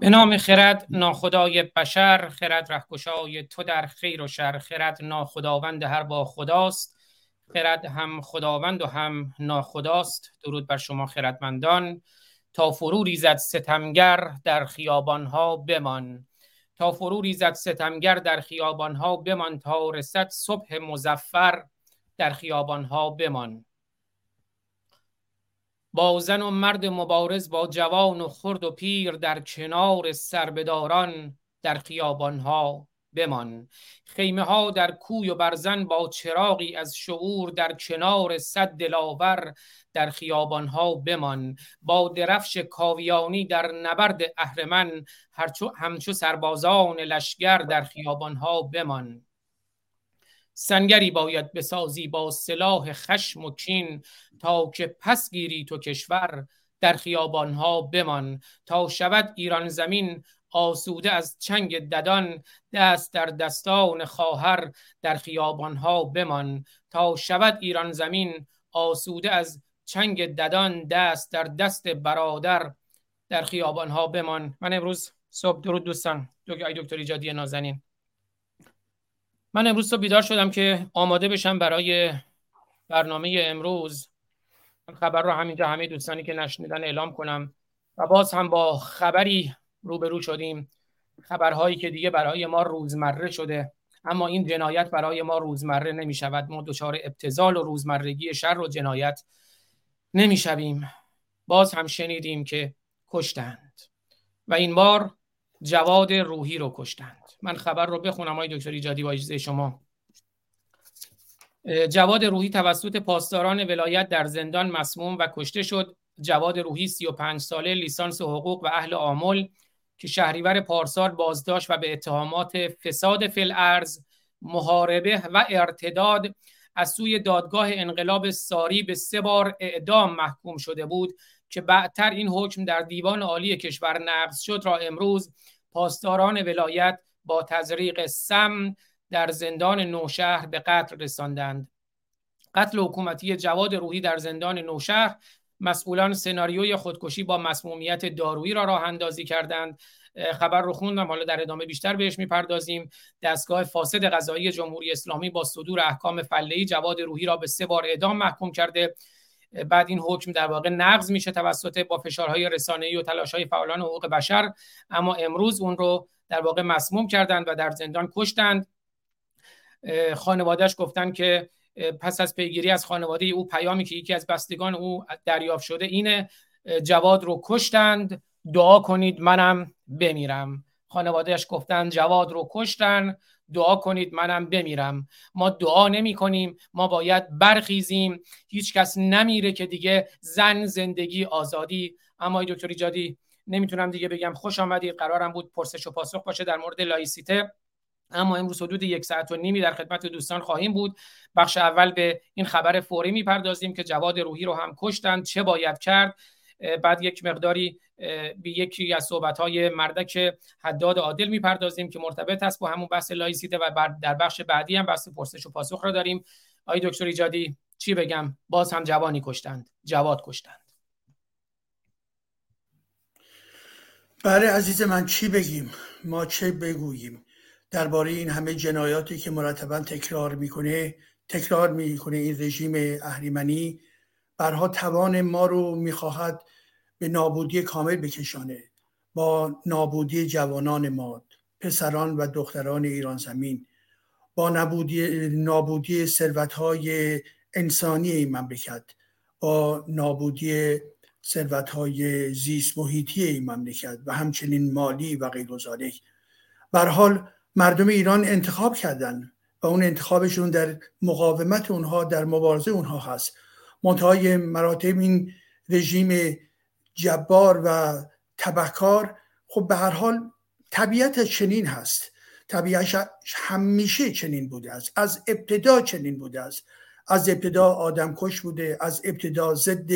به نام خرد ناخدای بشر خرد رهکشای تو در خیر و شر خرد ناخداوند هر با خداست خرد هم خداوند و هم ناخداست. درود بر شما خردمندان. تا فرو ریزد ستمگر در خیابانها بمان. تا فرو ریزد ستمگر در خیابانها بمان. تا رسد صبح مزفر در خیابانها بمان. با زن و مرد مبارز با جوان و خرد و پیر در کنار سربداران در خیابانها بمان. خیمه ها در کوی و برزن با چراغی از شعور در کنار صد دلاور در خیابان ها بمان. با درفش کاویانی در نبرد اهرمن همچو سربازان لشگر در خیابان ها بمان. سنگری باید بسازی با سلاح خشم و کین تا که پس گیری تو کشور. در خیابان ها بمان تا شود ایران زمین آسوده از چنگ ددان. دست در دستان خواهر در خیابانها بمان تا شود ایران زمین آسوده از چنگ ددان. دست در دست برادر در خیابانها بمان. من امروز صبح درود دوستان. دکتر ایجادی نازنین. من امروز صبح بیدار شدم که آماده بشم برای برنامه امروز. خبر رو همینجا همه دوستانی که نشنیدن اعلام کنم. و باز هم با خبری روبرو شدیم. خبرهایی که دیگه برای ما روزمره شده. اما این جنایت برای ما روزمره نمی شود ما دچار ابتزال و روزمرگی شر و جنایت نمی شویم باز هم شنیدیم که کشتند. و این بار جواد روحی رو کشتند. من خبر رو بخونم های دکتر ایجادی با اجازه شما جواد روحی توسط پاسداران ولایت در زندان مسموم و کشته شد. جواد روحی 35 ساله لیسانس حقوق و اهل آمل که شهریور پارسال بازداشت و به اتهامات فساد فل ارز محاربه و ارتداد از سوی دادگاه انقلاب ساری به سه بار اعدام محکوم شده بود که بعدتر این حکم در دیوان عالی کشور نقض شد. را امروز پاسداران ولایت با تزریق سم در زندان نوشهر به قتل رساندند. قتل حکومتی جواد روحی در زندان نوشهر مسئولان سناریوی خودکشی با مسمومیت دارویی را راه اندازی کردند. خبر رو خوندم حالا در ادامه بیشتر بهش می‌پردازیم. دستگاه فاسد قضایی جمهوری اسلامی با صدور احکام فلهی جواد روحی را به سه بار اعدام محکوم کرده. بعد این حکم در واقع نقض میشه توسط با فشارهای رسانه‌ای و تلاش‌های فعالان حقوق بشر. اما امروز اون رو در واقع مسموم کردند و در زندان کشتند. خانوادهش گفتن که پس از پیگیری از خانواده او پیامی که یکی از بستگان او دریافت شده اینه جواد رو کشتند. دعا کنید منم بمیرم. خانوادهش گفتن جواد رو کشتن. دعا کنید منم بمیرم. ما دعا نمی کنیم. ما باید برخیزیم. هیچ کس نمیره که دیگه زن زندگی آزادی. اما دکتر ایجادی نمی‌تونم دیگه بگم. خوش آمدید قرارم بود پرسش و پاسخ باشه در مورد laïcité. اما امروز حدود یک ساعت و نیمی در خدمت دوستان خواهیم بود. بخش اول به این خبر فوری می‌پردازیم که جواد روحی رو هم کشتند چه باید کرد؟ بعد یک مقداری به یکی از صحبت های مردک حداد عادل می‌پردازیم که مرتبط است با همون بحث laïcité و در بخش بعدی هم بحث پرسش و پاسخ را داریم. آقای دکتر ایجادی چی بگم؟ باز هم جوانی کشتند. جواد کشتند. بله عزیز من چی بگیم؟ ما چه بگوییم؟ درباره این همه جنایاتی که مرتبا تکرار می‌کنه تکرار می‌کنه این رژیم اهریمنی. برها توان ما رو می‌خواهد به نابودی کامل بکشانه با نابودی جوانان ما پسران و دختران ایران زمین با نابودی, نابودی ثروت های انسانی این مملکت با نابودی ثروت های زیست محیطی این مملکت و همچنین مالی و غیر بر حال مردم ایران انتخاب کردن و اون انتخابشون در مقاومت اونها در مبارزه اونها هست. منتهای مراتب این رژیم جبار و تبهکار خب به هر حال طبیعت چنین هست. طبیعتش همیشه چنین بوده است. از ابتدا چنین بوده است. از ابتدا آدم کش بوده از ابتدا ضد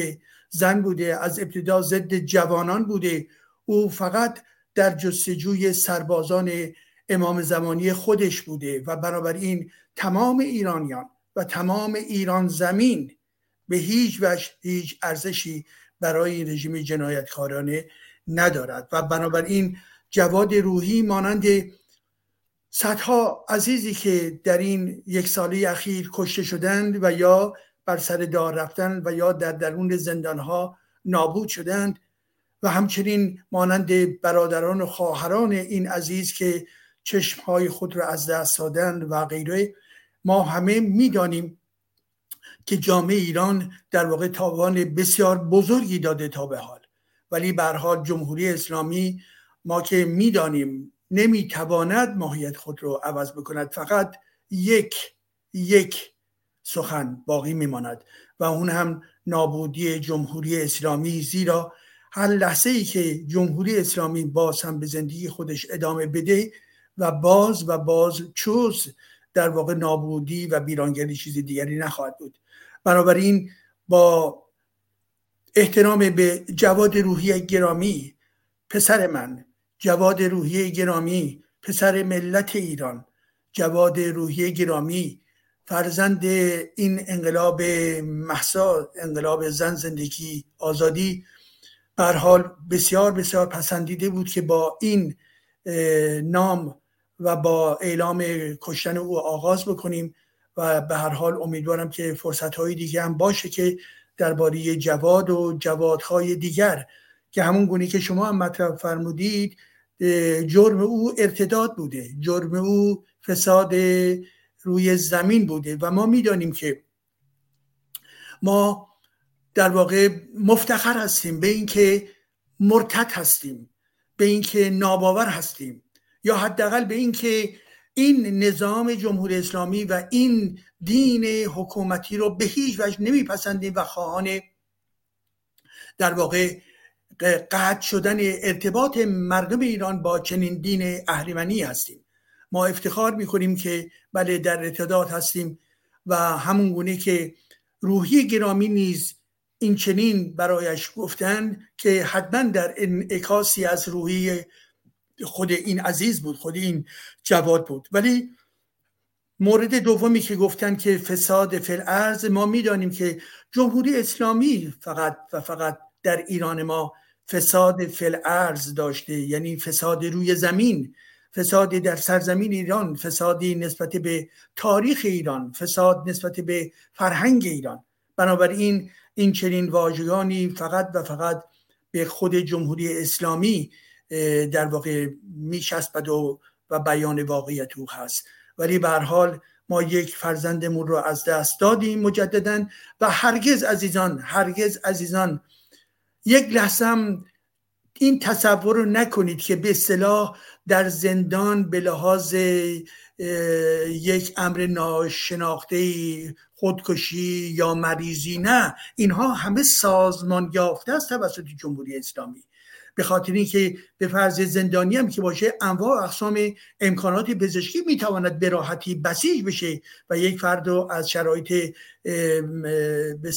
زن بوده از ابتدا ضد جوانان بوده. او فقط در جستجوی سربازان امام زمانی خودش بوده و بنابراین تمام ایرانیان و تمام ایران زمین به هیچ وجه هیچ ارزشی برای این رژیم جنایتکارانه ندارد. و بنابراین جواد روحی مانند صدها عزیزی که در این یک ساله اخیر کشته شدند و یا بر سر دار رفتن و یا در درون زندانها نابود شدند و همچنین مانند برادران و خواهران این عزیز که چشمهای خود را از دست دادن و غیره ما همه می‌دانیم که جامعه ایران در واقع تاوان بسیار بزرگی داده تا به حال. ولی به حال جمهوری اسلامی ما که می‌دانیم نمی‌تواند ماهیت خود رو عوض بکند فقط یک یک سخن باقی میماند و اون هم نابودی جمهوری اسلامی زیرا هر لحظه ای که جمهوری اسلامی باز هم به زندگی خودش ادامه بده و باز و باز چوز در واقع نابودی و بیرانگری چیز دیگری نخواهد بود. بنابراین با احترام به جواد روحی گرامی پسر من جواد روحی گرامی پسر ملت ایران جواد روحی گرامی فرزند این انقلاب محسا انقلاب زن زندگی آزادی بر حال بسیار بسیار پسندیده بود که با این نام و با اعلام کشتن او آغاز بکنیم و به هر حال امیدوارم که فرصت های دیگه هم باشه که درباره جواد و جوادهای دیگر که همون گونی که شما هم مطرح فرمودید جرم او ارتداد بوده. جرم او فساد روی زمین بوده و ما می‌دانیم که ما در واقع مفتخر هستیم به اینکه مرتد هستیم به اینکه ناباور هستیم یا حداقل به اینکه این نظام جمهوری اسلامی و این دین حکومتی رو به هیچ وجه نمیپسندیم و خواهان در واقع قطع شدن ارتباط مردم ایران با چنین دین اهریمنی هستیم. ما افتخار می‌کنیم که بله در ارتداد هستیم و همون گونه که روحی گرامی نیز این چنین برایش گفتن که حتما در انعکاسی از روحی خود این عزیز بود خود این جواد بود. ولی مورد دومی که گفتن که فساد فل ارز ما می‌دانیم که جمهوری اسلامی فقط و فقط در ایران ما فساد فل ارز داشته یعنی فساد روی زمین. فسادی در سرزمین ایران فسادی نسبت به تاریخ ایران فساد نسبت به فرهنگ ایران. بنابراین این چنین واژگانی فقط و فقط به خود جمهوری اسلامی در واقع میشسبد و و بیان واقعیت او هست. ولی به حال ما یک فرزندمون رو از دست دادیم مجددا و هرگز عزیزان هرگز عزیزان یک لحظه این تصور رو نکنید که به اصطلاح در زندان به لحاظ یک امر ناشناخته خودکشی یا مریضی نه. اینها همه سازمان یافته است توسط جمهوری اسلامی. به خاطر اینکه به فرض زندانی هم که باشه انواع اقسام امکانات پزشکی می‌تواند به راحتی بسیج بشه و یک فرد رو از شرایط به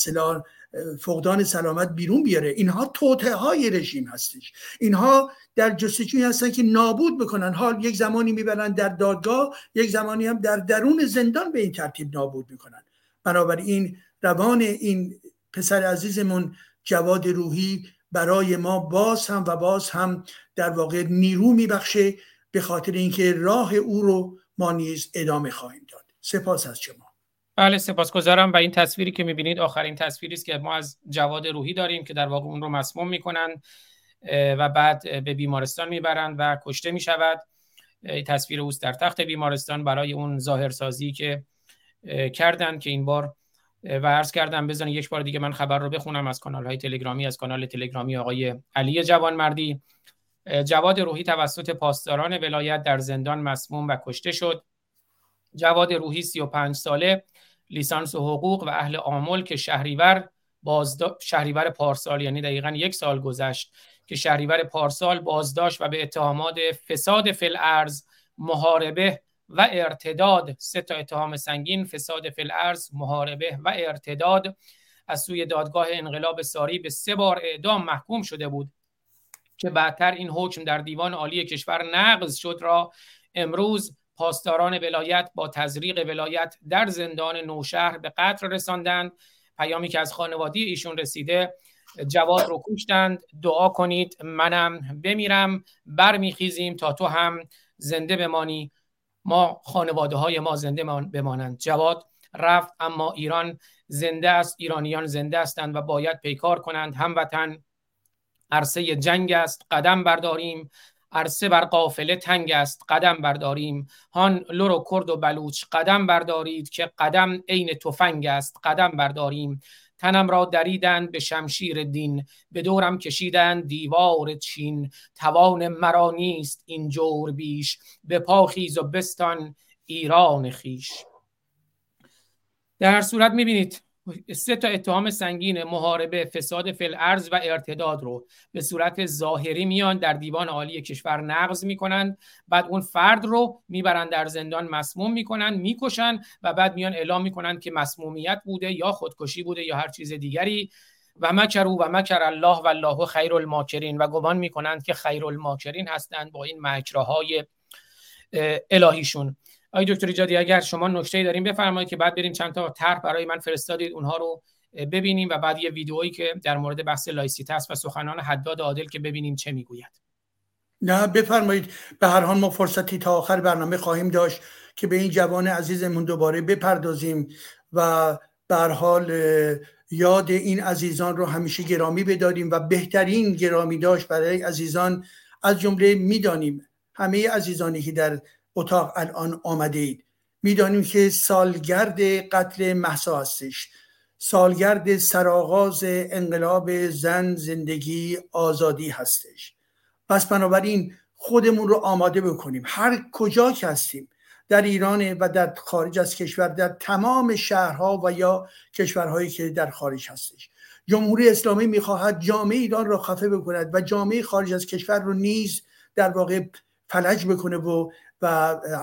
فقدان سلامت بیرون بیاره. اینها توته های رژیم هستش. اینها در جستجوی هستن که نابود بکنن. حال یک زمانی می‌برن در دادگاه یک زمانی هم در درون زندان به این ترتیب نابود می‌کنن. بنابراین روان این پسر عزیزمون جواد روحی برای ما باز هم و باز هم در واقع نیرو میبخشه به خاطر اینکه راه او رو ما نیز ادامه خواهیم داد. سپاس از شما. بله سپاسگزارم. و این تصویری که می‌بینید آخرین تصویری است که ما از جواد روحی داریم که در واقع اون رو مسموم می‌کنن و بعد به بیمارستان می‌برند و کشته می‌شود. تصویر اوست در تخت بیمارستان برای اون ظاهرسازی که کردن که این بار و عرض کردم بزنید یک بار دیگه من خبر رو بخونم از کانال های تلگرامی از کانال تلگرامی آقای علی جوانمردی. جواد روحی توسط پاسداران ولایت در زندان مسموم و کشته شد. جواد روحی 35 ساله. لیسانس و حقوق و اهل آمل که شهریور بازدا... شهریور پارسال یعنی دقیقا یک سال گذشت که شهریور پارسال بازداشت و به اتهامات فساد فل ارز محاربه و ارتداد سه تا اتهام سنگین فساد فل ارز محاربه و ارتداد از سوی دادگاه انقلاب ساری به سه بار اعدام محکوم شده بود که بعدتر این حکم در دیوان عالی کشور نقض شد را امروز پاسداران ولایت با تزریق ولایت در زندان نوشهر به قتل رساندند. پیامی که از خانواده ایشون رسیده جواد رو کشتند. دعا کنید منم بمیرم برمیخیزیم تا تو هم زنده بمانی. ما خانواده های ما زنده بمانند. جواد رفت اما ایران زنده است. ایرانیان زنده هستند و باید پیکار کنند. هموطن عرصه جنگ است. قدم برداریم. عرصه بر قافله تنگ است قدم برداریم. هان لور و کرد و بلوچ قدم بردارید که قدم عین تفنگ است قدم برداریم. تنم را دریدند به شمشیر دین به دورم کشیدند دیوار چین. توان مرا نیست این جور بیش به پاخیز و بستان ایران خیش در صورت می‌بینید سه تا اتهام سنگین محاربه فساد فل ارز و ارتداد رو به صورت ظاهری میان در دیوان عالی کشور نقض می‌کنند بعد اون فرد رو می‌برند در زندان مسموم می‌کنن می‌کشن و بعد میان اعلام می‌کنند که مسمومیت بوده یا خودکشی بوده یا هر چیز دیگری. و مکرو و مکر الله و الله خیر الماکرین. و گمان می‌کنند که خیر الماکرین هستند با این مکرهای الهیشون. آقای دکتر ایجادی اگر شما نکته داریم بفرمایید که بعد بریم چند تا طرح برای من فرستادید اونها رو ببینیم و بعد یه ویدئویی که در مورد بحث laïcité است و سخنان حداد عادل که ببینیم چه می‌گوید. نه بفرمایید. به هر حال ما فرصتی تا آخر برنامه خواهیم داشت که به این جوان عزیزمون دوباره بپردازیم و به حال یاد این عزیزان رو همیشه گرامی بداریم و بهترین گرامی داشت برای عزیزان. از جمله می‌دانیم همه عزیزانی که در اتاق الان آمده اید می‌دانیم که سالگرد قتل محسا هستش. سالگرد سرآغاز انقلاب زن زندگی آزادی هستش. پس بنابراین خودمون رو آماده بکنیم. هر کجا که هستیم در ایران و در خارج از کشور در تمام شهرها و یا کشورهایی که در خارج هستش. جمهوری اسلامی می‌خواهد جامعه ایران را خفه بکند و جامعه خارج از کشور رو نیز در واقع فلج بکنه و و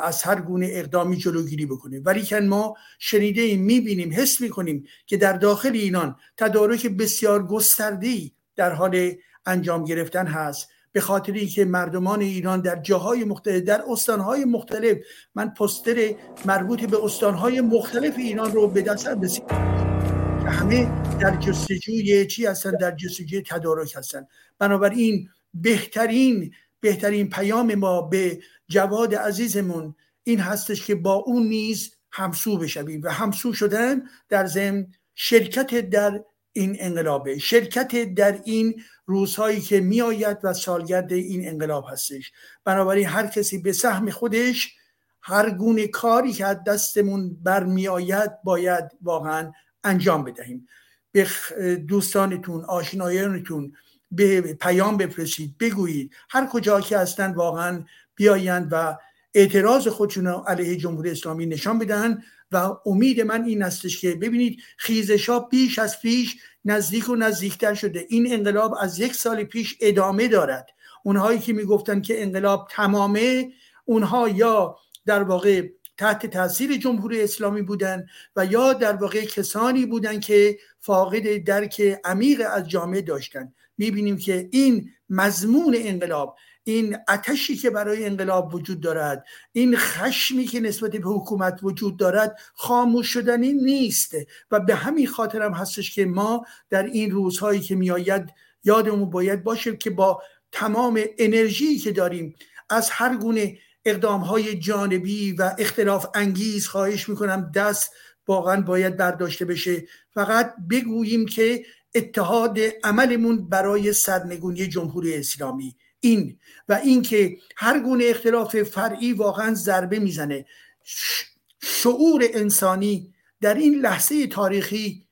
از هر گونه اقدامی جلوگیری بکنیم. ولی که ما شنیده ایم می‌بینیم حس می‌کنیم که در داخل اینان تدارک بسیار گسترده در حال انجام گرفتن هست. به خاطر اینکه مردمان ایران در جاهای مختلف در استانهای مختلف من پستر مربوط به استانهای مختلف ایران رو به دست که همه در جستجوی چی هستن؟ در جستجوی تدارک هستن. بنابراین بهترین بهترین پیام ما به جواد عزیزمون این هستش که با اون نیز همسو بشویم و همسو شدن در ضمن شرکت در این انقلابه. شرکت در این روزهایی که میآید و سالگرد این انقلاب هستش. بنابراین هر کسی به سهم خودش هر گونه کاری که از دستمون برمیآید باید واقعا انجام بدهیم. به دوستانتون آشنایانتون به پیام بفرستید بگویید. هر کجا که هستن واقعا بیایند و اعتراض خودشون علیه جمهوری اسلامی نشان بدن و امید من این استش که ببینید خیزش ها بیش از پیش نزدیک و نزدیکتر شده. این انقلاب از یک سال پیش ادامه دارد. اونهایی که می‌گفتن که انقلاب تمامه اونها یا در واقع تحت تاثیر جمهوری اسلامی بودن و یا در واقع کسانی بودند که فاقد درک عمیق از جامعه داشتن. می‌بینیم که این مضمون انقلاب این اتشی که برای انقلاب وجود دارد این خشمی که نسبت به حکومت وجود دارد خاموش شدنی نیست. و به همین خاطر هم هستش که ما در این روزهایی که میآید یادمون باید باشه که با تمام انرژی که داریم از هر گونه اقدام های جانبی و اختلاف انگیز خواهش می‌کنم دست واقعا باید برداشته بشه. فقط بگوییم که اتحاد عملمون برای سرنگونی جمهوری اسلامی. این و اینکه هر گونه اختلاف فرعی واقعا ضربه می‌زنه. شعور انسانی در این لحظه تاریخی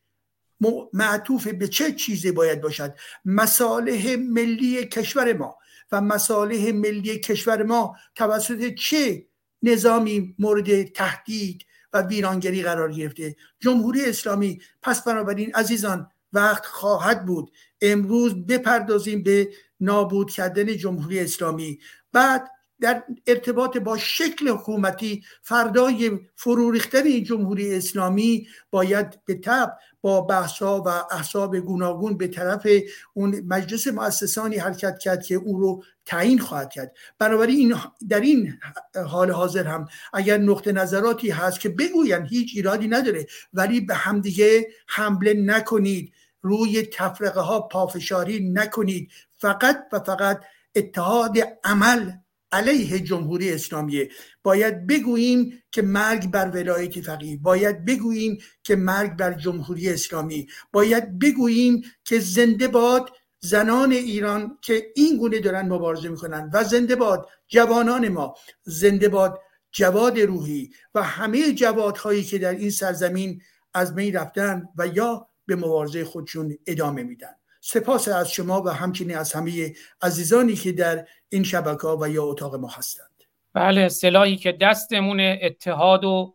معطوف به چه چیزی باید باشد؟ مصالح ملی کشور ما و مصالح ملی کشور ما توسط چه نظامی مورد تهدید و ویرانگری قرار گرفته؟ جمهوری اسلامی پس بنابراین عزیزان وقت خواهد بود. امروز بپردازیم به نابود کردن جمهوری اسلامی. بعد در ارتباط با شکل حکومتی فردای فرو ریختن این جمهوری اسلامی باید به تب با بحثا و احساب گوناگون به طرف اون مجلس مؤسسانی حرکت کرد که او رو تعیین خواهد کرد. بنابراین این در این حال حاضر هم اگر نقطه نظراتی هست که بگوین هیچ ایرادی نداره ولی به همدیگه حمله نکنید. روی تفرقه ها پافشاری نکنید. فقط و فقط اتحاد عمل علیه جمهوری اسلامی باید بگوییم که مرگ بر ولایت فقیه باید بگوییم که مرگ بر جمهوری اسلامی. باید بگوییم که زنده باد زنان ایران که این گونه دارن مبارزه می‌کنن و زنده باد جوانان ما. زنده باد جواد روحی و همه جوادهایی که در این سرزمین از می رفتن و یا به مبارزه خودشون ادامه میدن. سپاس از شما و همچنین از همه عزیزانی که در این شبکه و یا اتاق ما هستند. بله سلاحی که دستمونه اتحاد و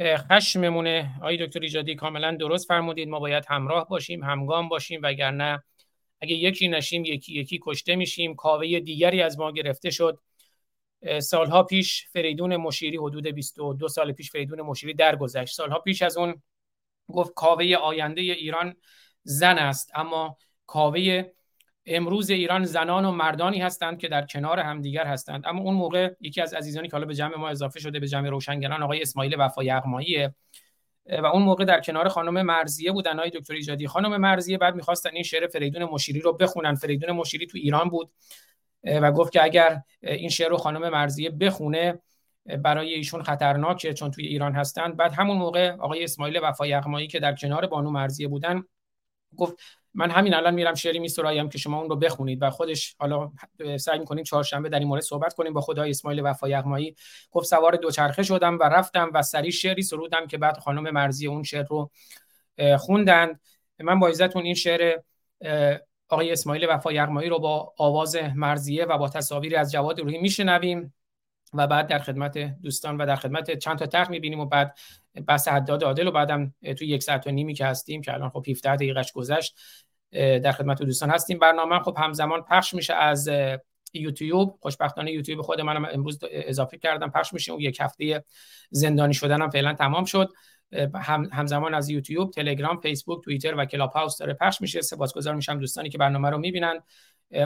خشممونه آقای دکتر ایجادی کاملا درست فرمودید. ما باید همراه باشیم همگام باشیم وگرنه اگه یکی نشیم یکی یکی کشته میشیم. کاوه دیگری از ما گرفته شد. سالها پیش فریدون مشیری حدود 22 سال پیش فریدون مشیری درگذشت. سالها پیش از اون گفت کاوه آینده ایران زن است. اما کاوه امروز ایران زنان و مردانی هستند که در کنار همدیگر هستند. اما اون موقع یکی از عزیزانی که حالا به جمع ما اضافه شده به جمع روشنگران آقای اسماعیل وفا یغماییه. و اون موقع در کنار خانم مرزیه بودن های دکتر ایجادی. خانم مرزیه بعد می‌خواستن این شعر فریدون مشیری رو بخونن. فریدون مشیری تو ایران بود. و گفت که اگر این شعر رو خانم مرزیه بخونه برای ایشون خطرناکه چون توی ایران هستند بعد همون موقع آقای اسماعیل وفا یغمایی که در کنار بانو مرزیه بودن گفت من همین الان میرم شعری میسرایم که شما اون رو بخونید. و خودش حالا سعی می‌کنیم چهارشنبه در این مورد صحبت کنیم با خدای اسماعیل وفا یغمایی گفت سوار دوچرخه شدم و رفتم و سری شعری سرودم که بعد خانم مرزی اون شعر رو خوندند. من با عزتون این شعر آقای اسماعیل وفا یغمایی رو با آواز مرزیه و با تصاویری از جواد روحی میشنویم. و بعد در خدمت دوستان و در خدمت چند تا تخت می‌بینیم و بعد بحث حداد عادل و بعدم تو یک ساعت و نیمی که هستیم که الان خب 17 دقیقش گذشت در خدمت دوستان هستیم. برنامه خب همزمان پخش میشه از یوتیوب. خوشبختانه یوتیوب خود منم امروز اضافه کردم پخش میشه. اون یک هفته زندانی شدنم فعلا تمام شد. هم همزمان از یوتیوب تلگرام فیسبوک توییتر و کلاب هاوس داره پخش میشه. سپاسگزار میشم دوستانی که برنامه رو می‌بینن.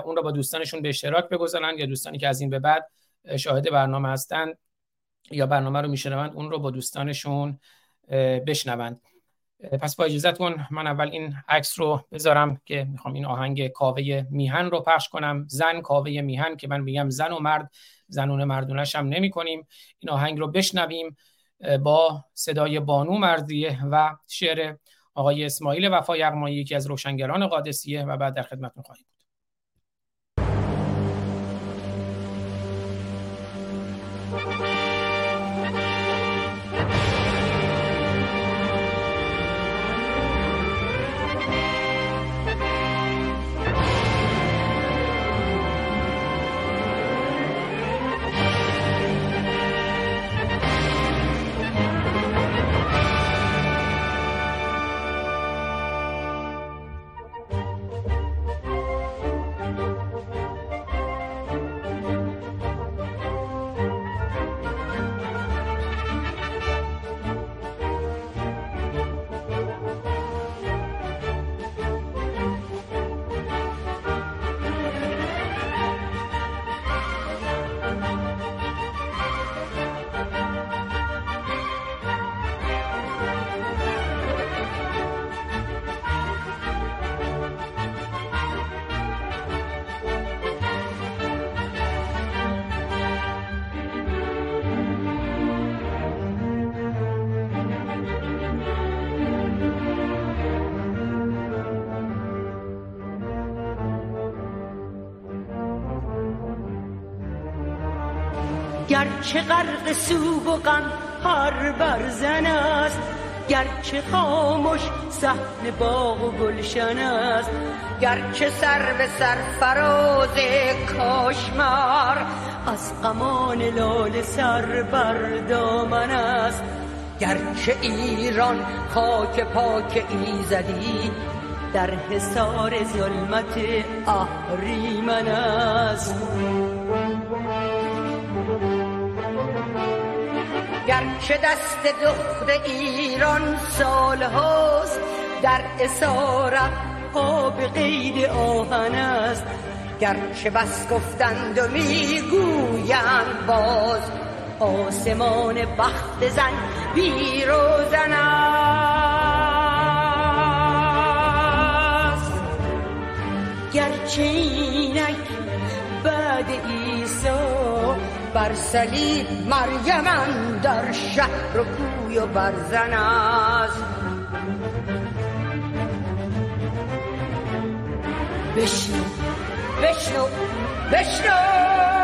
اون رو با دوستانشون به اشتراک بگذارن یا دوستانی که از این به بعد شاهد برنامه هستن یا برنامه رو میشنوند اون رو با دوستانشون بشنوند. پس با اجازهتون من اول این عکس رو بذارم که می‌خوام این آهنگ کاوه میهن رو پخش کنم. زن کاوه میهن که من میگم زن و مرد زنون مردونش هم نمی کنیم این آهنگ رو بشنویم با صدای بانو مردیه و شعر آقای اسماعیل وفا یغمایی یکی از روشنگران قادسیه و بعد در خدمتتون خواهیم گرچه غرق سوگ و غم هر برزن است گرچه خاموش صحن باغ و گلشن است. گرچه سر به سر فراز کاشمر از قمان لال سر بر دامن است. گرچه ایران خاک پاک ایزدی در حصار ظلمت اهریمن است. گرچه دست دخت ایران سال هاست در اسارت به قید آهن است. گرچه بس گفتند و می‌گویند باز آسمان بخت زن بیروزن است. گرچه اینک بعد ایسا بر صلیب مریم در شهر و کوی و برزن است. بشنو بشنو بشنو.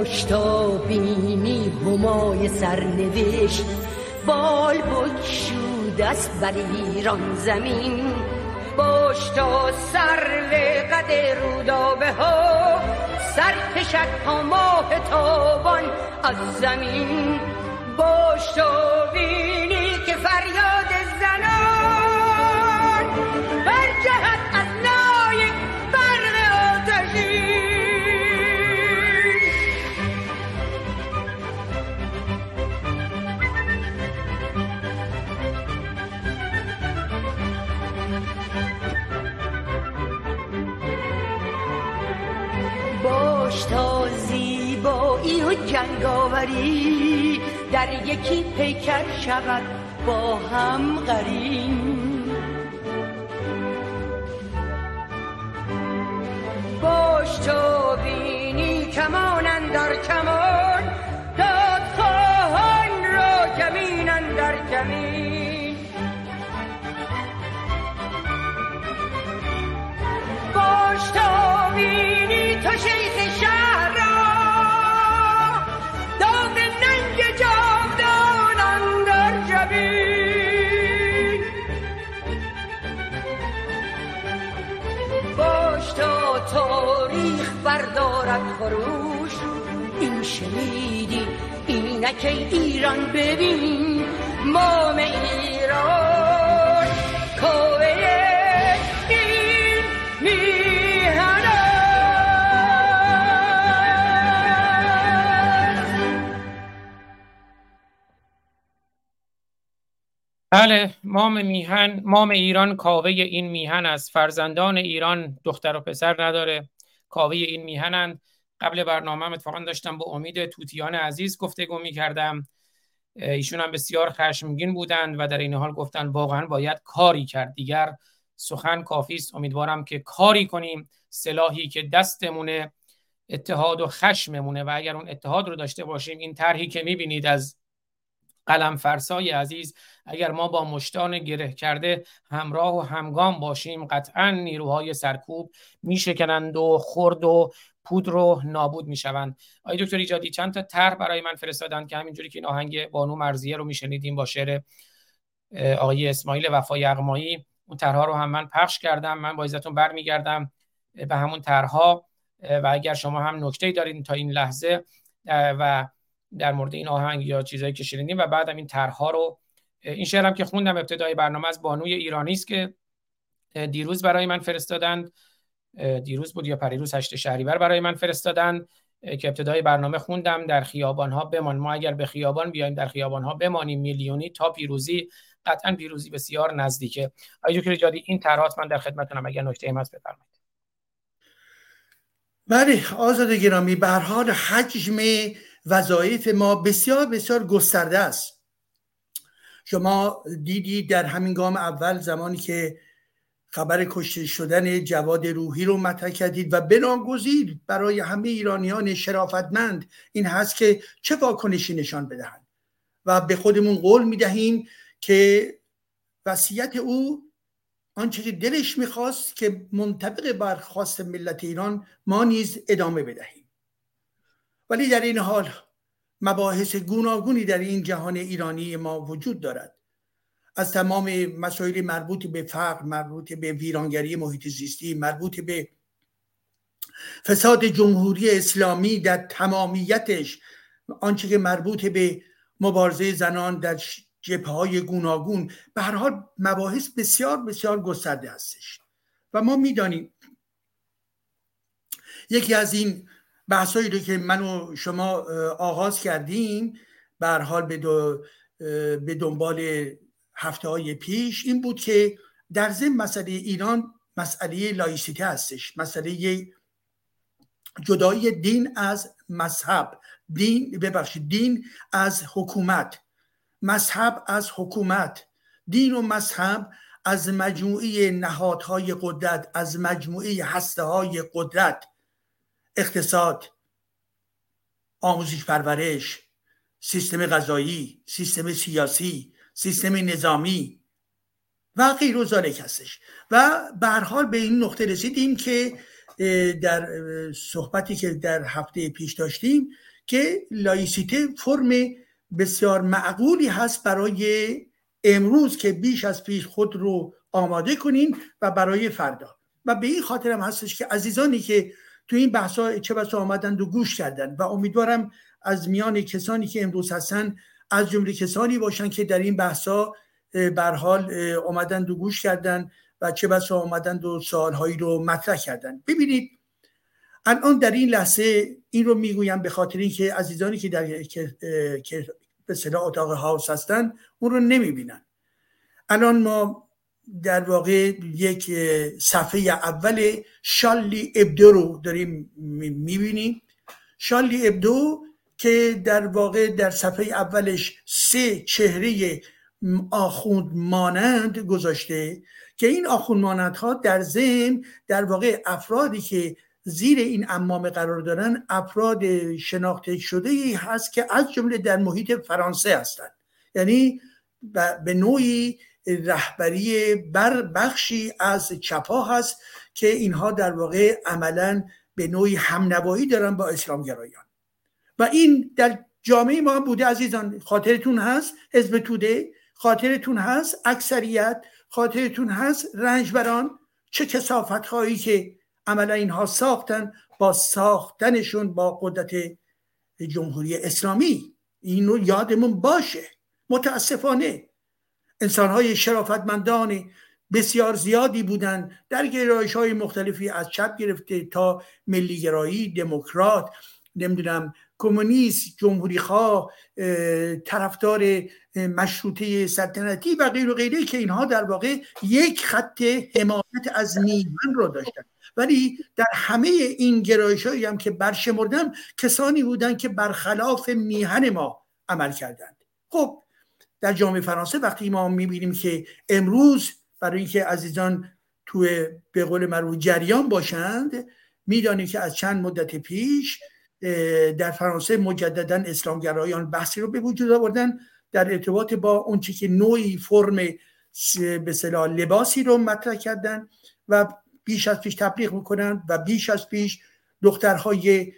باش تا بینی همای سرنوشت بال بکشود است بر ایران زمین. باش تا سر قد رودابه ها سر کشد تا ماه تابان از زمین. باش تا بینی که فریاد زنان جنگاوری در یکی پیکر شود با هم قرین. باش تو بینی کمان در کمان داد خواهان را کمین در کمین. باش تو اینک ایران ببین مام ایران. کوه این میهن بله مام میهن مام ایران کاوه این میهن است. فرزندان ایران دختر و پسر نداره. کاوه این میهنند. قبل برنامه اتفاقا داشتم با امید توتیان عزیز گفتگو می‌کردم. ایشون هم بسیار خشمگین بودند و در این حال گفتن واقعا باید کاری کرد. دیگر سخن کافی است. امیدوارم که کاری کنیم. سلاحی که دستمونه اتحاد و خشممونه و اگر اون اتحاد رو داشته باشیم این طرحی که می‌بینید از قلم فرسای عزیز اگر ما با مشتان گره کرده همراه و همگام باشیم. قطعا نیروهای سرکوب میشکنند و خرد و پود رو نابود می‌شوند. آقای دکتر ایجادی چند تا طرح برای من فرستادن که همینجوری که این آهنگ بانو مرزیه رو میشنیدیم با شعر آقای اسماعیل وفای اقمایی. اون طرحها رو هم من پخش کردم من با عزتون برمیگردم به همون طرحها. و اگر شما هم نکته دارید تا این لحظه و در مورد این آهنگ یا چیزایی که شنیدیم و بعدم این طرحها رو این شعرم که خوندم ابتدای برنامه از بانوی ایرانی است که دیروز برای من فرستادند. دیروز بود یا پریروز هشت شهریور برای من فرستادند که ابتدای برنامه خوندم. در خیابان ها بمان. ما اگر به خیابان بیایم در خیابان ها بمانیم میلیونی تا پیروزی قطعا پیروزی بسیار نزدیکه. آقای دکتر جادی این طرحات من در خدمتتونم. اگر نکته ای هست بفرمایید. بله آزاد گرامی به حال حجم وظایف ما بسیار بسیار گسترده است. شما دیدی در همین گام اول زمانی که خبر کشته شدن جواد روحی رو مطرح کردید و بناگزیر برای همه ایرانیان شرافتمند این هست که چه واکنشی نشان بدهند. و به خودمون قول می‌دهیم که وصیت او آنچه که دلش می‌خواست که منطبق بر خواست ملت ایران ما نیز ادامه بدهیم. ولی در این حال مباحث گوناگونی در این جهان ایرانی ما وجود دارد. از تمام مسائل مربوط به فقر مربوط به ویرانگری محیط زیستی مربوط به فساد جمهوری اسلامی در تمامیتش آنچه که مربوط به مبارزه زنان در جبه های گوناگون به هر حال مباحث بسیار بسیار گسترده هستش. و ما می‌دانیم یکی از این بحثایی رو که من و شما آغاز کردیم به هر حال به, به دنبال هفته های پیش این بود که در ضمن مسئله ایران مسئله لایسیته هستش مسئله جدایی دین از مذهب دین ببخشید دین از حکومت مذهب از حکومت. دین و مذهب از مجموعه نهادهای قدرت از مجموعه هسته های قدرت. اقتصاد آموزش پرورش سیستم غذایی سیستم سیاسی. سیستم نظامی. و غیر و هستش و به حال به این نقطه رسیدیم که در صحبتی که در هفته پیش داشتیم که لایسیته فرم بسیار معقولی هست برای امروز که بیش از پیش خود رو آماده کنیم و برای فردا. و به این خاطر هم هستش که عزیزانی که تو این بحثا چه بسا آمدند و گوش کردن و امیدوارم از میان کسانی که امروز هستن از جمله کسانی باشن که در این بحثا بر حال آمدند و گوش کردن و چه بسا آمدند و سوالهایی رو مطرح کردن. ببینید الان در این لحظه این رو می‌گویم به خاطر اینکه عزیزانی که در که به صدا اتاق هاوس هستن اون رو نمی‌بینن. الان ما در واقع یک صفحه اول شالی ابدو رو داریم می‌بینیم. شالی ابدو که در واقع در صفحه اولش سه چهره آخوند مانند گذاشته که این آخوند مانند ها در ذهن در واقع افرادی که زیر این امامه قرار دارن افراد شناخته شده ای هست که از جمله در محیط فرانسه هستند یعنی به نوعی رهبری بر بخشی از چپا هست که اینها در واقع عملا به نوعی همنوایی دارن با اسلامگرایان. و این در جامعه ما بوده عزیزان خاطرتون هست حزب توده خاطرتون هست اکثریت خاطرتون هست رنجبران چه کسافت هایی که عملا اینها ساختن با ساختنشون با قدرت جمهوری اسلامی. اینو یادمون باشه. متاسفانه انسانهای شرافتمندان بسیار زیادی بودند در گرایش های مختلفی از چپ گرفته تا ملیگرایی دموکرات نمی‌دونم کمونیست جمهوری خواه طرفدار مشروطه سلطنتی و غیر و غیره که اینها در واقع یک خط حمایت از میهن رو داشتن. ولی در همه این گرایش هایی هم که برشمردم کسانی بودند که برخلاف میهن ما عمل کردند. خب در جامعه فرانسه وقتی ما می‌بینیم که امروز برای اینکه عزیزان توی به قول معروف جریان باشند می‌دانیم که از چند مدت پیش در فرانسه مجددا اسلامگرایان بحثی رو به وجود آوردن در ارتباط با اون که نوعی فرم به لباسی رو مطرح کردن و بیش از پیش تبلیغ می‌کنن و بیش از پیش دخترهای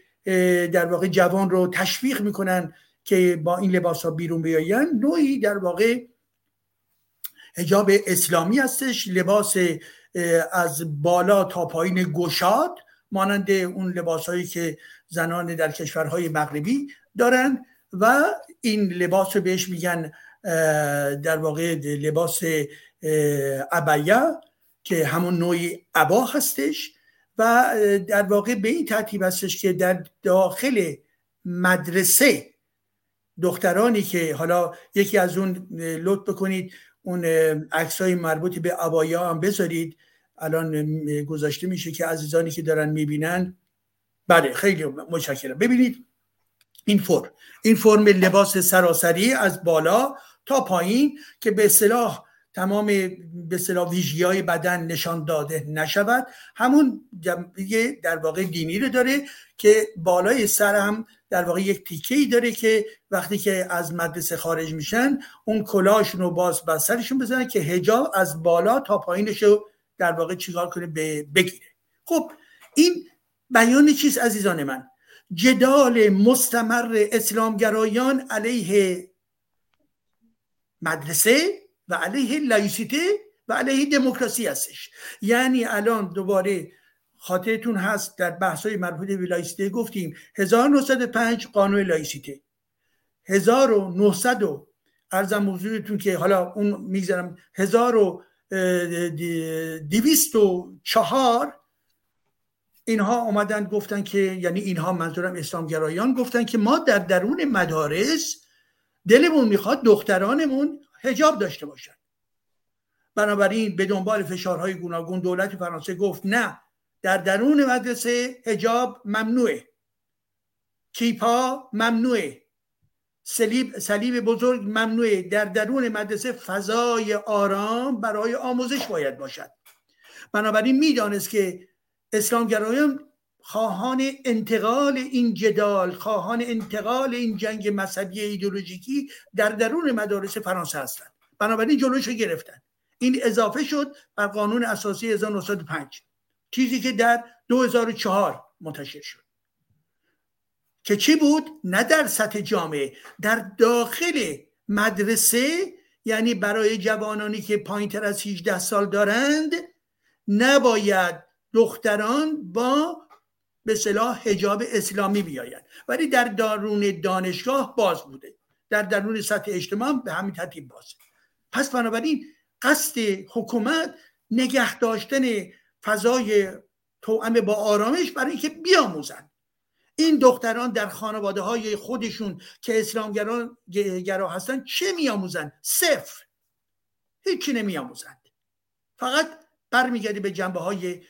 در واقع جوان رو تشویق می‌کنن که با این لباس ها بیرون بیاین نوعی در واقع هجاب اسلامی هستش. لباس از بالا تا پایین گشاد مانند اون لباس هایی که زنان در کشورهای مغربی دارند و این لباس رو بهش میگن در واقع لباس ابیا که همون نوعی عبا هستش و در واقع به این ترتیب هستش که در داخل مدرسه دخترانی که حالا یکی از اون لطف بکنید اون عکس های مربوط به عبایا هم بذارید. الان گذاشته میشه که عزیزانی که دارن می‌بینن بله خیلی متشکرم. ببینید این فرم این فرم لباس سراسری از بالا تا پایین که به اصطلاح تمام به اصطلاح ویژگی های بدن نشان داده نشود. همون جنبه در واقع دینی رو داره که بالای سر هم در واقع یک تیکه ای داره که وقتی که از مدرسه خارج میشن اون کلاشون رو باز بر سرشون بزنن که هجاب از بالا تا پایینش رو در واقع چیکار کنه بگیره. خب این بیان چیز عزیزان من؟ جدال مستمر اسلامگرایان علیه مدرسه و علیه لایسیته و علیه دموکراسی هستش. یعنی الان دوباره خاطرتون هست در بحث های مربوط به لایسیته گفتیم 1905 قانون لایسیته. 1900 ارزم موضوعتون که حالا اون می‌گذارم 1204 اینها آمدن گفتن که یعنی اینها منظورم اسلامگرایان گفتن که ما در درون مدارس دلمون می‌خواد دخترانمون هجاب داشته باشن. بنابراین به دنبال فشارهای گوناگون دولت فرانسه گفت نه در درون مدرسه هجاب ممنوعه. کیپا ممنوعه. صلیب صلیب بزرگ ممنوعه. در درون مدرسه فضای آرام برای آموزش باید باشد. بنابراین می‌دانست که اسلامگرایان خواهان انتقال این جدال خواهان انتقال این جنگ مذهبی ایدولوژیکی در درون مدارس فرانسه هستند. بنابراین جلوش رو گرفتن. این اضافه شد بر قانون اساسی 1905 چیزی که در 2004 منتشر شد. که چی بود؟ نه در سطح جامعه در داخل مدرسه یعنی برای جوانانی که پایین تر از 18 سال دارند نباید دختران با به صلاح حجاب اسلامی بیاید. ولی در درون دانشگاه باز بوده. در درون سطح اجتماع به همین ترتیب باز. پس بنابراین قصد حکومت نگه داشتن فضای توأم با آرامش برای اینکه بیاموزن این دختران در خانواده های خودشون که اسلامگران گرا هستن چه میآموزن صفر. هیچی نمیآموزند. فقط برمیگرده به جنبه های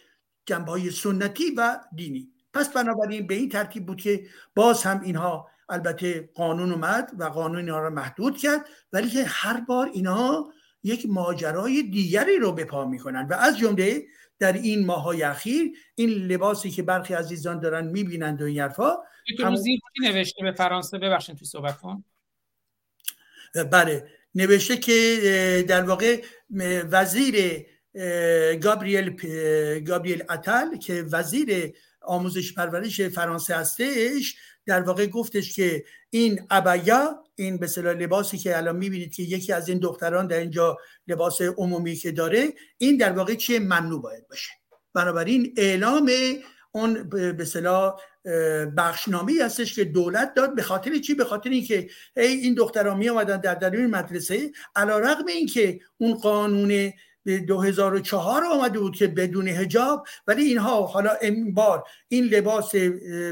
جنبه های سنتی و دینی. پس بنابراین به این ترتیب بود که باز هم اینها البته قانون اومد و قانون اینها را محدود کرد ولی که هر بار اینها یک ماجرای دیگری رو به پا می‌کنن. و از جمله در این ماهای اخیر این لباسی که برخی عزیزان دارن می‌بینند و این حرفا هم... نوشته به فرانسه ببخشید توی صحبت کن. بله نوشته که در واقع وزیر گابریل گابریل اتل که وزیر آموزش پرورش فرانسه هستش در واقع گفتش که این ابیا این به لباسی که الان می‌بینید که یکی از این دختران در اینجا لباس عمومی که داره این در واقع چیه ممنوع باید باشه. بنابراین اعلام اون به صلاح بخشنامه هستش که دولت داد به خاطر چی؟ به خاطر اینکه ای این دختران می آمدن در درون مدرسه علی رغم اینکه اون قانون به 2004 آمده بود که بدون هجاب ولی اینها حالا این بار این لباس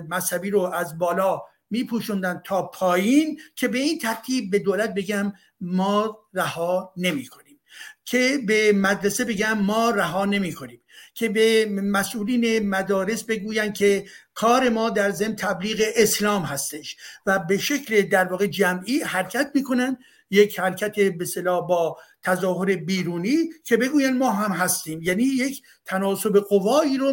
مذهبی رو از بالا میپوشوندن تا پایین که به این ترتیب به دولت بگم ما رها نمی کنیم که به مدرسه بگم ما رها نمی کنیم که به مسئولین مدارس بگوین که کار ما در ضمن تبلیغ اسلام هستش و به شکل در واقع جمعی حرکت می‌کنن یک حرکت به با تظاهر بیرونی که بگوین ما هم هستیم. یعنی یک تناسب قوایی رو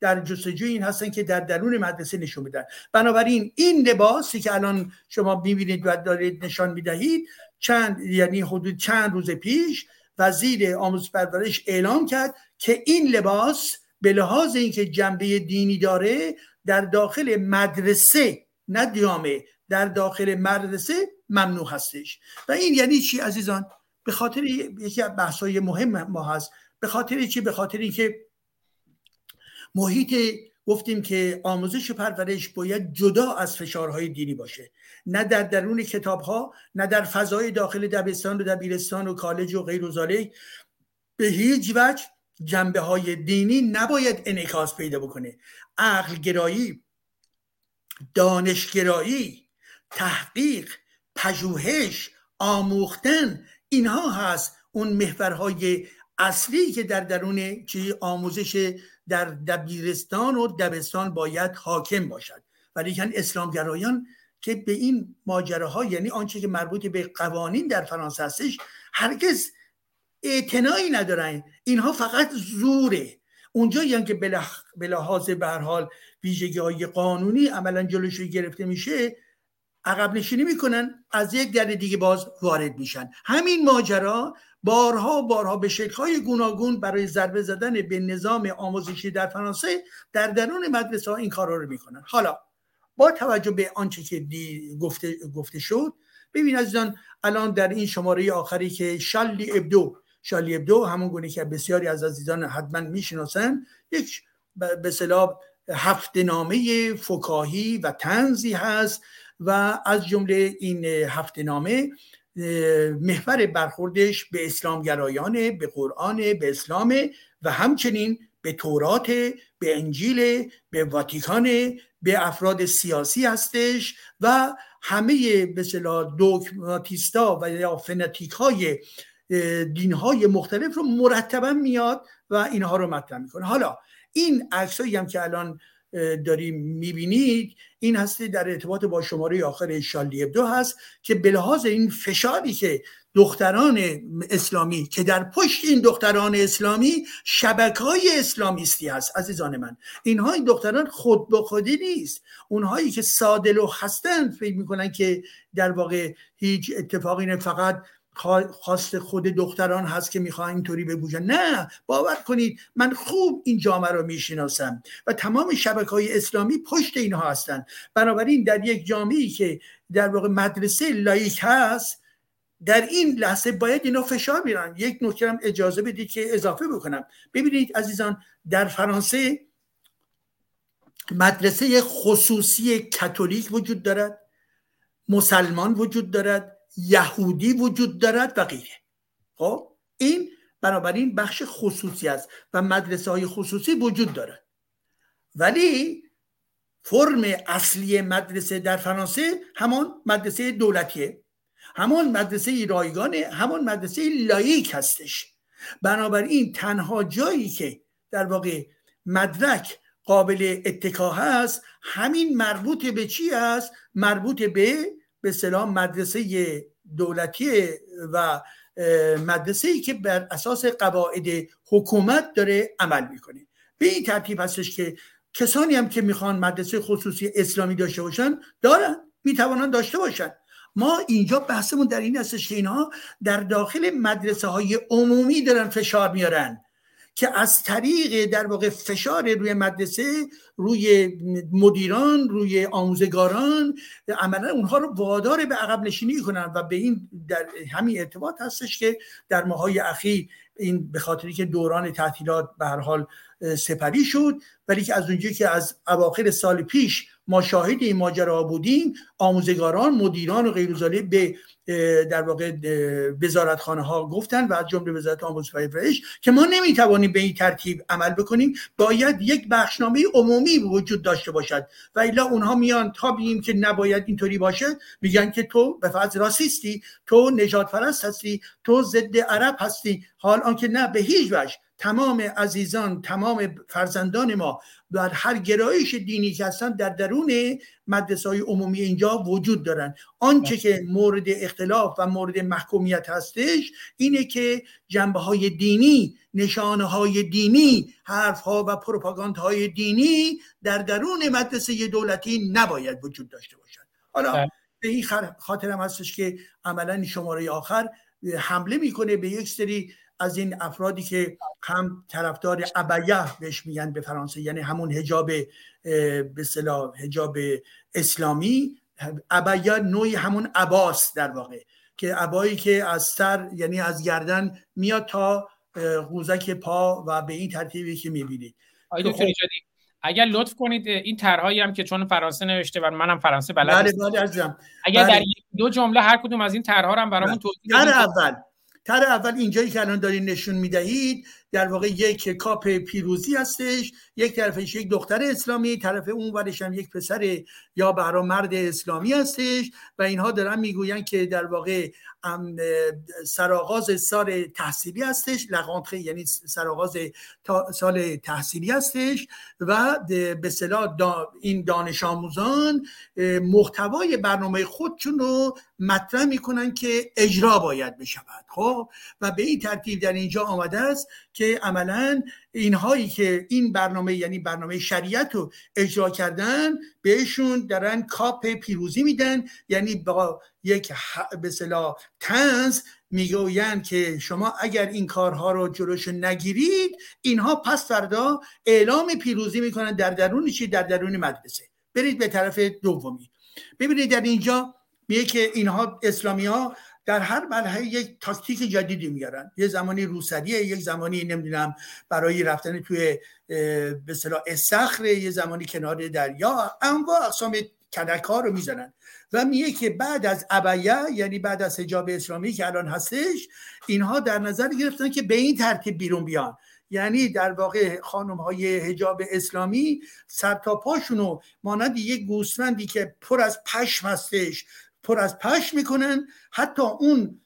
در جستجوی این هستن که در درون مدرسه نشون میدن بنابراین این لباسی که الان شما می‌بینید و دارید نشان می‌دهید چند یعنی حدود چند روز پیش وزیر آموزش پرورش اعلام کرد که این لباس به لحاظ اینکه جنبه دینی داره در داخل مدرسه نه دیامه در داخل مدرسه ممنوع هستش. و این یعنی چی عزیزان؟ به خاطر یکی از بحث‌های مهم ما هست. به خاطر چی؟ به خاطر اینکه محیط گفتیم که آموزش و پرورش باید جدا از فشارهای دینی باشه. نه در درون کتاب ها نه در فضای داخل دبستان و دبیرستان و کالج و غیر و به هیچ وجه جنبه های دینی نباید انعکاس پیدا بکنه. عقل گرایی دانشگرایی تحقیق پژوهش آموختن اینها هست اون محورهای اصلی که در درون چی؟ آموزش در دبیرستان و دبستان باید حاکم باشد. ولی اسلامگرایان که به این ماجراها یعنی آنچه که مربوط به قوانین در فرانسه هستش هرگز اعتنایی ندارن. اینها فقط زوره. اونجا یعنی که به لحاظ به حال ویژگی های قانونی عملا جلوش گرفته میشه عقب نشینی می‌کنن از یک در دیگه باز وارد میشن. همین ماجرا بارها بارها به شکلهای گوناگون برای ضربه زدن به نظام آموزشی در فرانسه در درون مدرسه ها این کارا رو می‌کنن. حالا با توجه به آنچه که دی گفته, گفته شد ببین عزیزان الان در این شماره آخری که شالی ابدو شالی ابدو همون گونه که بسیاری از عزیزان حتما می‌شناسن یک به هفته نامه فکاهی و تنزی هست. و از جمله این هفته نامه محور برخوردش به اسلام گرایانه به قرآن به اسلام و همچنین به تورات به انجیل به واتیکان به افراد سیاسی هستش و همه به دوگماتیستا و یا فنتیک های دین های مختلف رو مرتبا میاد و اینها رو مطرح می‌کنه. حالا این عکسایی هم که الان داریم می‌بینید این هستی در ارتباط با شماره آخر شالی دو هست که به این فشاری که دختران اسلامی که در پشت این دختران اسلامی شبکه های اسلامیستی هست عزیزان من. اینها این دختران خود به خودی نیست. اونهایی که سادل و هستند فکر می‌کنن که در واقع هیچ اتفاقی نه فقط خواست خود دختران هست که می‌خوان اینطوری بگوشن نه باور کنید من خوب این جامعه رو می‌شناسم و تمام شبکه های اسلامی پشت اینها هستن. بنابراین در یک جامعه که در واقع مدرسه لایک هست در این لحظه باید اینا فشار میرن یک نکته هم اجازه بدید که اضافه بکنم. ببینید عزیزان در فرانسه مدرسه خصوصی کاتولیک وجود دارد مسلمان وجود دارد یهودی وجود دارد و غیره. خب؟ این بنابراین بخش خصوصی است و مدرسه های خصوصی وجود دارد. ولی فرم اصلی مدرسه در فرانسه همان مدرسه دولتیه. همان مدرسه رایگانه همان مدرسه لایک هستش. بنابراین تنها جایی که در واقع مدرک قابل اتکا هست همین مربوط به چی است مربوط به به سلام مدرسه دولتی و مدرسه ای که بر اساس قواعد حکومت داره عمل می‌کنه. به این ترتیب هستش که کسانی هم که می‌خوان مدرسه خصوصی اسلامی داشته باشن دارن می‌توانن داشته باشن. ما اینجا بحثمون در این هستش که اینها در داخل مدرسه های عمومی دارن فشار میارن. که از طریق در واقع فشار روی مدرسه روی مدیران روی آموزگاران عملا اونها رو وادار به عقب نشینی کنن و به این در همین ارتباط هستش که در ماهای اخیر این به خاطری که دوران تعطیلات به هر حال سپری شد. ولی که از اونجایی که از اواخر سال پیش ما شاهد این ماجرا بودیم آموزگاران مدیران و غیر به در واقع وزارتخانه ها گفتن و از جمله وزارت آموزش و پرورش که ما نمی‌توانیم به این ترتیب عمل بکنیم. باید یک بخشنامه عمومی وجود داشته باشد. و الا اونها میان تا بگیم که نباید اینطوری باشه میگن که تو به فرض راسیستی تو نجات پرست هستی تو ضد عرب هستی. حال آنکه نه به هیچ وجه. تمام عزیزان تمام فرزندان ما در هر گرایش دینی که هستن در درون مدرسه های عمومی اینجا وجود دارن. آنچه که مورد اختلاف و مورد محکومیت هستش اینه که جنبه های دینی نشانه های دینی حرف ها و پروپاگاند های دینی در درون مدرسه دولتی نباید وجود داشته باشد حالا بله. به این خاطرم هستش که عملا شماره آخر حمله می‌کنه به یک سری از این افرادی که هم طرفدار ابیه بهش میگن به فرانسه یعنی همون هجاب به صلاح هجاب اسلامی ابیه نوعی همون عباس در واقع که عبایی که از سر یعنی از گردن میاد تا قوزک پا و به این ترتیبی که می‌بینید. خب اگر لطف کنید این طرحهایی هم که چون فرانسه نوشته و منم فرانسه بلد بله نیستم. بله اگر بله. در دو جمله هر کدوم از این طرحها رو هم برامون توضیح تر بدید اول. تر اول اینجایی که الان دارین نشون می‌دهید در واقع یک کاپ پیروزی هستش یک طرفش یک دختر اسلامی طرف اون ورش هم یک پسر یا برا مرد اسلامی هستش و اینها دارن می‌گوین که در واقع سرآغاز سال تحصیلی هستش لغانتخه یعنی سرآغاز تا- سال تحصیلی هستش و به اصطلاح دا- این دانش آموزان محتوای برنامه خودشون رو مطرح می‌کنن که اجرا باید بشود. خب؟ و به این ترتیب در اینجا آمده است که عملا اینهایی که این برنامه یعنی برنامه شریعت رو اجرا کردن بهشون دارن کاپ پیروزی میدن. یعنی با یک به اصطلاح تنز می‌گویند که شما اگر این کارها رو جلوش نگیرید اینها پس فردا اعلام پیروزی می‌کنن در درون چی؟ در درون مدرسه. برید به طرف دومی. ببینید در اینجا میگه که اینها اسلامی ها در هر مرحله یک تاکتیک جدیدی میارن یه زمانی روسریه یک زمانی نمی‌دونم برای رفتن توی به اصطلاح استخر یه زمانی کنار دریا. انواع اقسام کدک ها رو می‌زنن و میگه که بعد از ابیه یعنی بعد از حجاب اسلامی که الان هستش اینها در نظر گرفتن که به این ترتیب بیرون بیان. یعنی در واقع خانم های حجاب اسلامی سر تا پاشونو مانند یک گوسفندی که پر از پشم هستش پر از پشم می‌کنن. حتی اون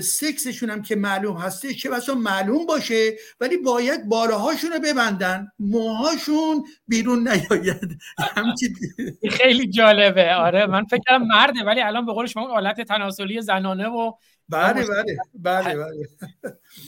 سکسشون هم که معلوم هستش چه بسا معلوم باشه ولی باید بالاهاشون رو ببندن. موهاشون بیرون نیاید. خیلی جالبه. آره من فکر کردم مرده ولی الان به قول شما اون حالت تناسلی زنانه و بله بله. بله بله.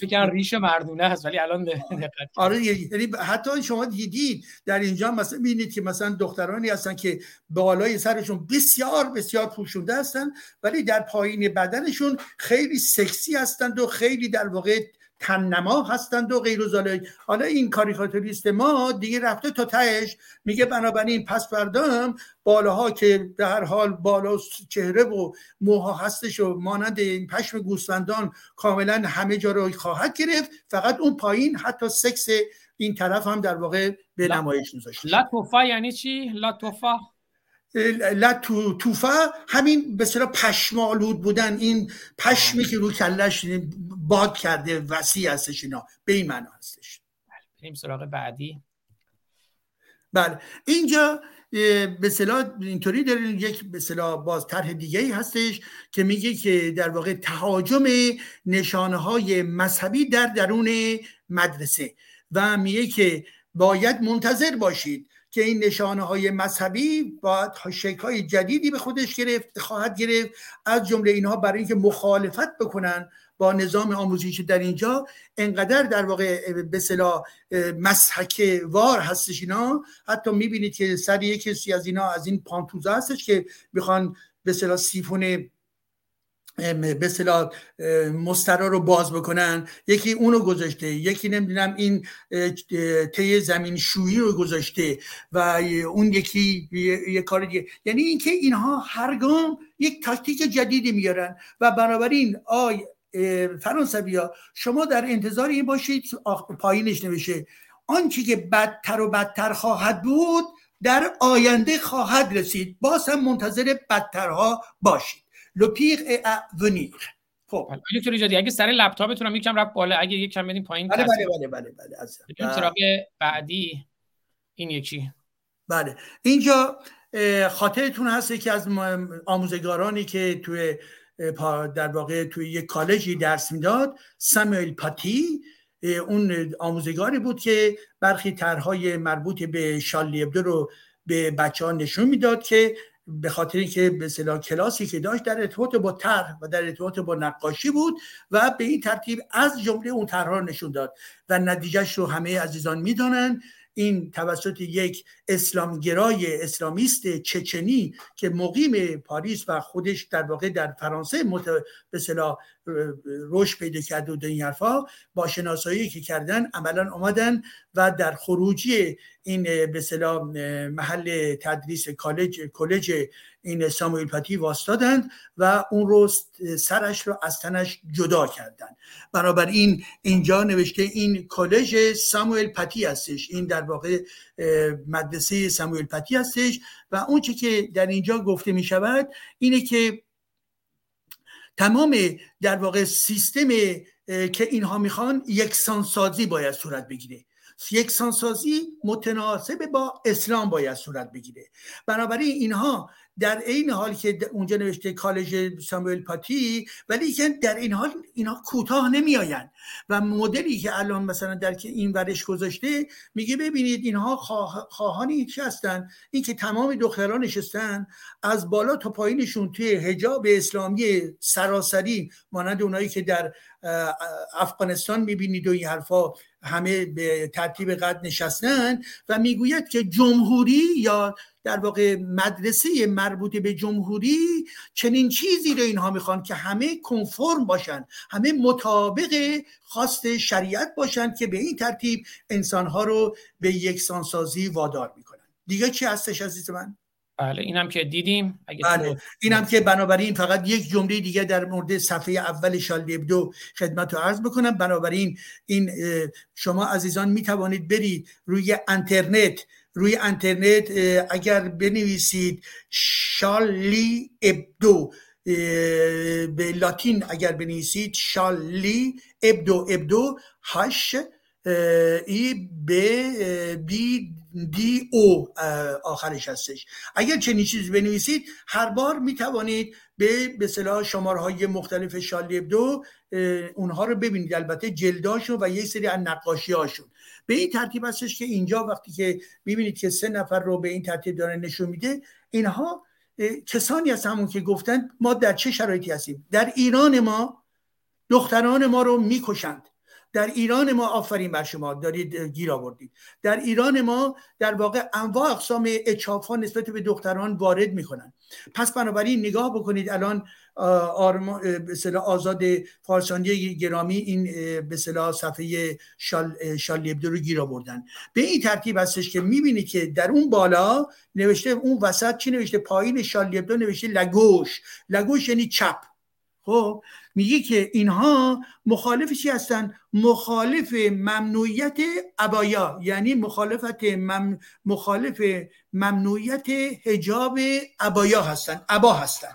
فکر ریش مردونه هست ولی الان دقت آره یعنی حتی شما دیدید در اینجا مثلا ببینید که مثلا دخترانی هستن که بالای سرشون بسیار بسیار پوشونده هستن ولی در پایین بدنشون خیلی سکسی هستند و خیلی در واقع تنما هستند و غیر زالک. حالا این کاریکاتوریست ما دیگه رفته تا تهش. میگه بنابراین پس فردام بالاها که به هر حال بالا چهره و موها هستش و مانند این پشم گوسفندان کاملا همه جا رو خواهد گرفت. فقط اون پایین حتی سکس این طرف هم در واقع به نمایش میذاشت لاتوفا یعنی چی؟ لاتوفا لا تو توفه همین به اصطلاح پشمالود بودن. این پشمی که رو کلش باد کرده وسیع هستش اینا. به این معنا هستش. بریم سراغ بعدی. بله. اینجا به اصطلاح اینطوری داریم یک به اصطلاح باز طرح دیگه ای هستش که میگه که در واقع تهاجم نشانه های مذهبی در درون مدرسه و میگه که باید منتظر باشید. که این نشانه های مذهبی باید شکل های جدیدی به خودش گرفت خواهد گرفت. از جمله اینها برای اینکه مخالفت بکنن با نظام آموزشی در اینجا انقدر در واقع به اصطلاح مسحک وار هستش اینا. حتی می‌بینید که سر یک از اینا از این پانتوزه هستش که می‌خوان به اصطلاح سیفون به اصطلاح اه، مسترا رو باز بکنن. یکی اونو گذاشته یکی نمی‌دونم این طی زمین شویی رو گذاشته و اون یکی یه کار دیگه. یعنی اینکه اینها هر گام یک تاکتیک جدیدی میارن و بنابراین آی فرانسوی ها شما در انتظار این باشید پایینش نمیشه آنچه که بدتر و بدتر خواهد بود در آینده خواهد رسید. باز هم منتظر بدترها باشید. لپیق ا ونیر خب بله. دکتر ایجادی اگه سر لپتاپتون یکم رفت بالا اگه یکم بدیم پایین بله بله بله بله بله عزیزم. بریم سراغ بعدی این یکی. بله. اینجا خاطرتون هست که از آموزگارانی که توی در واقع توی یک کالجی درس می‌داد ساموئل پاتی. اون آموزگاری بود که برخی طرحهای مربوط به شارلی ابدو رو به بچه ها نشون می‌داد که به خاطر اینکه به اصطلاح کلاسی که داشت در ارتباط با طرح و در ارتباط با نقاشی بود و به این ترتیب از جمله اون رو نشون داد. و نتیجهش رو همه عزیزان می‌دانند. این توسط یک اسلامگرای اسلامیست چچنی که مقیم پاریس و خودش در واقع در فرانسه مت... به اصطلاح رشد پیدا کرده و این حرفا با شناسایی که کردن عملا آمدن و در خروجی این به محل تدریس کالج کالج این ساموئل پتی واستادند و اون رو سرش رو از تنش جدا کردند. بنابراین اینجا نوشته این کالج ساموئل پتی هستش. این در واقع مدرسه ساموئل پتی هستش. و اون چی که در اینجا گفته می شود اینه که تمام در واقع سیستم که اینها می‌خوان یکسانسازی باید صورت بگیره. یکسانسازی متناسب با اسلام باید صورت بگیره. بنابراین اینها در این حال که اونجا نوشته کالج ساموئل پاتی ولی که در این حال اینها کوتاه نمیآیند. و مدلی که الان مثلا در که این ورش گذاشته میگه ببینید اینها خواهان چی هستن؟ این که تمام دختران نشستن از بالا تا پایینشون توی حجاب اسلامی سراسری مانند اونایی که در افغانستان می‌بینید و این حرفا همه به ترتیب قد نشستن و می‌گوید که جمهوری یا در واقع مدرسه مربوط به جمهوری چنین چیزی رو اینها می‌خوان که همه کنفرم باشن همه مطابق خواست شریعت باشن که به این ترتیب انسانها رو به یکسانسازی وادار می‌کنن دیگه چی هستش عزیز من؟ بله اینم که دیدیم. اگه بله اینم که بنابراین فقط یک جمله دیگه در مورد صفحه اول دو خدمت رو عرض بکنم. بنابراین این شما عزیزان می توانید برید روی انترنت روی انترنت اگر بنویسید شالی ابدو به لاتین اگر بنویسید شالی ابدو ابدو هش ای به بی دی او آخرش هستش. اگر چنین چیزی بنویسید هر بار می توانید به به صلاح شمارهای مختلف شالی ابدو اونها رو ببینید. البته جلداشون و یک سری از نقاشی هاشون به این ترتیب هستش که اینجا وقتی که می‌بینید که سه نفر رو به این ترتیب داره نشون میده اینها کسانی هست همون که گفتن ما در چه شرایطی هستیم؟ در ایران ما دختران ما رو می‌کشند. در ایران ما آفرین بر شما دارید گیر آوردید. در ایران ما در واقع انواع اقسام اچاف ها نسبت به دختران وارد می‌کنن. پس بنابراین نگاه بکنید الان آرما آزاد فارسانی گرامی این به صفحه شال شالیبدو رو گیر آوردن. به این ترتیب هستش که می‌بینید که در اون بالا نوشته اون وسط چی نوشته؟ پایین شالیبدو نوشته لگوش. لگوش یعنی چپ. خب؟ میگه که اینها مخالف چی هستن. مخالف ممنوعیت ابایا یعنی مخالفت مم... مخالف ممنوعیت حجاب ابایا هستن ابا هستن.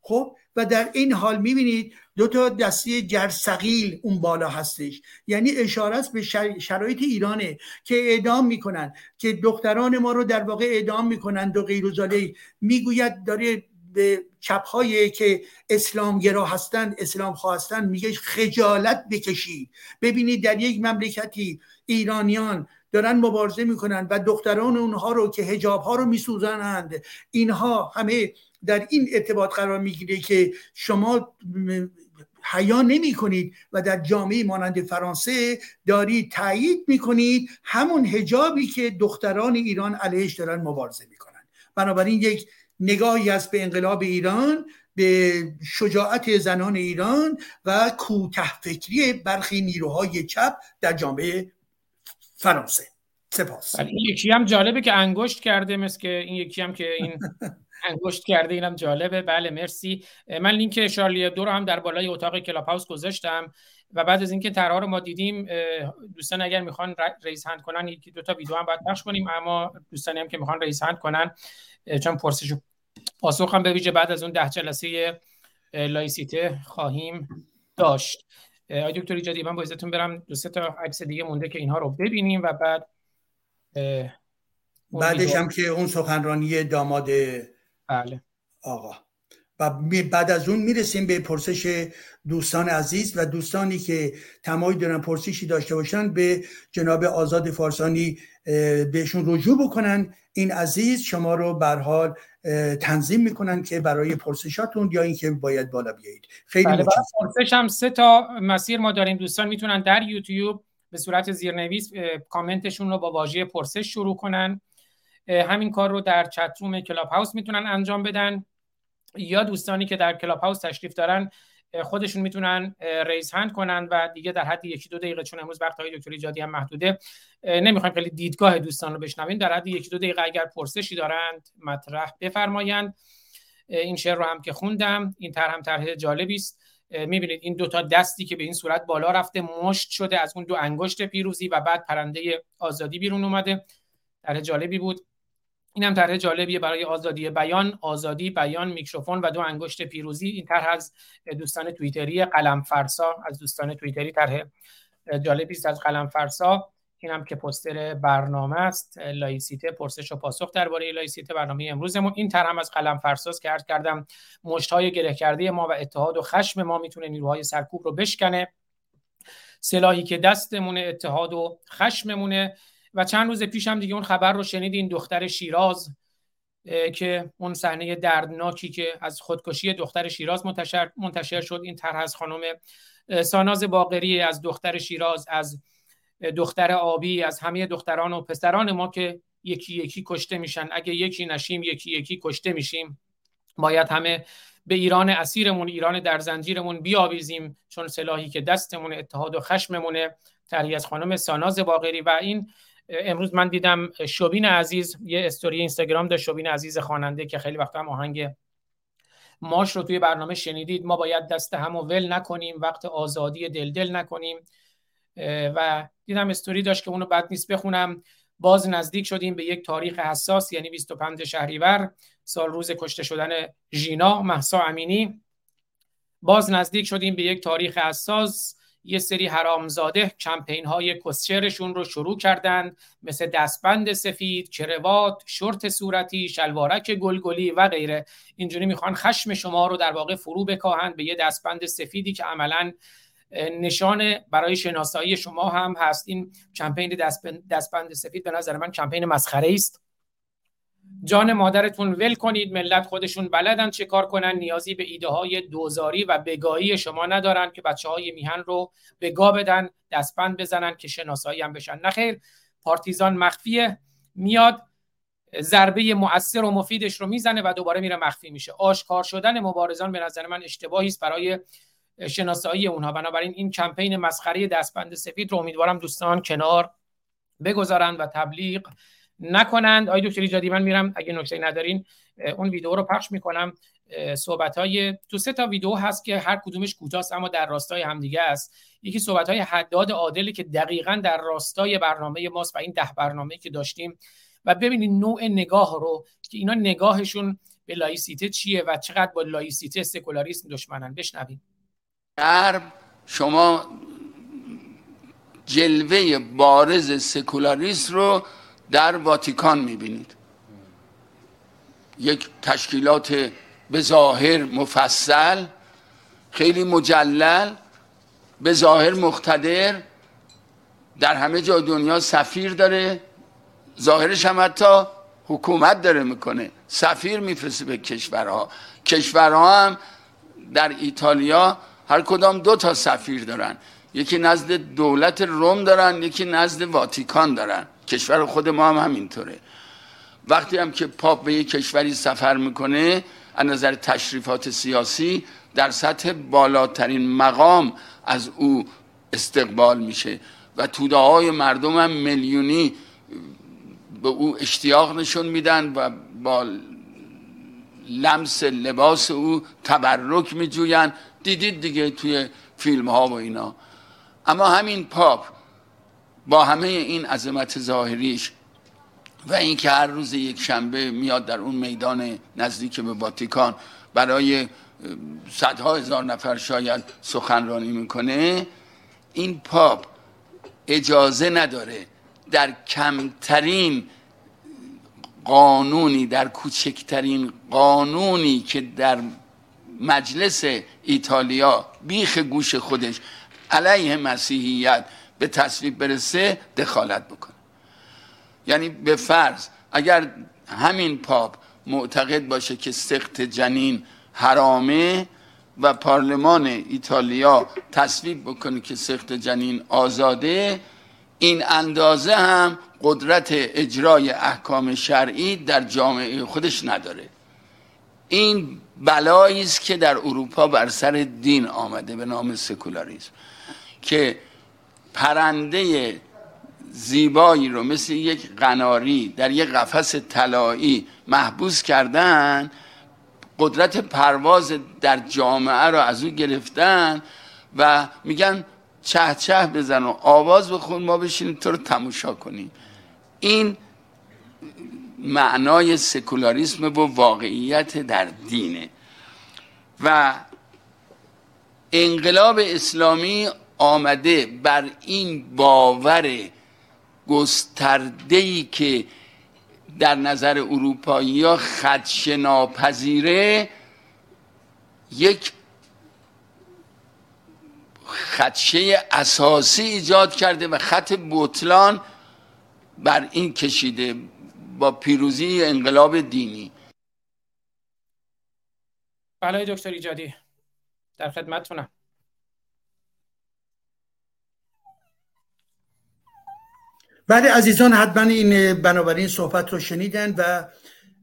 خب؟ و در این حال می‌بینید دو تا دسته جرسقیل اون بالا هستش. یعنی اشاره است به شرایط ایرانه که اعدام می‌کنن که دختران ما رو در واقع اعدام می‌کنن. و غیر می‌گوید داره به چپهایی که اسلامگرا هستند اسلام خواستن میگه خجالت بکشید ببینید در یک مملکتی ایرانیان دارن مبارزه می‌کنن و دختران اونها رو که هجاب ها رو میسوزنند اینها همه در این ارتباط قرار می‌گیره که شما حیا نمی کنید و در جامعه مانند فرانسه دارید تایید می‌کنید همون هجابی که دختران ایران علیهش دارن مبارزه می‌کنن. بنابراین یک نگاهی است به انقلاب ایران به شجاعت زنان ایران و کوته فکری برخی نیروهای چپ در جامعه فرانسه. سپاس. این یکی هم جالبه که انگشت کرده مثل که این یکی هم که این انگشت کرده اینم جالبه. بله مرسی. من لینک شارلی دو رو هم در بالای اتاق کلاب هاوس گذاشتم. و بعد از اینکه طرح رو ما دیدیم دوستان اگر می‌خوان raise hand کنن یکی دو تا ویدیو هم باید پخش کنیم اما دوستانی هم که می‌خوان raise hand کنن چون پرسش پاسخ هم به ویژه بعد از اون ده جلسه لایسیته خواهیم داشت. آقای دکتر ایجادی من با اجازتون برم دو سه تا عکس دیگه مونده که اینها رو ببینیم و بعد بعدش هم که اون سخنرانی داماد بله. آقا. و بعد از اون می‌رسیم به پرسش دوستان عزیز و دوستانی که تمایل دارن پرسشی داشته باشن به جناب آزاد فارسانی بهشون رجوع بکنن. این عزیز شما رو بر حال تنظیم می‌کنن که برای پرسشاتون یا اینکه باید بالا بیایید. خیلی بله پرسش هم سه تا مسیر ما داریم دوستان. می‌تونن در یوتیوب به صورت زیرنویس کامنتشون رو با واژه پرسش شروع کنن. همین کار رو در چتروم کلاب هاوس می‌تونن انجام بدن. یا دوستانی که در کلاب هاوس تشریف دارن خودشون می‌تونن ریز هند کنن و دیگه در حد یکی دو دقیقه چون امروز وقت های دکتر ایجادی هم محدوده نمی‌خوایم خیلی دیدگاه دوستان رو بشنویم. در حد یکی دو دقیقه اگر پرسشی دارند مطرح بفرمایند. این شعر رو هم که خوندم این طرح هم طرح جالبی است. می‌بینید این دوتا دستی که به این صورت بالا رفته مشت شده از اون دو انگشت پیروزی و بعد پرنده آزادی بیرون اومده. طرح جالبی بود. این هم طرح جالبیه برای آزادی بیان آزادی بیان میکروفون و دو انگشت پیروزی. این طرح از دوستان توییتری قلم فرسا از دوستان توییتری طرح جالبی است از قلم فرسا. این هم که پستر برنامه است. لایسیته پرسش و پاسخ درباره لایسیته برنامه امروزمون. این طرح هم از قلم فرساست که عرض کردم مشت های گره کرده ما و اتحاد و خشم ما می‌تونه نیروهای سرکوب رو بشکنه. سلاحی که دستمونه اتحاد و خشممونه. و چند روز پیش هم دیگه اون خبر رو شنیدین دختر شیراز که اون صحنه دردناکی که از خودکشی دختر شیراز منتشر, منتشر شد. این طرح از خانم ساناز باقری از دختر شیراز از دختر آبی از همه دختران و پسران ما که یکی یکی کشته میشن. اگه یکی نشیم یکی یکی کشته میشیم. باید همه به ایران اسیرمون ایران در زنجیرمون بیاویزیم چون سلاحی که دستمون اتحاد و خشممونه. تری از خانم ساناز باقری و این امروز من دیدم شوبین عزیز یه استوری اینستاگرام داشت شوبین عزیز خواننده که خیلی وقتا هم آهنگ ماش رو توی برنامه شنیدید. ما باید دست همو ول نکنیم وقت آزادی دل دل نکنیم و دیدم استوری داشت که اونو بعد نیست بخونم. باز نزدیک شدیم به یک تاریخ حساس یعنی 25 شهریور سال روز کشته شدن ژینا محسا امینی. باز نزدیک شدیم به یک تاریخ حساس. یه سری حرامزاده کمپین های کسچرشون رو شروع کردند مثل دستبند سفید، کروات، شورت صورتی، شلوارک گلگلی و غیره. اینجوری می‌خوان خشم شما رو در واقع فرو بکاهند به یه دستبند سفیدی که عملا نشان برای شناسایی شما هم هست. این کمپین دستبند سفید به نظر من کمپین مسخره است. جان مادرتون ول کنید ملت خودشون بلدن چه کار کنن. نیازی به ایده های دوزاری و بگایی شما ندارن که بچه های میهن رو بگا بدن دستبند بزنن که شناسایی هم بشن. نخیر پارتیزان مخفیه. میاد ضربه مؤثر و مفیدش رو می‌زنه و دوباره میره مخفی میشه. آشکار شدن مبارزان به نظر من اشتباهی است برای شناسایی اونها. بنابراین این کمپین مسخره دستبند سفید رو امیدوارم دوستان کنار بگذارند و تبلیغ نکنند. آقای دکتر ایجادی من میرم. اگه نکته ندارین اون ویدیو رو پخش می‌کنم. صحبت های دو سه تا ویدیو هست که هر کدومش کوتاست اما در راستای همدیگه است. یکی صحبت های حداد عادلی که دقیقا در راستای برنامه ماست و این ده برنامه که داشتیم. و ببینید نوع نگاه رو که اینا نگاهشون به لایسیته چیه و چقدر با لایسیته سکولاریسم دشمنن. بشنوید غرب شما جلوه بارز سکولاریست رو در واتیکان می‌بینید. یک تشکیلات به ظاهر مفصل خیلی مجلل به ظاهر مختدر در همه جا دنیا سفیر داره. ظاهرش هم حتی حکومت داره می‌کنه. سفیر میفرسته به کشورها. کشورها هم در ایتالیا هر کدام دو تا سفیر دارن. یکی نزد دولت روم دارن یکی نزد واتیکان دارن. کشور خود ما هم همینطوره. وقتی هم که پاپ به یک کشوری سفر می‌کنه از نظر تشریفات سیاسی در سطح بالاترین مقام از او استقبال میشه و توده های مردم هم میلیونی به او اشتیاق نشون میدن و با لمس لباس او تبرک میجوین دیدید دیگه توی فیلم ها و اینا. اما همین پاپ با همه این عظمت ظاهریش و اینکه هر روز یک شنبه میاد در اون میدان نزدیک به واتیکان برای صدها هزار نفر شاید سخنرانی می‌کنه این پاپ اجازه نداره در کمترین قانونی در کوچکترین قانونی که در مجلس ایتالیا بیخ گوش خودش علیه مسیحیت به تصویب برسه دخالت بکنه. یعنی به فرض اگر همین پاپ معتقد باشه که سخت جنین حرامه و پارلمان ایتالیا تصویب بکنه که سخت جنین آزاده این اندازه هم قدرت اجرای احکام شرعی در جامعه خودش نداره. این بلایی است که در اروپا بر سر دین آمده به نام سکولاریسم که پرنده زیبایی رو مثل یک قناری در یک قفس طلایی محبوس کردن قدرت پرواز در جامعه رو از او گرفتن و میگن چه چه بزن و آواز بخون ما بشینیم تو رو تماشا کنیم. این معنای سکولاریسم و واقعیت در دینه. و انقلاب اسلامی آمده بر این باور گسترده که در نظر اروپایی ها خدش ناپذیره یک خدشه اساسی ایجاد کرده و خط بوتلان بر این کشیده با پیروزی انقلاب دینی. بله دکتر ایجادی در خدمتتونم. بله عزیزان حتما این بنابراین صحبت رو شنیدن و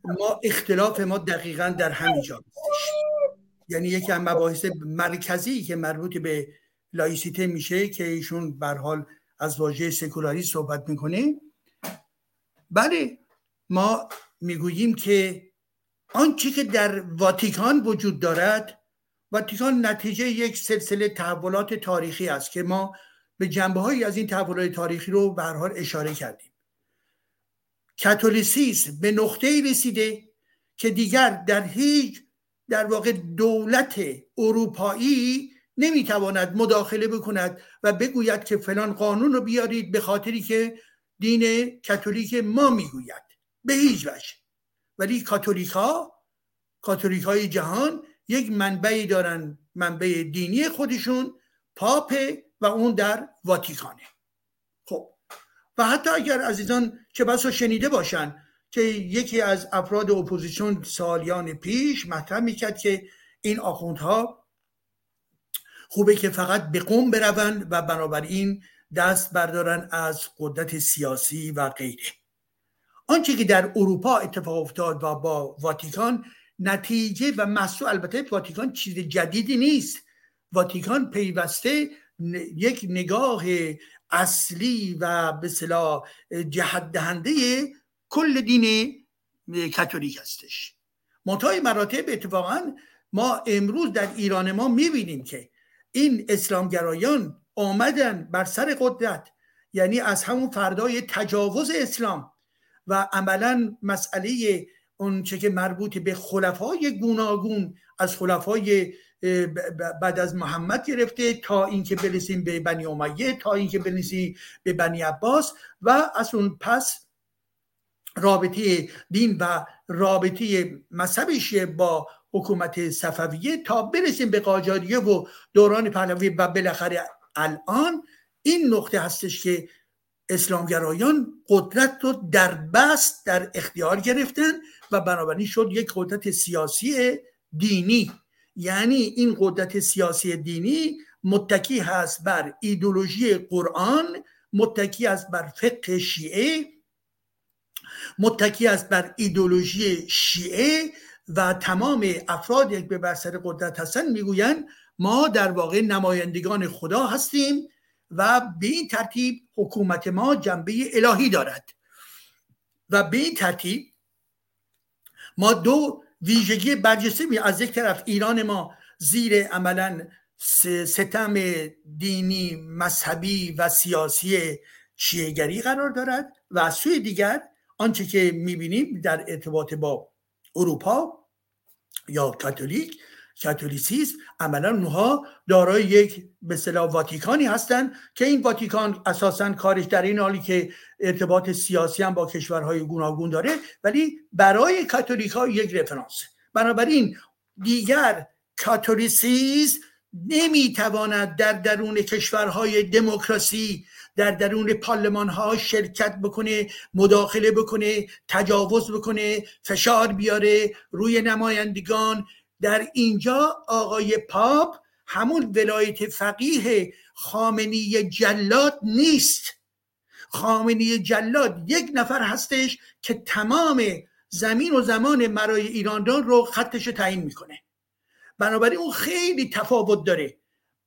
ما اختلاف ما دقیقا در همین جا یعنی یکی از مباحث مرکزی که مربوط به لایسیته میشه که ایشون بر حال از واژه سکولاری صحبت می‌کنه. بله ما می‌گوییم که آنچه که در واتیکان وجود دارد واتیکان نتیجه یک سلسله تحولات تاریخی است که ما به جنبه هایی از این تحولات تاریخی رو به حال اشاره کردیم. کاتولیسیسم به نقطه رسیده که دیگر در هیچ در واقع دولت اروپایی نمی‌تواند مداخله بکند و بگوید که فلان قانون رو بیارید به خاطری که دین کاتولیک ما می‌گوید. به هیچ وجه. ولی کاتولیک ها کاتولیک های جهان یک منبعی دارن منبع دینی خودشون پاپ و اون در واتیکانه خب. و حتی اگر عزیزان چه بسا شنیده باشن که یکی از افراد اپوزیسیون سالیان پیش مطرح می‌کرد که این آخوندها خوبه که فقط به قم بروند و بنابراین دست بردارن از قدرت سیاسی و غیره. آنچه که در اروپا اتفاق افتاد و با واتیکان نتیجه و محصول البته واتیکان چیز جدیدی نیست. واتیکان پیوسته یک نگاه اصلی و به صلاح جهت دهنده کل دین کاتولیک هستش. منتهای مراتب اتفاقا ما امروز در ایران ما می‌بینیم که این اسلامگرایان آمدن بر سر قدرت یعنی از همون فردای تجاوز اسلام و عملا مسئله اون چه که مربوط به خلفای گوناگون از خلفای بعد از محمد گرفته تا اینکه برسیم به بنی امیه تا اینکه برسیم به بنی عباس و از اون پس رابطه دین و رابطه مذهبش با حکومت صفویه تا برسیم به قاجاریه و دوران پهلوی و بالاخره الان این نقطه هستش که اسلامگرایان قدرت رو در بست در اختیار گرفتن و بنابراین شد یک قدرت سیاسی دینی. یعنی این قدرت سیاسی دینی متکی هست بر ایدولوژی قرآن متکی است بر فقه شیعه متکی است بر ایدولوژی شیعه و تمام افراد که به بسر قدرت هستن. می‌گویند ما در واقع نمایندگان خدا هستیم و به این ترتیب حکومت ما جنبه الهی دارد. و به این ترتیب ما دو ویژگی برجسته می از یک طرف ایران ما زیر عملا ستم دینی مذهبی و سیاسی شیعگری قرار دارد و از سوی دیگر آنچه که می‌بینیم در ارتباط با اروپا یا کاتولیک کاتولیسیسم عملا اونها دارای یک به واتیکانی هستند که این واتیکان اساسا کارش در این حالی که ارتباط سیاسی هم با کشورهای گوناگون داره ولی برای کاتولیک ها یک رفرانس. بنابراین دیگر کاتولیسیسم نمی‌تواند در درون کشورهای دموکراسی در درون پارلمان ها شرکت بکنه مداخله بکنه تجاوز بکنه فشار بیاره روی نمایندگان. در اینجا آقای پاپ همون ولایت فقیه خامنی جلاد نیست. خامنی جلاد یک نفر هستش که تمام زمین و زمان مرای ایراندان رو خطش رو تعیین می‌کنه. بنابراین اون خیلی تفاوت داره.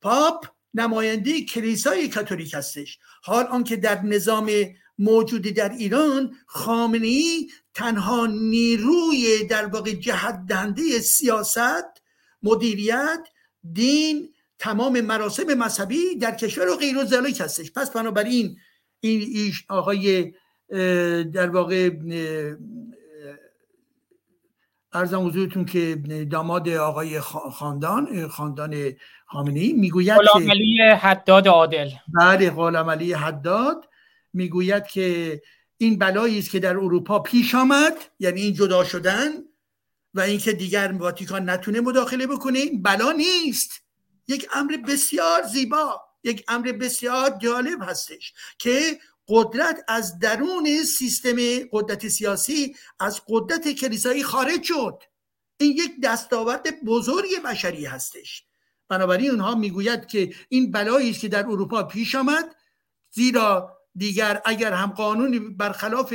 پاپ نماینده کلیسای کاتولیک هستش. حال آنکه در نظام موجودی در ایران خامنه ای تنها نیروی در واقع جهت دهنده سیاست مدیریت دین تمام مراسم مذهبی در کشور و غیر ذالک هستش. پس بنابراین این آقای در واقع ارزم حضورتون که داماد آقای خاندان خاندان خامنه‌ای می‌گوید غلام علی حداد عادل. بله غلام علی حداد می‌گوید که این بلایی است که در اروپا پیش آمد یعنی این جدا شدن و اینکه دیگر واتیکان نتونه مداخله بکنه این بلا نیست. یک امر بسیار زیبا. یک امر بسیار جالب هستش که قدرت از درون سیستم قدرت سیاسی از قدرت کلیسایی خارج شد. این یک دستاورد بزرگ بشری هستش. بنابراین اونها می‌گوید که این بلایی است که در اروپا پیش آمد زیرا دیگر اگر هم قانونی برخلاف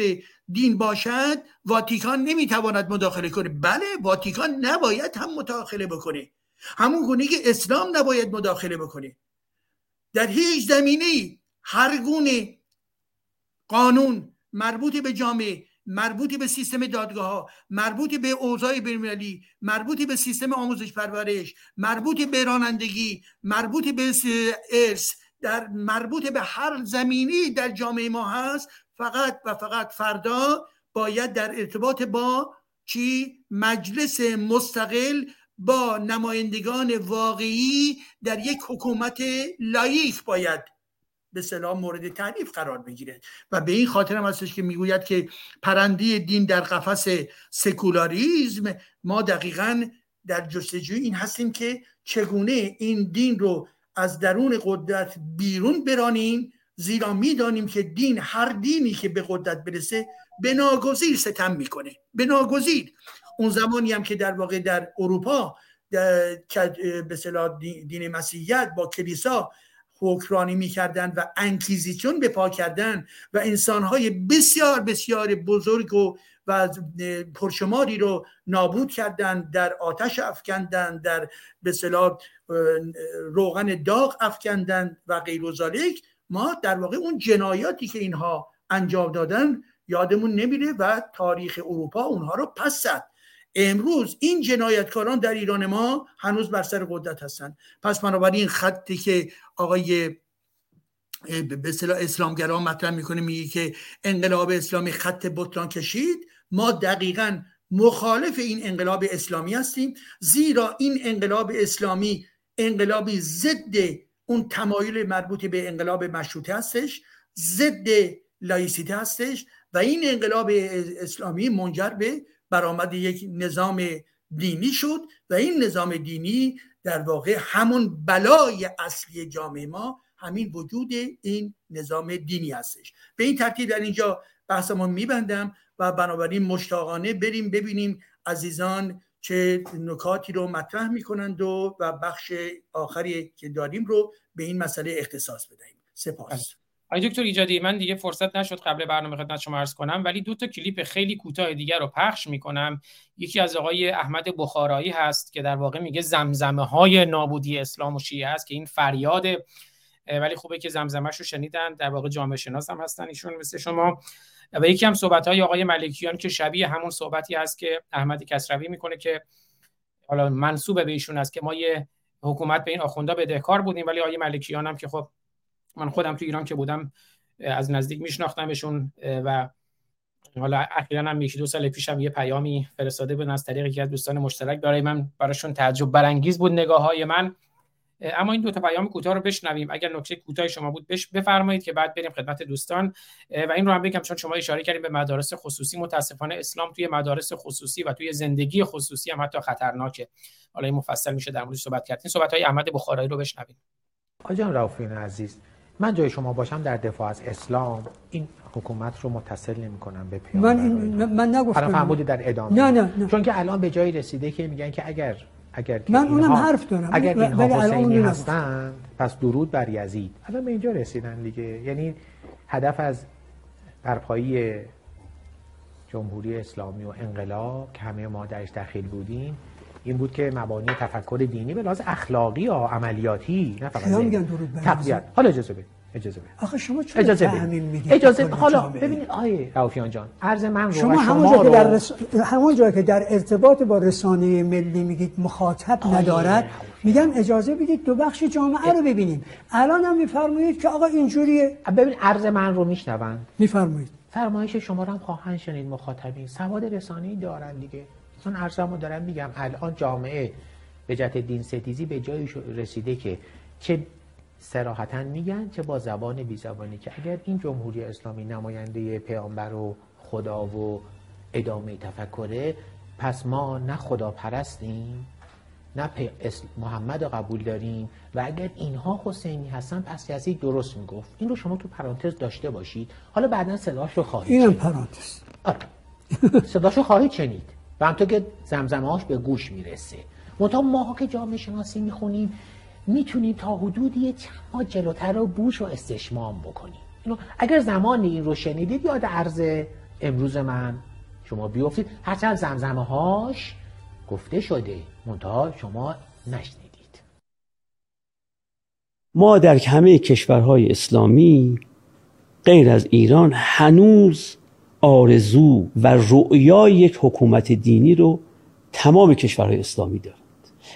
دین باشد واتیکان نمی‌تواند مداخله کنه. بله واتیکان نباید هم مداخله بکنه. همون گونه که اسلام نباید مداخله بکنه. در هیچ زمینه هر گونه قانون مربوط به جامعه مربوطی به سیستم دادگاه ها مربوطی به اوضاع بینالمللی مربوطی به سیستم آموزش پرورش مربوطی به رانندگی مربوطی به ارث در مربوط به هر زمینی در جامعه ما هست فقط و فقط فردا باید در ارتباط با چی؟ مجلس مستقل با نمایندگان واقعی در یک حکومت لایق باید به سلام مورد تعریف قرار بگیره. و به این خاطر هم هستش که می‌گوید که پرنده دین در قفس سکولاریزم ما دقیقا در جستجوی این هستیم که چگونه این دین رو از درون قدرت بیرون برانیم زیرا می‌دانیم که دین هر دینی که به قدرت برسه به ناگزیر ستم می‌کنه. به ناگزیر. اون زمانی هم که در واقع در اروپا به دین مسیحیت با کلیسا حکرانی می‌کردن و انکیزیچون به پا کردن و انسانهای بسیار بسیار بزرگ و و پرشماری رو نابود کردن در آتش افکندن در به روغن داغ افکندن و غیر و ما در واقع اون جنایاتی که اینها انجام دادن یادمون نمیره و تاریخ اروپا اونها رو پس زد. امروز این جنایتکاران در ایران ما هنوز بر سر قدرت هستن. پس بنابراین خطی که آقای به اصطلاح اسلامگرا مطرح می‌کنه میگه که انقلاب اسلامی خط بطران کشید ما دقیقا مخالف این انقلاب اسلامی هستیم. زیرا این انقلاب اسلامی انقلابی ضد اون تمایل مربوط به انقلاب مشروطه هستش ضد لایسیته هستش و این انقلاب اسلامی منجر به برآمد یک نظام دینی شد و این نظام دینی در واقع همون بلای اصلی جامعه ما همین وجود این نظام دینی هستش. به این ترتیب در اینجا بحثمون میبندم و بنابراین مشتاقانه بریم ببینیم عزیزان چه نکاتی رو مطرح می‌کنند و و بخش آخری که داریم رو به این مسئله اختصاص بدهیم. سپاس. آقای دکتر ایجادی من دیگه فرصت نشد قبل برنامه خدمت شما عرض کنم ولی دو تا کلیپ خیلی کوتاه دیگر رو پخش می‌کنم. یکی از آقای احمد بخارایی هست که در واقع میگه زمزمه های نابودی اسلام و شیعه است که این فریاد ولی خوبه که زمزمه رو شنیدن در واقع جامعه شناس هم هستن ایشون مثل شما. و یکی هم صحبت های آقای ملکیان که شبیه همون صحبتی هست که احمد کسروی می‌کنه که حالا منصوب به ایشون است که ما یه حکومت به این آخوندا بدهکار بودیم ولی آقای ملکیان هم که خب من خودم تو ایران که بودم از نزدیک میشناختمشون و حالا اخیرا هم یکی دو سال پیشم یه پیامی فرستاده بودن از طریق یکی از دوستان مشترک برای من براشون تعجب برانگیز بود نگاه های من اما این دو تا پیام کوتاه رو بشنویم. اگر نکته کوتاه شما بود بش بفرمایید که بعد بریم خدمت دوستان. و این رو هم بگم چون شما اشاره کردیم به مدارس خصوصی متاسفانه اسلام توی مدارس خصوصی و توی زندگی خصوصی هم حتی خطرناکه. حالا این مفصل میشه در موردش صحبت کردیم صحبت های احمد بخارایی رو بشنویم. آجان رافین عزیز. من جای شما باشم در دفاع از اسلام این حکومت رو متصل نمی کنم به پیامبر من من نگفتم. الان فهمودی در ادامه. نه نه, نه. چون که الان به جایی رسیده که میگن که اگر اگر من اونم حرف دارم. اگر اینها حسینی هستند پس درود بر یزید. الان به اینجا رسیدن دیگه. یعنی هدف از برپایی جمهوری اسلامی و انقلاب که همه ما درش دخیل بودیم این بود که مبانی تفکر دینی به لحاظ اخلاقی یا عملیاتی نه فقط میگن درود تقویت. حالا اجازه بده اجازه بده آخه شما چرا اجازه می‌دید اجازه حالا ببینید آیه رافیان جان عرض من رو شما و همون شما جا که در رس... همون جا که در ارتباط با رسانه ملی میگید مخاطب ندارد میگم اجازه بدید دو بخش جامعه رو ببینیم. الان هم میفرمایید که آقا اینجوریه. ببین عرض من رو میشنون میفرمایید. فرمایش شما رو هم خواهند شنید مخاطبین. سواد رسانه‌ای دارن دیگه. چون ارزمو دارم میگم الان جامعه به جهت دین ستیزی به جایی رسیده که چه سراحتا میگن چه با زبان بی زبانی که اگر این جمهوری اسلامی نماینده پیامبر و خدا و ادامه تفکره پس ما نه خدا پرستیم نه پی- محمد رو قبول داریم و اگر اینها حسینی هستن پس یزید درست می‌گفت. این رو شما تو پرانتز داشته باشید. حالا بعدا صداش رو خواهید اینم شنید. پرانتز. آره. صداشو خواهید شنید. و همطور که زمزمهاش به گوش می‌رسه منتها ماها که جامعه شناسی می‌خونیم می‌تونیم تا حدودی چند ما جلوتر رو بوش و استشمام بکنیم. اینو اگر زمانی این رو شنیدید یاد عرض امروز من شما بیفتید. هرچند زمزمه هاش گفته شده منتها شما نشنیدید. ما در همه کشورهای اسلامی غیر از ایران هنوز آرزو و رؤیای یک حکومت دینی رو تمام کشورهای اسلامی دارند.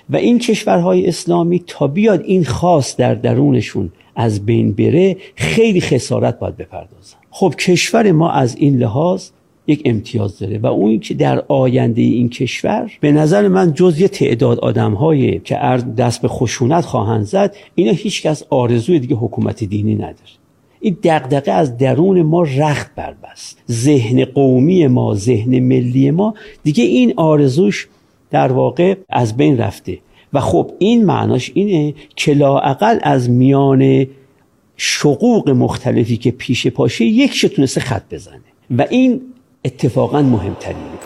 و این کشورهای اسلامی تا بیاد این خاص در درونشون از بین بره خیلی خسارت باید بپردازن. خب کشور ما از این لحاظ یک امتیاز داره و اون که در آینده این کشور به نظر من جز یه تعداد آدم که ارز- دست به خشونت خواهند زد اینا هیچکس آرزوی دیگه حکومت دینی نداره. این دغدغه از درون ما رخت بربست. ذهن قومی ما ذهن ملی ما دیگه این آرزوش در واقع از بین رفته. و خب این معناش اینه که لااقل از میان شقوق مختلفی که پیش پاشه یک تونسته خط بزنه. و این اتفاقا مهمترینه.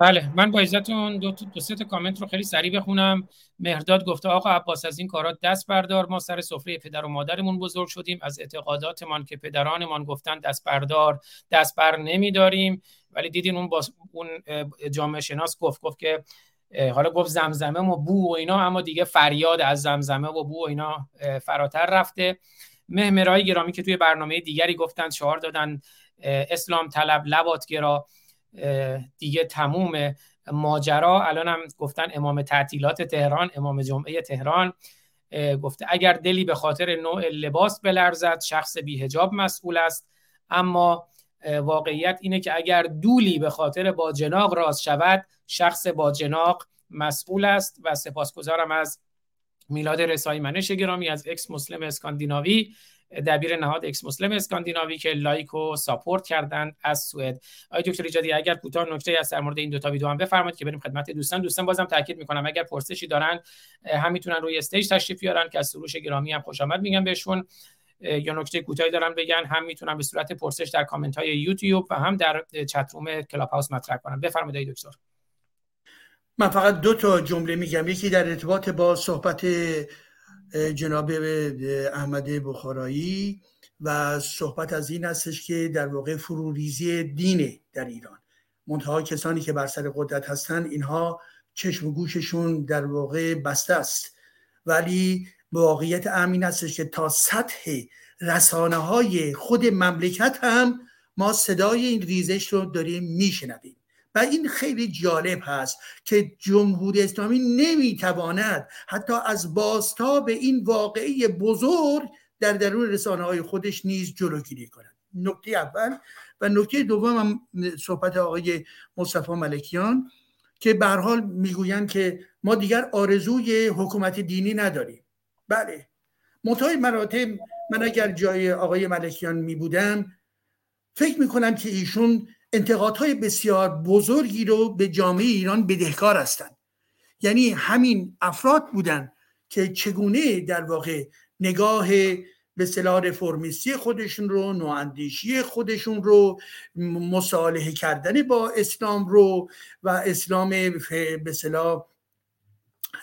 بله من با عزتون دو, دو سه تا کامنت رو خیلی سریع بخونم. مهرداد گفته آقا عباس از این کارات دست بردار. ما سر سفره پدر و مادرمون بزرگ شدیم. از اعتقاداتمان که پدرانمان گفتن دست بردار دست بر نمیداریم. ولی دیدین اون اون جامعه شناس گفت گفت که حالا گفت زمزمه و بو و اینا اما دیگه فریاد از زمزمه و بو و اینا فراتر رفته. مهمرای گرامی که توی برنامه دیگری گفتن شعار دادن اسلام طلب لبات گرا. اه، دیگه تموم ماجرا. الان هم گفتن امام تعطیلات تهران امام جمعه تهران گفته اگر دلی به خاطر نوع لباس بلرزد شخص بیهجاب مسئول است. اما واقعیت اینه که اگر دولی به خاطر با جناق راز شود شخص با جناق مسئول است و سپاسگزارم از میلاد رسایی منش گرامی از Ex-Muslim اسکاندیناوی. دبیر نهاد Ex-Muslim اسکاندیناوی که like و support کردند از سوئد. آقای دکتر ایجادی اگر کوتاه نکته‌ای در مورد این دو تا ویدیو هم بفرمایید که بریم خدمت دوستان. دوستان بازم تاکید می‌کنم اگر پرسشی دارن هم می‌تونن روی stage تشریف بیارن که از سروش گرامی هم خوش آمد میگم بهشون. یا نکته کوتاهی دارن بگن هم می‌تونن به صورت پرسش در کامنت های یوتیوب و هم در چت روم کلاب هاوس مطرح کنن. بفرمایید دکتر. من فقط دو تا جمله میگم. یکی در ارتباط با صحبت جناب احمد بخارایی. و صحبت از این هستش که در واقع فروریزی دینه در ایران. منتها کسانی که بر سر قدرت هستن اینها چشم و گوششون در واقع بسته است. ولی واقعیت امین هستش که تا سطح رسانه های خود مملکت هم ما صدای این ریزش رو داریم میشنویم. و این خیلی جالب هست که جمهوری اسلامی نمی‌تواند حتی از بازتاب این واقعی بزرگ در درون رسانه های خودش نیز جلوگیری کند. نکته اول و نکته دوم هم صحبت آقای مصطفی ملکیان که به حال می‌گویند که ما دیگر آرزوی حکومت دینی نداریم. بله. منتهای مراتب من اگر جای آقای ملکیان می بودم فکر می کنم که ایشون انتقادهای بسیار بزرگی رو به جامعه ایران بدهکار هستند. یعنی همین افراد بودن که چگونه در واقع نگاه به صلاح رفرمیستی خودشون رو نواندیشی خودشون رو مصالحه کردن با اسلام رو و اسلام به صلاح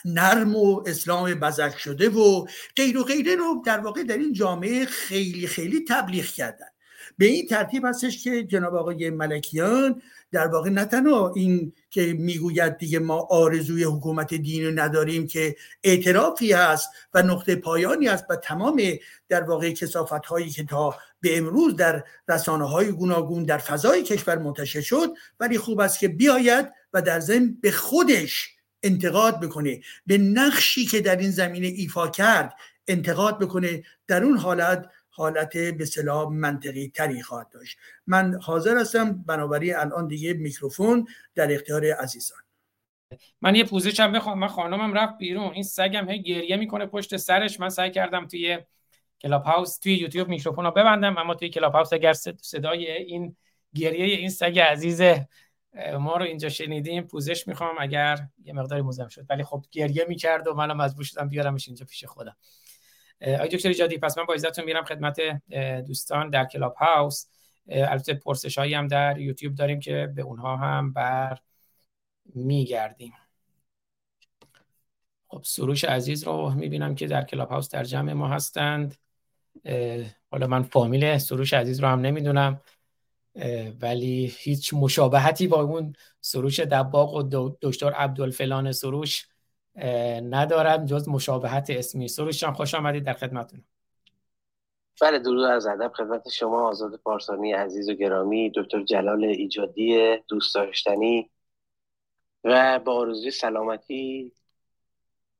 نرم و اسلام بزک شده و غیر و غیره رو در واقع در این جامعه خیلی خیلی تبلیغ کردن. به این ترتیب هستش که جناب آقای ملکیان در واقع نه تنها این که می‌گوید دیگه ما آرزوی حکومت دینی نداریم که اعترافی هست و نقطه پایانی است و تمام در واقع کسافت هایی که تا به امروز در رسانه های گوناگون در فضای کشور منتشر شد ولی خوب است که بیاید و در ضمن به خودش انتقاد بکنه به نقشی که در این زمینه ایفا کرد انتقاد بکنه در اون حالت حالت به اصطلاح منطقی تری خواهد داشت. من حاضر هستم بنابراین الان دیگه میکروفون در اختیار عزیزان. من یه پوزش هم بخوام. من خانمم رفت بیرون. این سگم هی گریه می‌کنه پشت سرش. من سعی کردم توی کلاب هاوس توی یوتیوب میکروفون رو ببندم اما توی کلاب هاوس اگر صدای این گریه این سگ عزیز ما رو اینجا شنیدیم پوزش می‌خوام اگر یه مقداری مزاحم شد. ولی خب گریه می‌کرد و منم مجبور شدم بیارمش اینجا پیش خودم. آقای دکتر ایجادی پس من با اجازتون میرم خدمت دوستان در کلاب هاوس. البته پرسش هایی هم در یوتیوب داریم که به اونها هم بر میگردیم. خب سروش عزیز رو می‌بینم که در کلاب هاوس در جمع ما هستند. حالا من فامیل سروش عزیز رو هم نمی‌دونم ولی هیچ مشابهتی با اون سروش دباغ و دکتر عبدالفلان سروش ندارم جز مشابهت اسمی. سروش خوش آمدید در خدمتتون. بله درود از ادب خدمت شما آزاد پارسانی عزیز و گرامی دکتر جلال ایجادی دوست داشتنی و با آرزوی سلامتی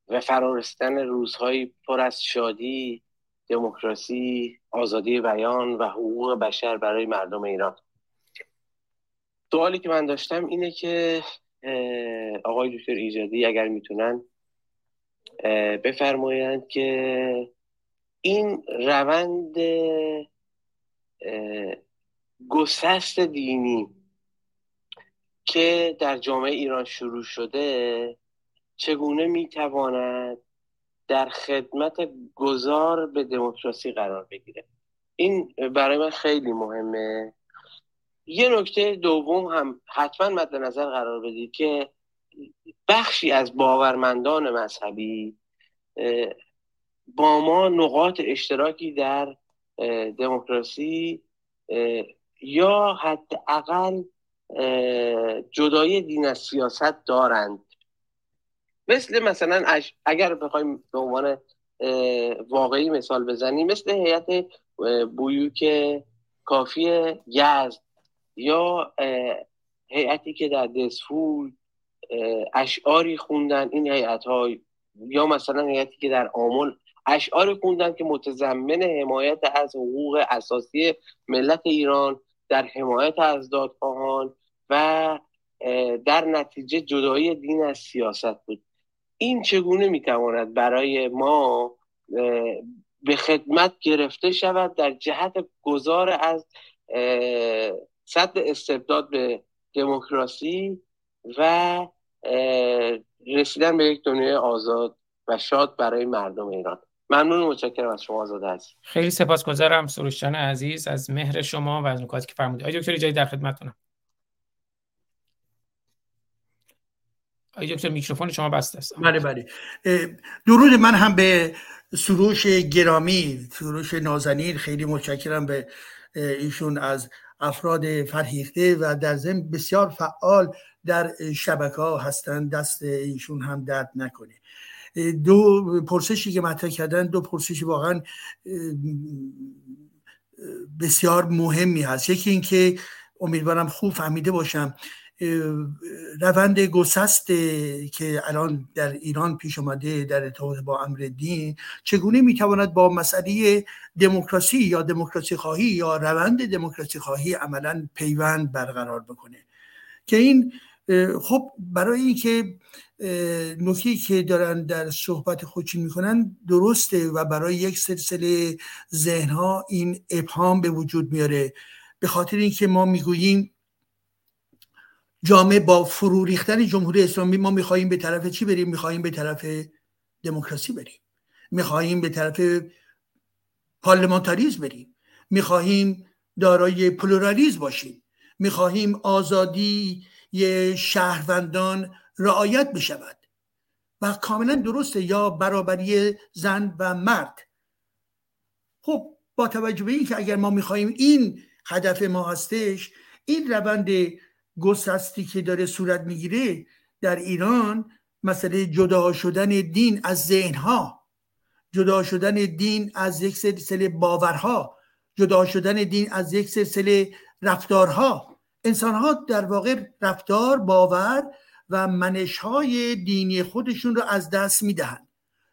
و فرارستن روزهای پر از شادی دموکراسی آزادی بیان و حقوق بشر برای مردم ایران. سوالی که من داشتم اینه که آقای دکتر ایجادی اگر می‌تونن بفرمایند که این روند گسست دینی که در جامعه ایران شروع شده چگونه می‌تواند در خدمت گذار به دموکراسی قرار بگیره؟ این برای من خیلی مهمه. یه نکته دوم هم حتما مد نظر قرار بدید که بخشی از باورمندان مذهبی با ما نقاط اشتراکی در دموکراسی یا حداقل جدای دین از سیاست دارند. مثل مثلا اگر بخوایم به عنوان واقعی مثال بزنیم مثل هیئت بویوک کافی یزد یا هیئتی که در دسفول اشعاری خوندن این هیئت یا مثلا هیئتی که در آمل اشعاری خوندن که متضمن حمایت از حقوق اساسی ملت ایران در حمایت از دادخواهان و در نتیجه جدایی دین از سیاست بود. این چگونه می‌تواند برای ما به خدمت گرفته شود در جهت گذار از صد استبداد به دموکراسی و رسیدن به یک دنیای آزاد و شاد برای مردم ایران. ممنون و متشکرم از شما آزاد هست خیلی سپاسگزارم سروشجان عزیز از مهر شما و از نکاتی که فرمودید. آقای دکتر جایی در خدمتتونم. آقای دکتر میکروفون شما بسته است. بله بله. درود من هم به سروش گرامی سروش نازنین. خیلی متشکرم به ایشون از افراد فرهیخته و در ضمن بسیار فعال در شبکه ها هستند. دست ایشون هم درد نکنه. دو پرسشی که مطرح کردن دو پرسش واقعا بسیار مهمی هست. یکی اینکه امیدوارم خوب فهمیده باشم. روند گسست که الان در ایران پیش آمده در ارتباط با امر دین چگونه می‌تواند با مسئله دموکراسی یا دموکراسی خواهی یا روند دموکراسی خواهی عملا پیوند برقرار بکنه؟ که این خب برای اینکه نکته که دارن در صحبت خودشون می‌کنن درسته و برای یک سلسله ذهنها این ابهام به وجود میاره. به خاطر اینکه ما می‌گوییم جامعه با فرو ریختن جمهوری اسلامی ما می‌خواهیم به طرف چی بریم؟ می‌خواهیم به طرف دموکراسی بریم. می‌خواهیم به طرف پارلمانتاریزم بریم. می‌خواهیم دارای پلورالیزم باشیم. می‌خواهیم آزادی شهروندان رعایت بشود. و کاملا درسته یا برابری زن و مرد. خب با توجه به اینکه اگر ما می‌خواهیم این هدف ما هستش این روند گسستی که داره صورت می‌گیره در ایران مسئله جدا شدن دین از ذهنها جدا شدن دین از یک سلسله باورها جدا شدن دین از یک سلسله رفتارها. انسان ها در واقع رفتار باور و منش های دینی خودشون رو از دست می‌دهند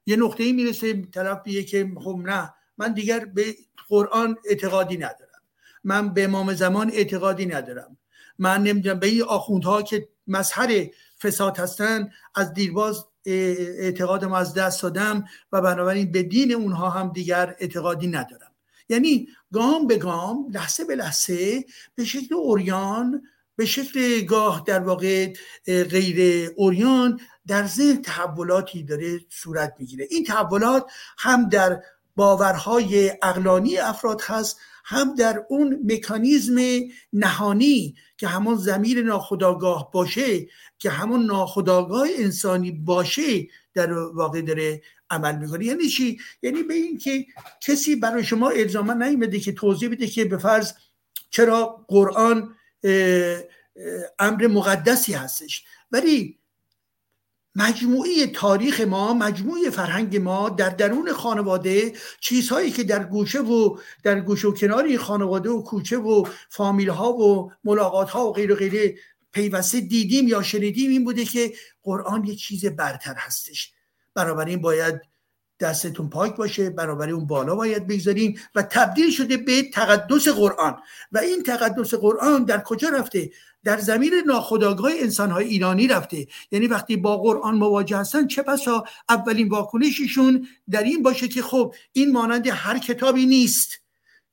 یه نقطه ای می‌رسه طرف بیه که خب نه من دیگر به قرآن اعتقادی ندارم. من به امام زمان اعتقادی ندارم. من نمی‌دونم به این آخوندها که مظهر فساد هستن از دیرباز اعتقادم از دست دادم و بنابراین به دین اونها هم دیگر اعتقادی ندارم. یعنی گام به گام لحظه به لحظه به شکل اوریان به شکل گاه در واقع غیر اوریان در ذهن تحولاتی داره صورت می‌گیره. این تحولات هم در باورهای اقلانی افراد هست هم در اون مکانیزم نهانی که همون زمیر ناخداگاه باشه که همون ناخداگاه انسانی باشه در واقع داره عمل می‌کنه. یعنی چی؟ یعنی به این که کسی برای شما الزاما نیومده که توضیح بده که به فرض چرا قرآن امر مقدسی هستش. ولی مجموعی تاریخ ما مجموعی فرهنگ ما در درون خانواده چیزهایی که در گوشه و در گوشه و کنار خانواده و کوچه و فامیل ها و ملاقات ها و غیر و غیره پیوسته دیدیم یا شنیدیم این بوده که قرآن یک چیز برتر هستش. این باید دستتون پاک باشه بنابراین اون بالا باید بگذاریم و تبدیل شده به تقدس قرآن. و این تقدس قرآن در کجا رفته؟ در زمین ناخداگاه انسانهای ایرانی رفته. یعنی وقتی با قرآن مواجه هستن چه پسا اولین واکنششون در این باشه که خب این مانند هر کتابی نیست.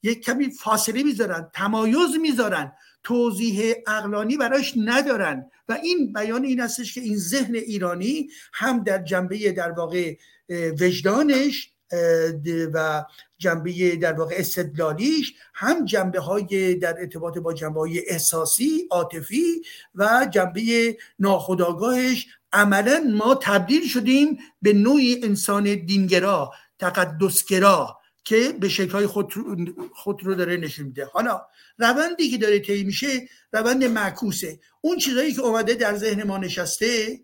یک کمی فاصله می‌ذارن تمایز می‌ذارن توضیح اقلانی براش ندارن. و این بیان این هستش که این ذهن ایرانی هم در جنبه در واقع وجدانش و جنبه در واقع استدلالیش هم جنبه های در ارتباط با جنبه های احساسی عاطفی و جنبه ناخداگاهش عملا ما تبدیل شدیم به نوعی انسان دینگرا تقدسگرا که به شکلهای خود, خود رو داره نشون میده. حالا روندی که داره طی میشه روند معکوسه. اون چیزایی که اومده در ذهن ما نشسته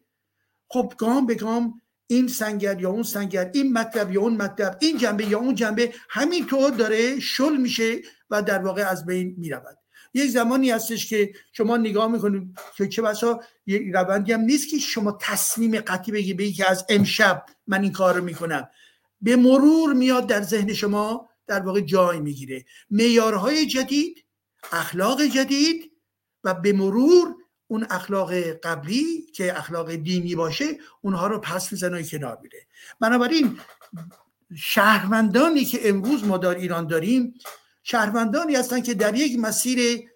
خب گام به گام این سنگر یا اون سنگر این مطلب یا اون مطلب این جنبه یا اون جنبه همینطور داره شل میشه و در واقع از بین می‌رود. یک زمانی هستش که شما نگاه می‌کنید که چه بسا یک روندی هم نیست که شما تصمیم قطعی بگی بگی که از امشب من این کار رو می‌کنم. به مرور میاد در ذهن شما در واقع جای می‌گیره. میارهای جدید اخلاق جدید و به مرور اون اخلاق قبلی که اخلاق دینی باشه اونها رو پس می‌زنه و کنار میره. بنابراین شهروندانی که امروز ما در ایران داریم شهروندانی هستن که در یک مسیر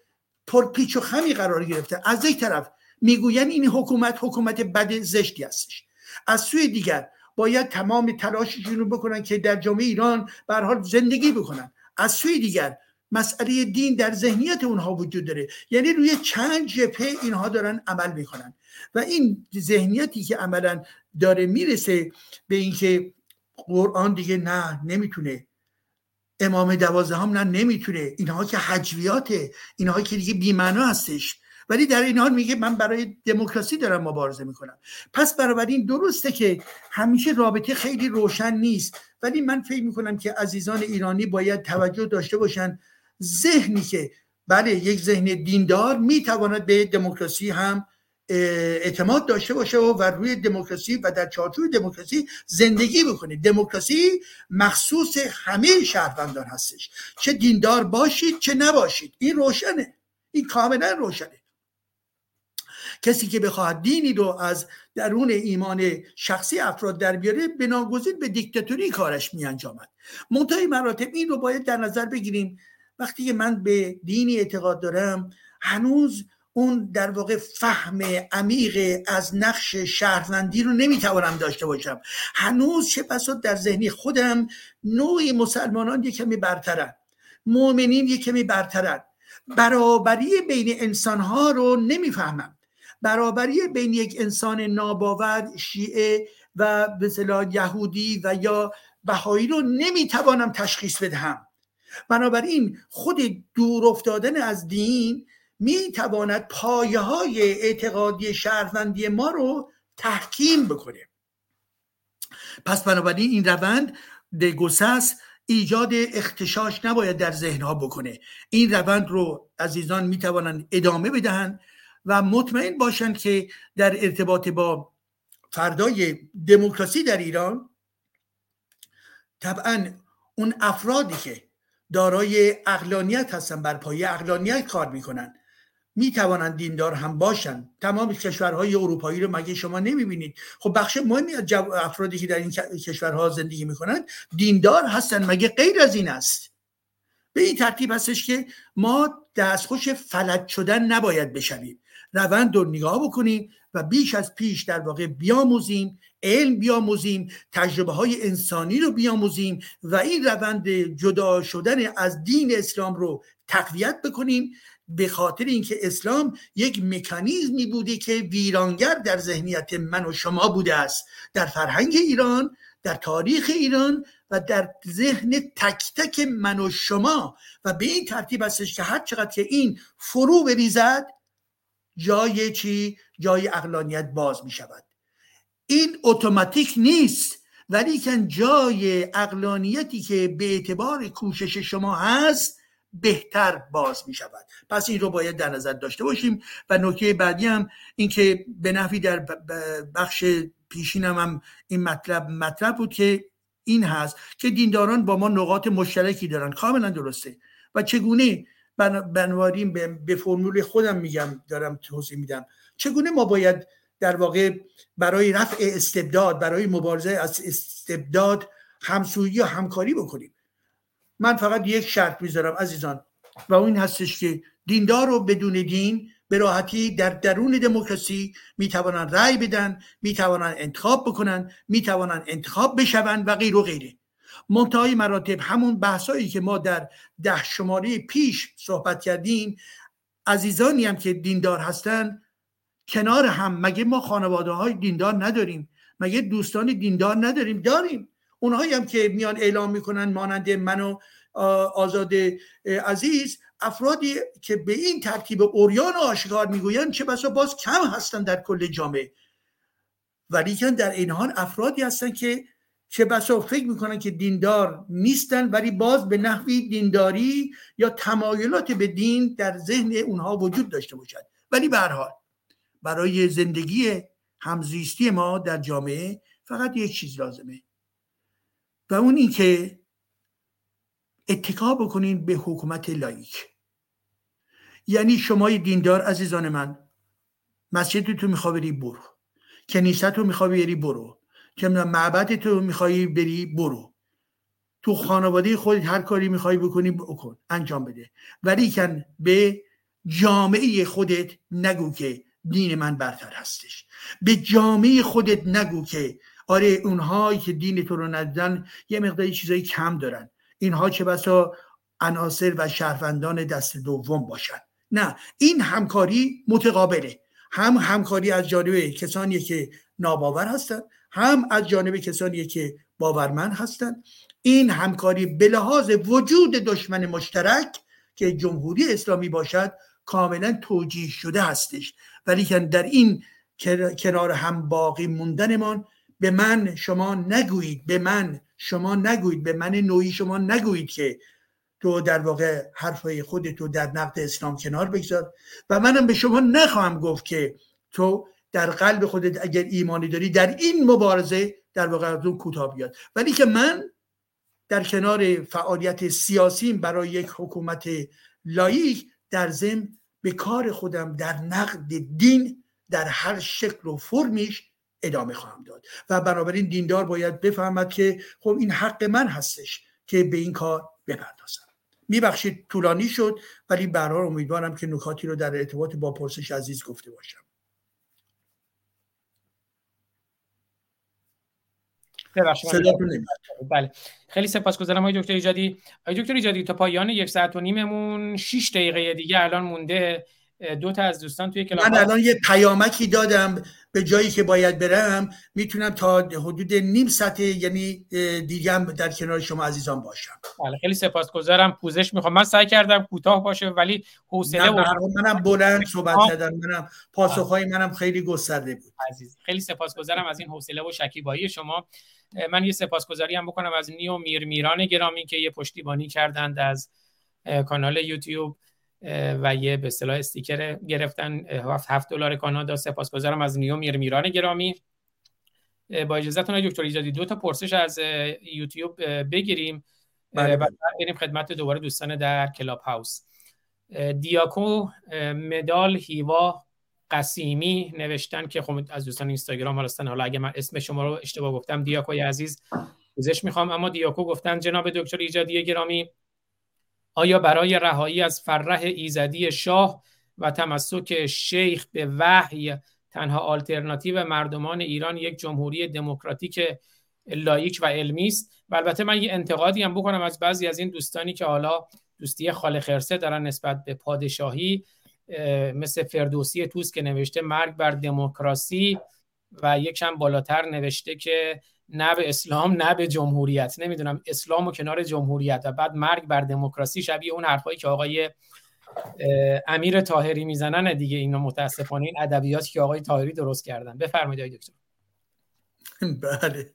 پرپیچ و خمی قرار گرفته. از یک طرف می‌گوین این حکومت حکومت بد زشتی هستش. از سوی دیگر باید تمام تلاششون رو بکنن که در جامعه ایران به حال زندگی بکنن. از سوی دیگر مسئله دین در ذهنیت اونها وجود داره. یعنی روی چند جبهه اینها دارن عمل می‌کنن. و این ذهنیتی که عملا داره می‌رسه به اینکه قرآن دیگه نه نمی‌تونه. امام دوازدهم نه نمی‌تونه. اینها که حجویاته. اینها که دیگه بیمعنا هستش. ولی در این حال میگه من برای دموکراسی دارم مبارزه می‌کنم. پس این درسته که همیشه رابطه خیلی روشن نیست. ولی من فکر می‌کنم که عزیزان ایرانی باید توجه داشته باشن ذهنی که بله یک ذهن دیندار می‌تواند به دموکراسی هم اعتماد داشته باشه و, روی دموکراسی و در چارچوب دموکراسی زندگی بکنه. دموکراسی مخصوص همه شهروندان هستش. چه دیندار باشید چه نباشید. این روشنه. این کاملا روشنه. کسی که بخواهد دینی رو از درون ایمان شخصی افراد در بیاره بناگزین به دیکتاتوری کارش می انجامد مراتب این رو باید در نظر بگیریم. وقتی که من به دینی اعتقاد دارم هنوز اون در واقع فهم عمیق از نقش شهروندی رو نمی‌توانم داشته باشم. هنوز چه بسا در ذهنی خودم نوعی مسلمانان یک کمی برترن مؤمنین یک کمی برترن. برابری بین انسانها رو نمی‌فهمم. برابری بین یک انسان ناباور شیعه و به یهودی و یا بهایی رو نمی‌توانم تشخیص بدهم. بنابراین خود دور افتادن از دین می تواند پایه های اعتقادی شهروندی ما رو تحکیم بکنه. پس بنابراین این روند گسس ایجاد اختشاش نباید در ذهنها بکنه. این روند رو عزیزان می توانند ادامه بدهند و مطمئن باشند که در ارتباط با فردای دموکراسی در ایران طبعا اون افرادی که دارای اقلانیت هستن بر پایه اقلانیت کار می‌کنن. می‌توانند دیندار هم باشن. تمام کشورهای اروپایی رو مگه شما نمی‌بینید؟ خب بخش مهمی از افرادی که در این کشورها زندگی می‌کنن دیندار هستن مگه غیر از این است؟ به این ترتیب هستش که ما دستخوش فلج شدن نباید بشویم. روند رو نگاه بکنیم بیش از پیش در واقع بیاموزیم علم بیاموزیم تجربه های انسانی رو بیاموزیم و این روند جدا شدن از دین اسلام رو تقویت بکنیم به خاطر اینکه اسلام یک مکانیزمی بوده که ویرانگر در ذهنیت من و شما بوده است. در فرهنگ ایران در تاریخ ایران و در ذهن تک تک من و شما. و به این ترتیب هستش که هر چقدر که این فرو بریزد جای چی؟ جای اقلانیت باز می شود این اتوماتیک نیست ولی کن جای اقلانیتی که به اعتبار کوشش شما هست بهتر باز می شود پس این رو باید در نظر داشته باشیم. و نکته بعدی هم اینکه به نحوی در بخش پیشینم هم این مطلب مطلب بود که این هست که دینداران با ما نقاط مشترکی دارن. کاملا درسته. و چگونه بنابراین به فرمول خودم میگم دارم توضیح میدم. چگونه ما باید در واقع برای رفع استبداد برای مبارزه از استبداد همسویی یا همکاری بکنیم؟ من فقط یک شرط می‌ذارم عزیزان و اون هستش که دیندار رو بدون دین به راحتی در درون دموکراسی می‌توانند رأی بدن می‌توانند انتخاب بکنن می‌توانند انتخاب بشوند و غیر و غیره. منتهای مراتب همون بحثایی که ما در ده شماره پیش صحبت کردیم عزیزانی هم که دیندار هستند کنار هم. مگه ما خانواده های دیندار نداریم؟ مگه دوستان دیندار نداریم؟ داریم. اونهایی هم که میان اعلام می‌کنن مانند من و آزاد عزیز افرادی که به این ترتیب اوریان آشکار می‌گویند چه بسا باز کم هستن در کل جامعه. ولیکن در این حال افرادی هستن که چه بسا فکر می‌کنن که دیندار نیستن ولی باز به نحوی دینداری یا تمایلات به دین در ذهن اونها وجود داشته باشد. ولی به حال برای زندگی همزیستی ما در جامعه فقط یک چیز لازمه. و اون این که اتکا بکنین به حکومت لایک. یعنی شمای دیندار عزیزان من مسجد تو می‌خوای بری برو. کنیست رو می‌خوای بری برو. که معبد تو می‌خوای بری برو. تو خانواده خودت هر کاری می‌خوای بکنی بکن انجام بده. ولی کن به جامعه خودت نگو که دین من برتر هستش. به جامعه خودت نگو که آره اونهایی که دین تو رو ندیدن یه مقداری چیزایی کم دارن. اینها چه بسا عناصر و شهروندان دست دوم باشن. نه این همکاری متقابله. هم همکاری از جانب کسانی که ناباور هستند هم از جانب کسانی که باورمند هستند این همکاری به لحاظ وجود دشمن مشترک که جمهوری اسلامی باشد کاملا توجیه شده هستش. ولی در این کنار هم باقی موندنمان به من شما نگویید به من شما نگویید به من نوعی شما نگویید که تو در واقع حرفای خودتو در نقد اسلام کنار بگذار. و منم به شما نخواهم گفت که تو در قلب خودت اگر ایمانی داری در این مبارزه در واقع از اون کوتاه بیاد. ولی که من در کنار فعالیت سیاسی برای یک حکومت لایک در ضمن به کار خودم در نقد دین در هر شکل و فرمیش ادامه خواهم داد. و بنابراین دیندار باید بفهمد که خب این حق من هستش که به این کار بپردازم. میبخشید طولانی شد ولی برحال امیدوارم که نکاتی رو در ارتباط با پرسش عزیز گفته باشم. بله. خیلی سپاسگزارم آقای دکتر ایجادی. آقای دکتر ایجادی تا پایان یک ساعت و نیممون 6 دقیقه دیگه الان مونده. دو تا از دوستان توی کلاب من الان یه پیامکی دادم به جایی که باید برم. می‌تونم تا حدود نیم ساعت یعنی دیگه هم در کنار شما عزیزان باشم. بله خیلی سپاسگزارم پوزش می‌خوام. من سعی کردم کوتاه باشه ولی حوصله و منم بلند صحبت کردم. منم پاسخهای منم خیلی گسترده بود. عزیز خیلی سپاسگزارم از این حوصله و شکیبایی شما. من یه سپاسگزاری هم بکنم از نیو میر میران گرامی که یه پشتیبانی کردند از کانال یوتیوب و یه به اصطلاح استیکر گرفتن. هفت دلار کانادا. سپاسگزارم از نیو میر میران گرامی با اجازهتون دکتر ایجادی دو تا پرسش از یوتیوب بگیریم. بله. و بریم خدمت دوباره دوستان در کلاب هاوس. دیاکو مدال هیوا قسیمی نوشتن که خب از دوستان اینستاگرام هستن حالا اگه من اسم شما رو اشتباه گفتم دیاکوی عزیز پوزش می‌خوام. اما دیاکو گفتن جناب دکتر ایجادی گرامی آیا برای رهایی از فرح ایزدی شاه و تمسک شیخ به وحی تنها آلترناتیو مردمان ایران یک جمهوری دموکراتیک لایک و علمی است؟ و البته من یه انتقادی هم بکنم از بعضی از این دوستانی که حالا دوستی خال خرسه دارن نسبت به پادشاهی. مثل فردوسی توس که نوشته مرگ بر دموکراسی و یکم بالاتر نوشته که نه به اسلام نه به جمهوریت. نمی‌دونم اسلام و کنار جمهوریت و بعد مرگ بر دموکراسی شبیه اون حرفایی که آقای امیر تاهری می‌زنن دیگه. اینا متاسفانه این ادبیاتی که آقای تاهری درست کردن. بفرمایید دکتر. بله.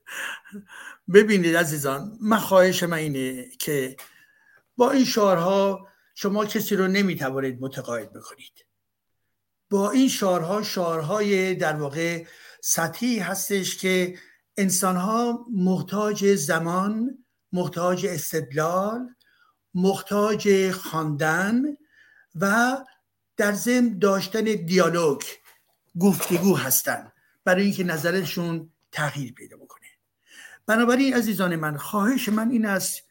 ببینید عزیزان من خواهش من اینه که با این شعارها شما کسی رو نمی‌توانید متقاعد بکنید. با این شعارها شعارهای در واقع سطحی هستش که انسان ها محتاج زمان محتاج استدلال محتاج خواندن و در ضمن داشتن دیالوگ گفتگو هستند برای اینکه نظرشون تغییر پیدا بکنه. بنابراین عزیزان من خواهش من این است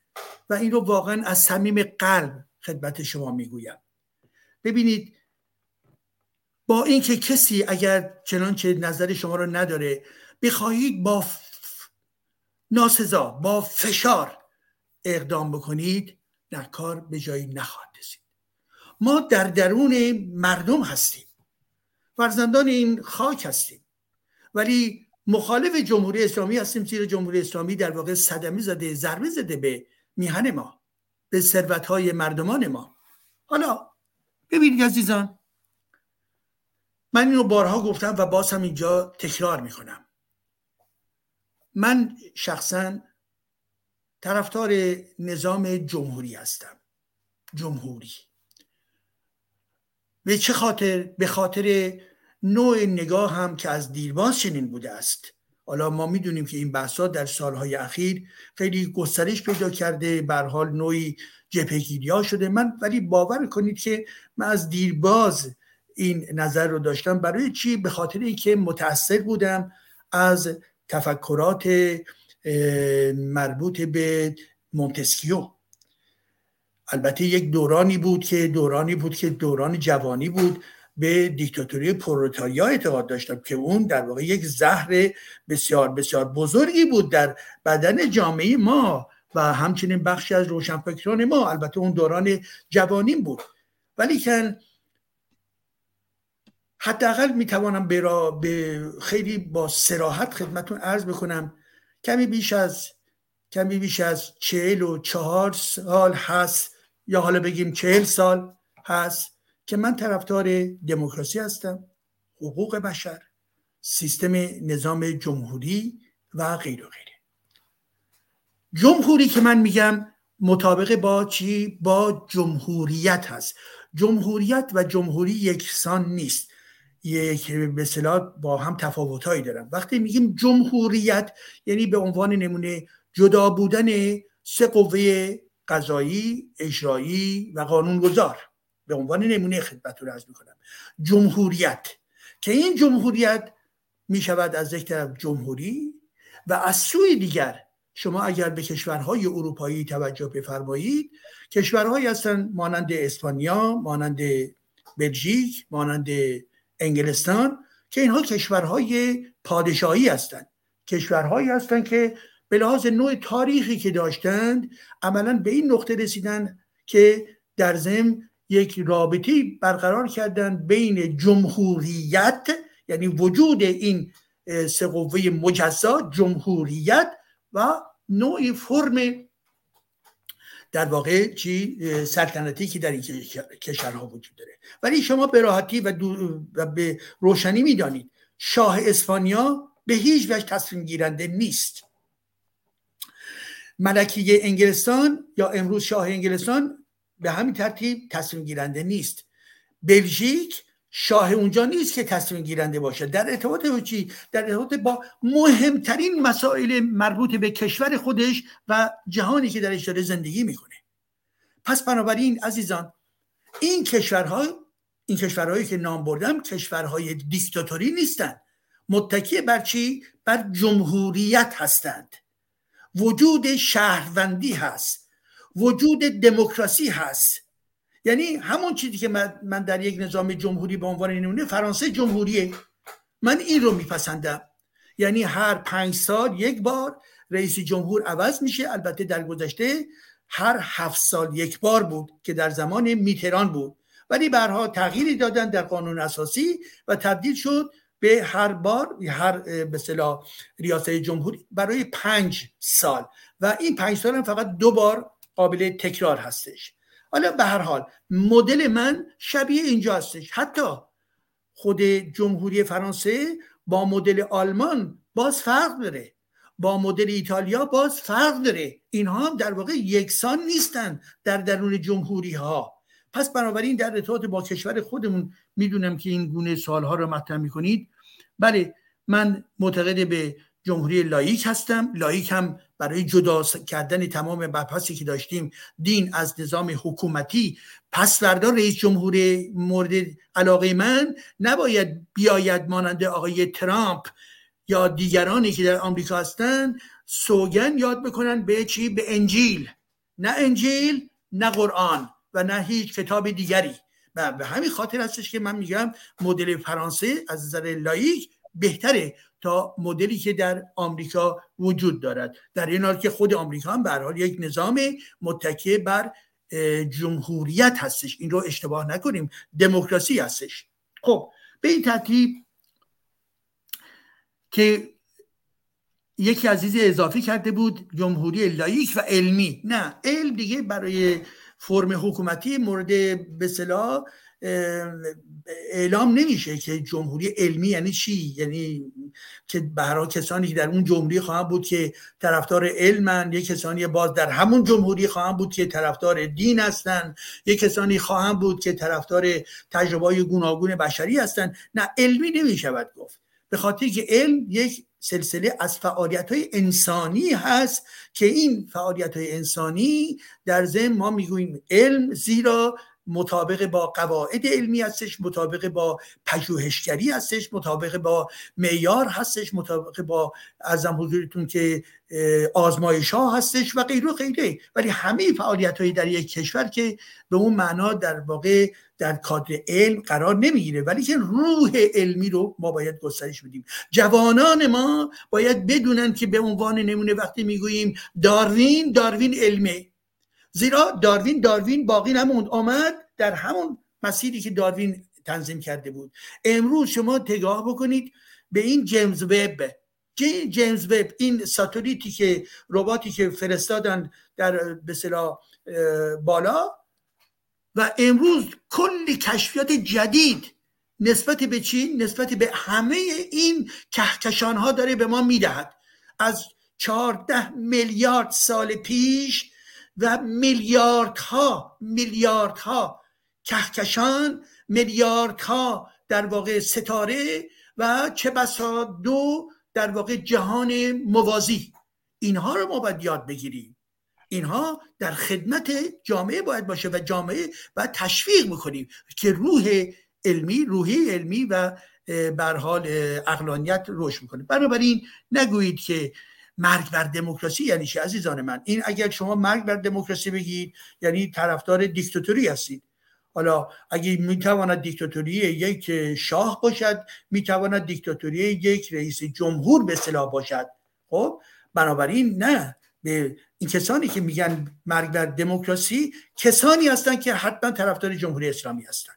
و این رو واقعا از صمیم قلب خدمت شما می‌گویم. ببینید با اینکه کسی اگر چنانچه نظر شما رو نداره بخواهید با ناسزا با فشار اقدام بکنید در کار به جایی نخواهد رسید. ما در درون مردم هستیم. فرزندان این خاک هستیم. ولی مخالف جمهوری اسلامی هستیم زیر جمهوری اسلامی در واقع صدمه زده ضربه زده به میهن ما. به ثروت های مردمان ما. حالا ببینید عزیزان من اینو بارها گفتم و باز هم اینجا تکرار می‌کنم. من شخصا طرفدار نظام جمهوری هستم جمهوری. به چه خاطر؟ به خاطر نوع نگاه هم که از دیرباز چنین بوده است. حالا ما می‌دونیم که این بحثا در سالهای اخیر خیلی گسترش پیدا کرده بر حال نوعی جبهگیری ها شده. من ولی باور کنید که من از دیرباز این نظر رو داشتم. برای چی؟ به خاطر اینکه متاثر بودم از تفکرات مربوط به مونتسکیو. البته یک دورانی بود که دورانی بود که دوران جوانی بود. به دیکتاتوری پرولتاریا اعتقاد داشتم که اون در واقع یک زهر بسیار بسیار بزرگی بود در بدن جامعه ما و همچنین بخشی از روشنفکران ما. البته اون دوران جوانیم بود. ولی که حداقل می‌توانم به خیلی با سراحت خدمتون عرض بکنم کمی بیش از کمی بیش از چهل و چهار سال هست یا حالا بگیم چهل سال هست که من طرفدار دموکراسی هستم حقوق بشر سیستم نظام جمهوری و غیر و غیره. جمهوری که من میگم مطابق با چی؟ با جمهوریت هست. جمهوریت و جمهوری یکسان نیست. یک به با هم تفاوتهایی دارن. وقتی میگیم جمهوریت یعنی به عنوان نمونه جدا بودن سه قوه قضایی اجرایی و قانونگذار. به عنوان نمونه خدمت رو عرض می‌کنم. جمهوریت. که این جمهوریت می‌شود از یک طرف جمهوری و از سوی دیگر شما اگر به کشورهای اروپایی توجه بفرمایید کشورهایی هستند مانند اسپانیا مانند بلژیک مانند انگلستان که اینها کشورهای پادشاهی هستند کشورهایی هستند که به لحاظ نوع تاریخی که داشتند عملا به این نقطه رسیدن که در ضمن یک رابطی برقرار کردن بین جمهوریت یعنی وجود این سه قوه مجزا جمهوریت و نوعی فرم در واقع چی سلطنتی که در این کشورها وجود داره. ولی شما به راحتی و, و به روشنی می‌دانید شاه اسپانیا به هیچ وجه تصمیم گیرنده نیست. ملکه انگلستان یا امروز شاه انگلستان به همین ترتیب تصمیم گیرنده نیست. بلژیک شاه اونجا نیست که تصمیم گیرنده باشه. در ارتباط با چی؟ در ارتباط با مهمترین مسائل مربوط به کشور خودش و جهانی که درش داره زندگی می‌کنه. پس بنابراین عزیزان این کشورها این کشورهایی که نام بردم کشورهای دیکتاتوری نیستند متکی بر چی؟ بر جمهوریت هستند. وجود شهروندی هست. وجود دموکراسی هست. یعنی همون چیزی که من در یک نظام جمهوری به عنوان نمونه فرانسه جمهوریه. من این رو میپسندم. یعنی هر پنج سال یک بار رئیس جمهور عوض میشه. البته در گذشته هر هفت سال یک بار بود که در زمان میتران بود. ولی برها تغییری دادن در قانون اساسی و تبدیل شد به هر بار هر به ریاست جمهوری برای پنج سال. و این پنج سال هم فقط دو بار قابل تکرار هستش. حالا به هر حال مدل من شبیه اینجا هستش. حتی خود جمهوری فرانسه با مدل آلمان باز فرق داره. با مدل ایتالیا باز فرق داره. اینها در واقع یکسان نیستن در درون جمهوری ها پس بنابراین در ارتباط با کشور خودمون می‌دونم که این گونه سالها رو مطرح می‌کنید. بله من معتقد به جمهوری لایک هستم. لایک هم برای جدا کردن تمام مبحثی که داشتیم دین از نظام حکومتی. پس فردا رئیس جمهور مورد علاقه من نباید بیاید مانند آقای ترامپ یا دیگرانی که در آمریکا هستند سوگن یاد بکنن به چی؟ به انجیل. نه انجیل نه قرآن و نه هیچ کتاب دیگری. و به همین خاطر هستش که من میگم مدل فرانسه از نظر لایک بهتره تا مدلی که در آمریکا وجود دارد. در این حال که خود آمریکا هم به حال یک نظام متکی بر جمهوریت هستش. این رو اشتباه نکنیم. دموکراسی هستش. خب به این ترتیب که یکی عزیزی اضافی کرده بود جمهوری لایک و علمی. نه علم دیگه برای فرم حکومتی مورد به اعلام نمیشه که جمهوری علمی یعنی چی؟ یعنی که برای کسانی که در اون جمهوری خواهند بود که طرفدار علمن یک کسانی باز در همون جمهوری خواهند بود که طرفدار دین هستن یک کسانی خواهند بود که طرفدار تجربه گوناگون بشری هستن. نه علمی نمی‌شود گفت. به خاطر که علم یک سلسله از فعالیت های انسانی هست که این فعالیت های انسانی در ضمن ما می‌گوییم علم زیرا مطابق با قواعد علمی هستش مطابق با پژوهشگری هستش مطابق با معیار هستش مطابق با ازم حضورتون که آزمایش ها هستش و غیره و غیره. ولی همه فعالیت های در یک کشور که به اون معنا در واقع در کادر علم قرار نمی‌گیره. ولی که روح علمی رو ما باید گسترش بدیم. جوانان ما باید بدونن که به عنوان نمونه وقتی می‌گوییم داروین داروین علمه. زیرا داروین داروین باقی نموند. آمد در همون مسیری که داروین تنظیم کرده بود. امروز شما تگاه بکنید به این جیمز وب جیمز وب این ساتولیتی که رباتی که فرستادن در به بالا. و امروز کلی کشفیات جدید نسبت به چی؟ نسبت به همه این کهکشان ها داره به ما می‌دهد. از چهارده میلیارد سال پیش و میلیاردها میلیاردها کهکشان میلیاردها در واقع ستاره و چه بسا دو در واقع جهان موازی. اینها رو ما باید یاد بگیریم. اینها در خدمت جامعه باید باشه و جامعه باید تشویق می‌کنیم که روح علمی روحی علمی و بر حال اقلانیت رشد می‌کنه. بنابراین نگویید که مرگ بر دموکراسی یعنی چی عزیزان من؟ این اگر شما مرگ بر دموکراسی بگید یعنی طرفدار دیکتاتوری هستید. حالا اگه می‌تواند دیکتاتوری یک شاه باشد می‌تواند دیکتاتوری یک رئیس جمهور به صلاح باشد. خب بنابراین نه. به این کسانی که میگن مرگ بر دموکراسی کسانی هستند که حتما طرفدار جمهوری اسلامی هستند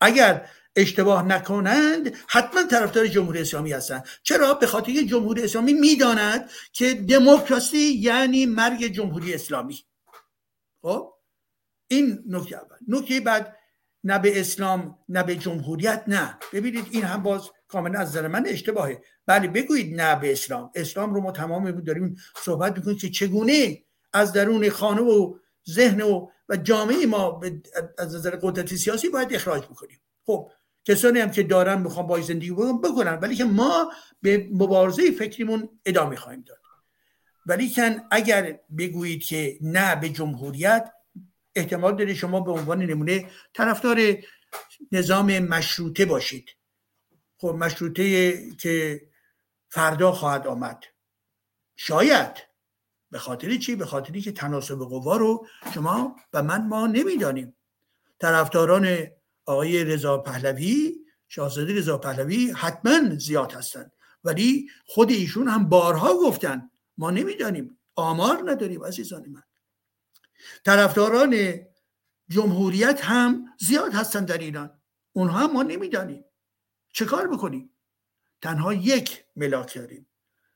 اگر اشتباه نکنند حتما طرفدار جمهوری اسلامی هستند چرا؟ به خاطر جمهوری اسلامی می‌داند که دموکراسی یعنی مرگ جمهوری اسلامی. خب؟ این نکته اول. نکته بعد نه به اسلام نه به جمهوریت نه. ببینید این هم باز کاملا از نظر من اشتباهه. بله بگویید نه به اسلام. اسلام رو ما تمام داریم صحبت می‌کنیم که چگونه از درون خانه و ذهن و و جامعه ما از نظر قدرت سیاسی باید اخراج بکنیم. خب کسانی هم که دارن می‌خوان با زندگی بکنن. ولی که ما به مبارزه فکریمون ادامه خواهیم داد. ولی کن اگر بگویید که نه به جمهوریت احتمال داره شما به عنوان نمونه طرفدار نظام مشروطه باشید. خب مشروطه که فردا خواهد آمد. شاید. به خاطر چی؟ به خاطری که تناسب قوا رو شما و من ما نمی‌دانیم. طرفداران آقای رضا پهلوی شاهزاده رضا پهلوی حتما زیاد هستند. ولی خود ایشون هم بارها گفتن ما نمی‌دانیم آمار نداریم عزیزان من. طرفداران جمهوریت هم زیاد هستند در ایران. اونها ما نمی‌دانیم. چه کار بکنیم؟ تنها یک ملاک داریم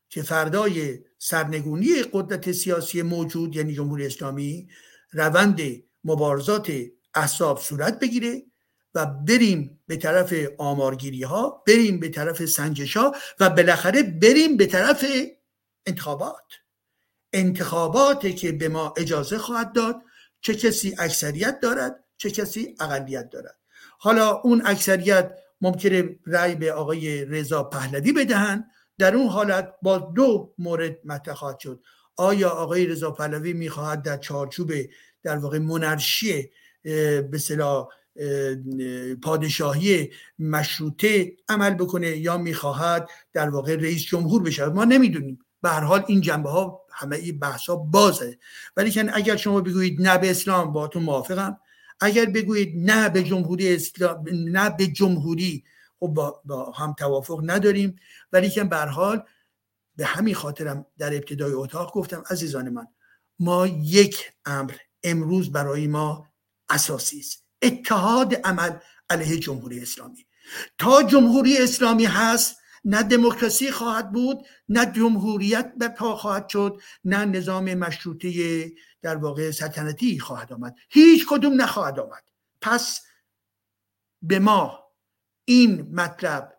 که فردای سرنگونی قدرت سیاسی موجود یعنی جمهوری اسلامی روند مبارزات احساب صورت بگیره و بریم به طرف آمارگیری ها بریم به طرف سنجش ها و بالاخره بریم به طرف انتخابات. انتخاباتی که به ما اجازه خواهد داد چه کسی اکثریت دارد چه کسی اقلیت دارد. حالا اون اکثریت ممکنه رأی به آقای رضا پهلوی بدهند در اون حالت با دو مورد مطرح خواهد شد. آیا آقای رضا پهلوی می‌خواهد در چارچوب در واقع منرشی به صلاح پادشاهی مشروطه عمل بکنه یا می‌خواهد در واقع رئیس جمهور بشه ما نمی‌دونیم. به هر حال این جنبه ها همه این بحث ها بازه. ولی اگر شما بگویید نه به اسلام با تو موافقم. اگر بگویید نه به جمهوری اسلام نه به جمهوری خب با, با هم توافق نداریم. ولی که به حال به همین خاطرم در ابتدای اتاق گفتم عزیزان من ما یک امر امروز برای ما اساسی است. اتحاد عمل علیه جمهوری اسلامی. تا جمهوری اسلامی هست نه دموکراسی خواهد بود نه جمهوریت به پا خواهد شد نه نظام مشروطه در واقع سلطنتی خواهد آمد. هیچ کدوم نخواهد آمد. پس به ما این مطلب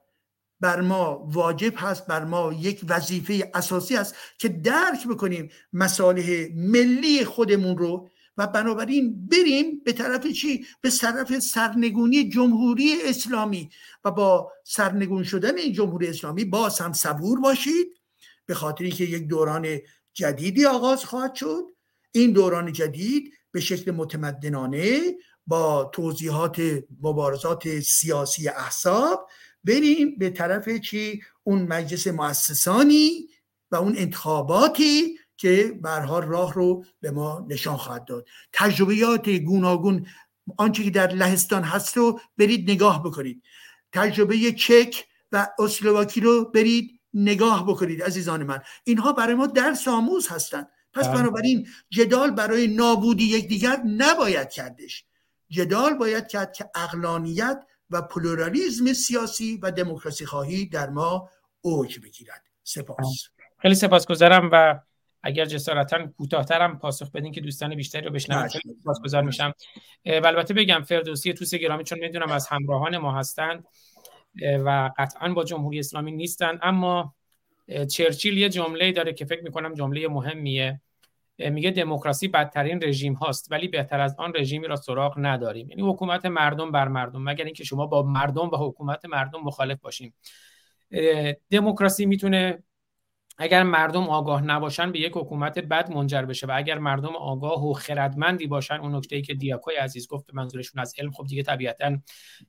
بر ما واجب هست بر ما یک وظیفه اساسی است که درک بکنیم مصالح ملی خودمون رو و بنابراین بریم به طرف چی؟ به طرف سرنگونی جمهوری اسلامی. و با سرنگون شدن این جمهوری اسلامی باز هم صبور باشید. به خاطری که یک دوران جدیدی آغاز خواهد شد. این دوران جدید به شکل متمدنانه با توضیحات مبارزات سیاسی احساب بریم به طرف چی؟ اون مجلس مؤسسانی و اون انتخاباتی که بارها راه رو به ما نشان خواهد داد. تجربیات گوناگون آنچه که در لهستان هست رو برید نگاه بکنید. تجربه چک و اسلواکی رو برید نگاه بکنید عزیزان من. اینها برای ما درس آموز هستند. پس بله. بنابراین جدال برای نابودی یکدیگر نباید کردش. جدال باید کرد که عقلانیت و پلورالیزم سیاسی و دموکراسی خواهی در ما اوج بگیرد. سپاس. خیلی سپاسگزارم و اگر جسارتا کوتاهترم پاسخ بدین که دوستان بیشتری رو بشنویم خیلی سپاسگزار میشم. و البته بگم فردوسی توس گرامی چون می‌دونم از همراهان ما هستند و قطعا با جمهوری اسلامی نیستن اما چرچیل یه جمله داره که فکر می‌کنم جمله مهمیه. میگه دموکراسی بدترین رژیم هاست ولی بهتر از آن رژیمی را سراغ نداریم. یعنی حکومت مردم بر مردم مگر اینکه شما با مردم و حکومت مردم مخالف باشیم. دموکراسی می‌تونه اگر مردم آگاه نباشن به یک حکومت بد منجر بشه و اگر مردم آگاه و خردمندی باشن اون نکته ای که دیاکوی عزیز گفت منظورشون از علم خب دیگه طبیعتا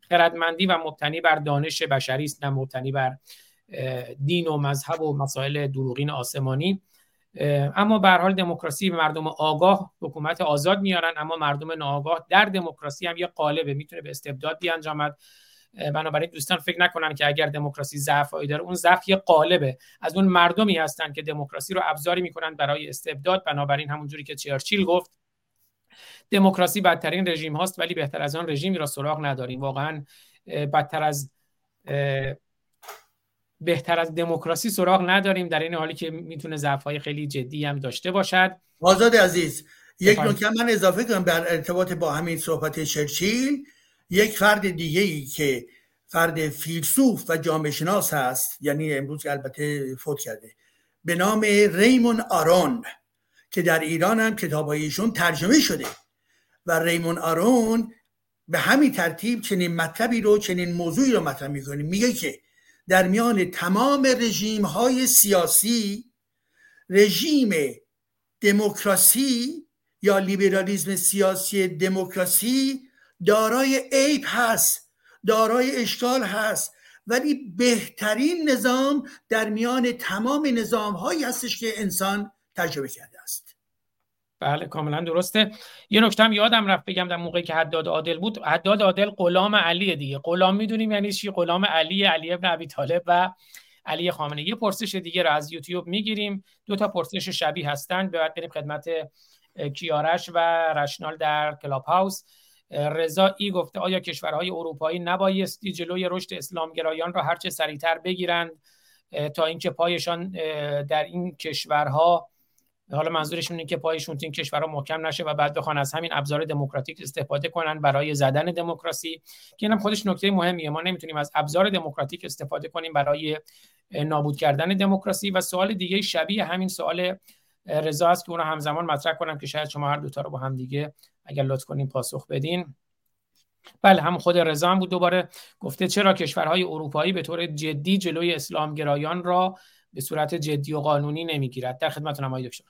خردمندی و مبتنی بر دانش بشری است نه مبتنی بر دین و مذهب و مسائل دروغین آسمانی. اما به حال دموکراسی مردم آگاه حکومت آزاد میارن اما مردم ناآگاه در دموکراسی هم یه قالبه می‌تونه به استبداد بیانجامد بنابراین دوستان فکر نکنن که اگر دموکراسی ضعفایی داره اون ضعف یه قالبه. از اون مردمی هستن که دموکراسی رو ابزاری می‌کنن برای استبداد بنابراین همونجوری که چرچیل گفت دموکراسی بدترین رژیم هاست ولی بهتر از آن رژیمی را سراغ نداریم. واقعا بدتر از بهتر از دموکراسی سراغ نداریم در این حالی که می‌تونه ضعف خیلی جدی هم داشته باشد. آزاد عزیز یک نکته من اضافه کنم در ارتباط با همین صحبت چرچیل. یک فرد دیگه ای که فرد فیلسوف و جامعه شناس هست یعنی امروز البته فوت کرده به نام ریمون آرون که در ایران هم کتابایشون ترجمه شده. و ریمون آرون به همین ترتیب چنین مطلبی رو چنین موضوعی رو مطرح می‌کنه. میگه که در میان تمام رژیم های سیاسی رژیم دموکراسی یا لیبرالیزم سیاسی دموکراسی دارای عیب هست دارای اشکال هست ولی بهترین نظام در میان تمام نظام هایی هستش که انسان تجربه کرده است. بله کاملا درسته. یه نکته هم یادم رفت بگم در موقعی که حداد عادل بود. حداد عادل غلام علی دیگه. غلام می‌دونیم یعنی چی؟ غلام علی علی ابن ابی طالب و علی خامنه یه پرسش دیگه رو از یوتیوب می‌گیریم. دو تا پرسش شبیه هستن. بعد بریم خدمت کیارش و رشنال در کلاب هاوس. رضا ای گفته آیا کشورهای اروپایی نبایستی جلوی رشد اسلامگرایان را هرچه سریعتر بگیرند تا اینکه پایشان در این کشورها حالا منظورشون اینه که پایشون این کشورها محکم نشه و بعد بخوان از همین ابزار دموکراتیک استفاده کنن برای زدن دموکراسی که اینم خودش نکته مهمیه. ما نمی‌تونیم از ابزار دموکراتیک استفاده کنیم برای نابود کردن دموکراسی. و سوال دیگه شبیه همین سوال رضا است که اون همزمان مطرح کنم که شاید شما هر دوتا رو با هم دیگه اگر لطف کنیم پاسخ بدین. بله هم خود رضا هم بود. دوباره گفته چرا کشورهای اروپایی به طور جدی جلوی اسلامگرایان را به صورت جدی و قانونی نمی‌گیرد؟ در خدمتتون آقای دکتر.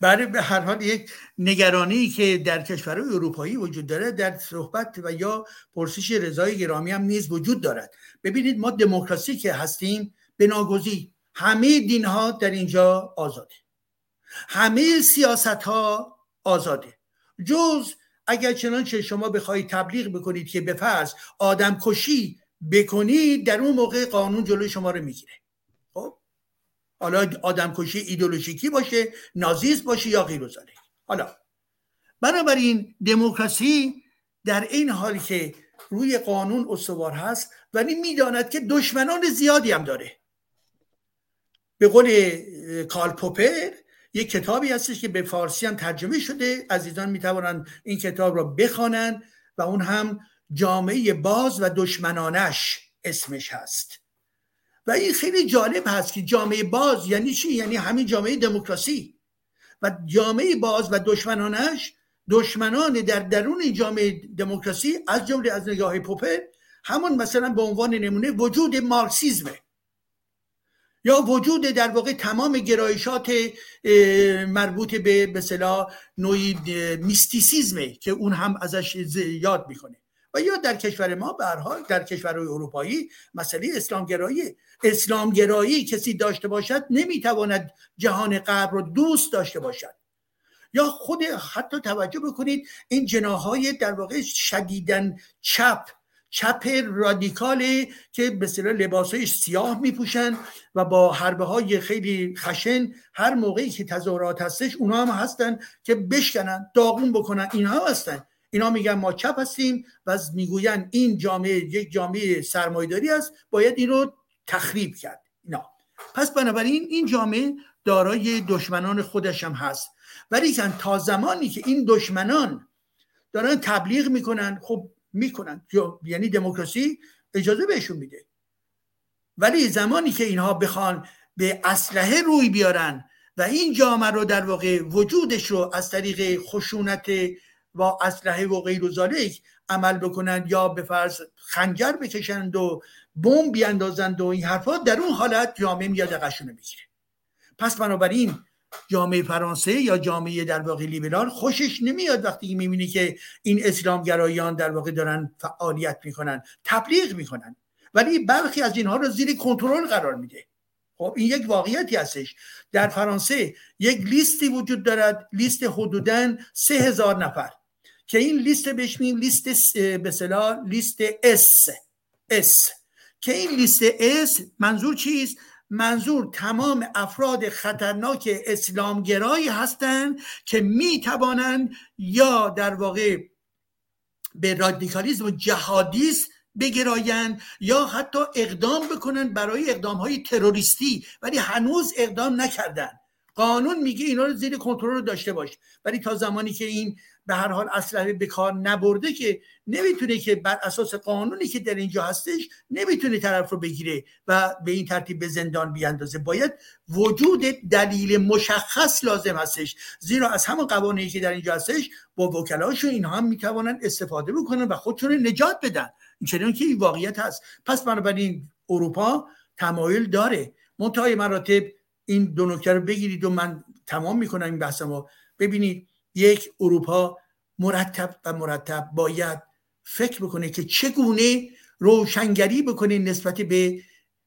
برای به هر حال یک نگرانی که در کشورهای اروپایی وجود داره در صحبت و یا پرسش رضای گرامی هم نیز وجود دارد. ببینید ما دموکراسی که هستیم به همه دین ها در اینجا آزاده همه سیاست ها آزاده. جز اگر چنانچه شما بخواهید تبلیغ بکنید که به فرض آدم کشی بکنید در اون موقع قانون جلوی شما رو می‌گیره. خب؟ حالا آدم کشی ایدولوژیکی باشه نازیست باشه یا غیر حالا بنابراین دموکراسی در این حال که روی قانون استوار هست ولی می‌داند که دشمنان زیادی هم داره. به قول کارل پوپر یک کتابی هستش که به فارسی هم ترجمه شده. عزیزان می‌توانند این کتاب را بخوانند و اون هم جامعه باز و دشمنانش اسمش هست. و این خیلی جالب هست که جامعه باز یعنی چی؟ یعنی همین جامعه دموکراسی. و جامعه باز و دشمنانش دشمنان در درون جامعه دموکراسی از جمله از نگاه پوپر همون مثلا به عنوان نمونه وجود مارکسیزمه. یا وجود در واقع تمام گرایشات مربوط به به نوعی میستیسیزمه که اون هم ازش یاد می‌کنه. و یا در کشور ما حال در کشورهای اروپایی مسئله اسلامگرایی اسلامگرایی کسی داشته باشد نمی‌تواند جهان غرب رو دوست داشته باشد. یا خود حتی توجه بکنید این جناهای در واقع شدیدن چپ چپ رادیکاله که به لباس های سیاه میپوشن و با حربه های خیلی خشن هر موقعی که تظاهرات هستش اونا هم هستن که بشکنن داغون بکنن اینها هستن. اینا میگن ما چپ هستیم و می‌گوین این جامعه یک جامعه سرمایداری است باید این رو تخریب کرد. اینا. پس بنابراین این جامعه دارای دشمنان خودش هم هست. ولی تا زمانی که این دشمنان دارن تبلیغ می‌کنن خب می‌کنن. یعنی دموکراسی اجازه بهشون میده. ولی زمانی که اینها بخوان به اسلحه روی بیارن و این جامعه رو در واقع وجودش رو از طریق خشونت و اسلحه و غیر و عمل بکنند یا به فرض خنجر بکشند و بمب بیاندازند و این حرفا در اون حالت جامعه میاد قشونه می‌گیره. پس بنابراین جامعه فرانسه یا جامعه در واقع لیبرال خوشش نمیاد وقتی می‌بینی که این اسلامگرایان در واقع دارن فعالیت می‌کنن تبلیغ می‌کنن. ولی برخی از اینها رو زیر کنترل قرار میده. خب این یک واقعیتی هستش. در فرانسه یک لیستی وجود دارد لیست حدودا سه هزار نفر. که این لیست بهش لیست به لیست S S که این لیست S منظور چیست؟ منظور تمام افراد خطرناک اسلامگرایی هستند که می توانند یا در واقع به رادیکالیزم و جهادیست بگرایند یا حتی اقدام بکنن برای اقدام های تروریستی ولی هنوز اقدام نکردن قانون میگه اینا رو زیر کنترل داشته باش. ولی تا زمانی که این به هر حال اسلحه به کار نبرده که نمی‌تونه که بر اساس قانونی که در اینجا هستش نمی‌تونه طرف رو بگیره و به این ترتیب به زندان بیاندازه. باید وجود دلیل مشخص لازم هستش. زیرا از همون قوانینی که در اینجا هستش با وکلاشون اینها هم می‌توانن استفاده بکنن و خودشون نجات بدن. چنین که این واقعیت هست. پس بنابراین اروپا تمایل داره. منتهای مراتب این دو نکته رو بگیرید و من تمام می‌کنم این بحثمو. ببینید یک اروپا مرتب و مرتب باید فکر بکنه که چگونه روشنگری بکنه نسبت به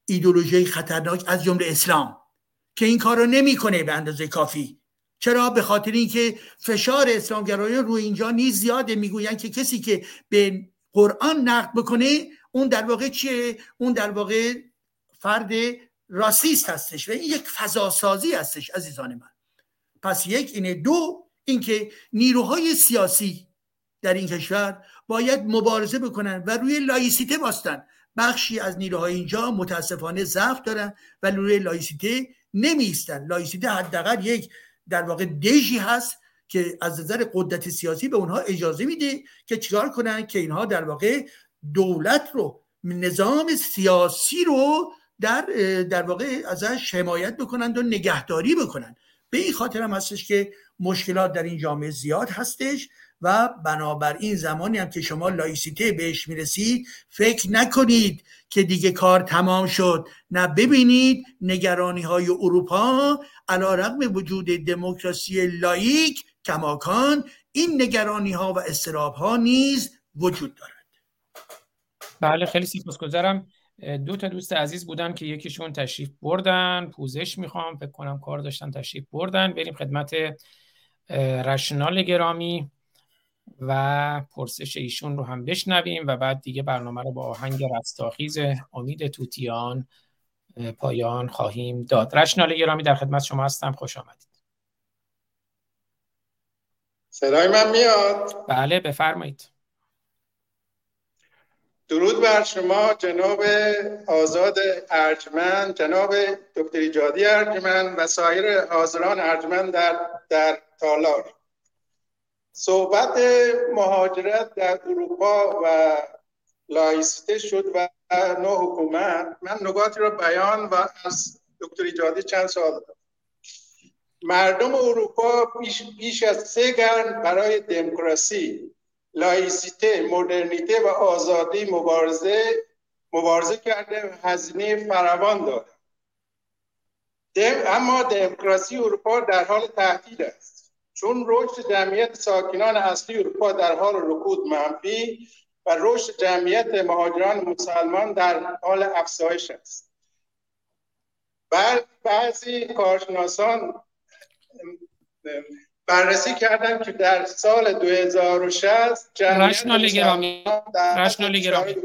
ایدولوژی خطرناک از جمله اسلام که این کار رو نمی‌کنه به اندازه کافی. چرا؟ به خاطر اینکه فشار اسلامگرایان روی اینجا نیز زیاده. می‌گویند که کسی که به قرآن نقد بکنه اون در واقع چیه؟ اون در واقع فرد راسیست هستش و این یک فضاسازی هستش عزیزان من. پس یک اینه. دو اینکه نیروهای سیاسی در این کشور باید مبارزه بکنن و روی لایسیته باستن بخشی از نیروهای اینجا متاسفانه ضعف دارن و روی لایسیته نمیستن لایسیته حداقل یک در واقع دژی هست که از نظر قدرت سیاسی به اونها اجازه میده که چیکار کنن که اینها در واقع دولت رو نظام سیاسی رو در در واقع ازش حمایت بکنند و نگهداری بکنند. به این خاطر هم هستش که مشکلات در این جامعه زیاد هستش و بنابراین زمانی هم که شما لایسیته بهش می‌رسید فکر نکنید که دیگه کار تمام شد. نه ببینید نگرانی های اروپا علا رقم وجود دموکراسی لایک کماکان این نگرانی ها و استراب ها نیز وجود دارد. بله خیلی سپاسگزارم. دو تا دوست عزیز بودن که یکیشون تشریف بردن. پوزش می‌خوام فکر کنم کار داشتن تشریف بردن. بریم خدمت رشنال گرامی و پرسش ایشون رو هم بشنویم و بعد دیگه برنامه رو با آهنگ رستاخیز امید توتیان پایان خواهیم داد. رشنال گرامی در خدمت شما هستم. خوش آمدید. صدای من میاد؟ بله بفرمایید. درود بر شما جناب آزاد ارجمند جناب دکتر ایجادی ارجمند و سایر حاضران ارجمند در, در تالار صحبت مهاجرت در اروپا و لایسته شد و نوع حکومت. من نگاتی را بیان و از دکتر ایجادی چند سال دارم. مردم اروپا بیش, بیش از سه قرن برای دموکراسی لایسیته مدرنیته و آزادی مبارزه مبارزه کرده هزینه فراوان داده اما دموکراسی اروپا در حال تهدید است. چون رشد جمعیت ساکنان اصلی اروپا در حال رکود منفی و رشد جمعیت مهاجران مسلمان در حال افزایش است. بعضی کارشناسان بررسی کردن که در سال 2060 رشنال گرامی رشنال گرامی.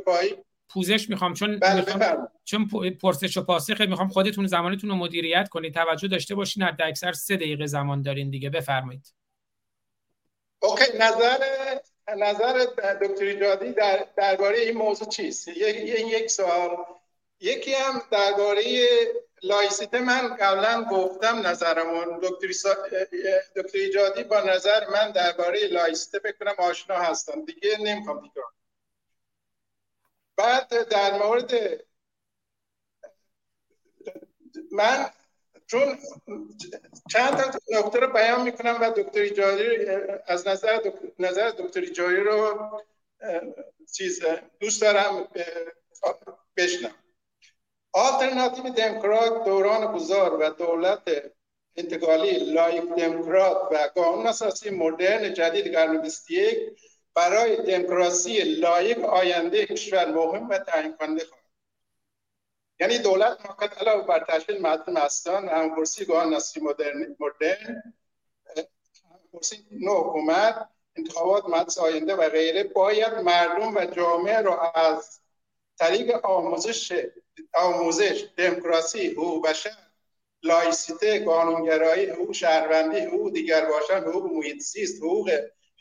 پوزش می‌خوام چون بله می‌خوام چون پرسش و پاسخ می‌خوام خودتون زمانتون رو مدیریت کنید. توجه داشته باشین حد اکثر سه دقیقه زمان دارین دیگه. بفرمایید. okay نظر نظر دکتر ایجادی در درباره این موضوع چیست؟ این یک سوال. یکی هم درباره لایسیته من قبلا گفتم نظرمون. دکتر سا... دکتر ایجادی با نظر من درباره لایسیته بکنم آشنا هستم دیگه نمی‌خوام دیگه. بعد در مورد من چون چند تا نکته رو بیان می‌کنم و دکتر ایجادی از نظر. نظر دکتر ایجادی رو چیز دوست دارم بشنم آلترناتیو دموکرات دوران گذار و دولت انتقالی لایک دموکرات و قانون اساسی مدرن جدید قرن 21 برای دموکراسی لایق آینده کشور مهم و تعیین کننده خواهد. یعنی دولت موقت علاوه بر تشکیل مردم مستان همکرسی اساسی مدرن مدرن همکرسی نو حکومت انتخابات مجلس آینده و غیره باید مردم و جامعه را از طریق آموزش آموزش دموکراسی حقوق بشر لایسیته قانونگرایی حقوق شهروندی حقوق دیگر باشن حقوق محیط زیست حقوق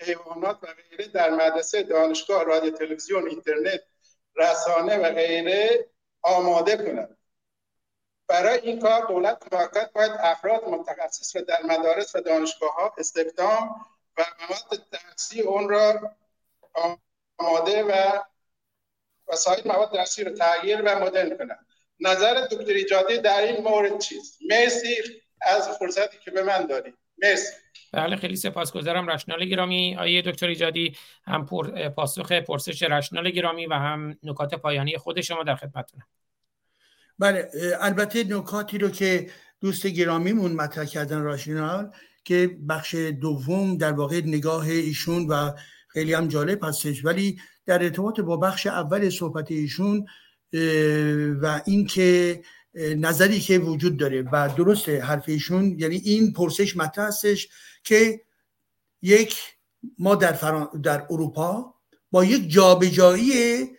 حیوانات و غیره در مدرسه دانشگاه رادیو تلویزیون اینترنت رسانه و غیره آماده کنند. برای این کار دولت موقت باید افراد متخصص و در مدارس و دانشگاه ها استخدام و مواد درسی اون را آماده و وسایل مواد درسی رو تغییر و مدرن کنند. نظر دکتر ایجادی در این مورد چیست؟ مرسی از فرصتی که به من دارید مرسی. بله خیلی سپاسگزارم. رشنال گرامی آیه دکتر ایجادی هم پاسخ پرسش رشنال گرامی و هم نکات پایانی خود شما در خدمتتونم. بله البته نکاتی رو که دوست گرامیمون مطرح کردن راشنال که بخش دوم در واقع نگاه ایشون و خیلی هم جالب هستش ولی در ارتباط با بخش اول صحبت ایشون و اینکه نظری که وجود داره و درست حرف ایشون یعنی این پرسش مطرح هستش که یک ما در, در اروپا با یک جابجایی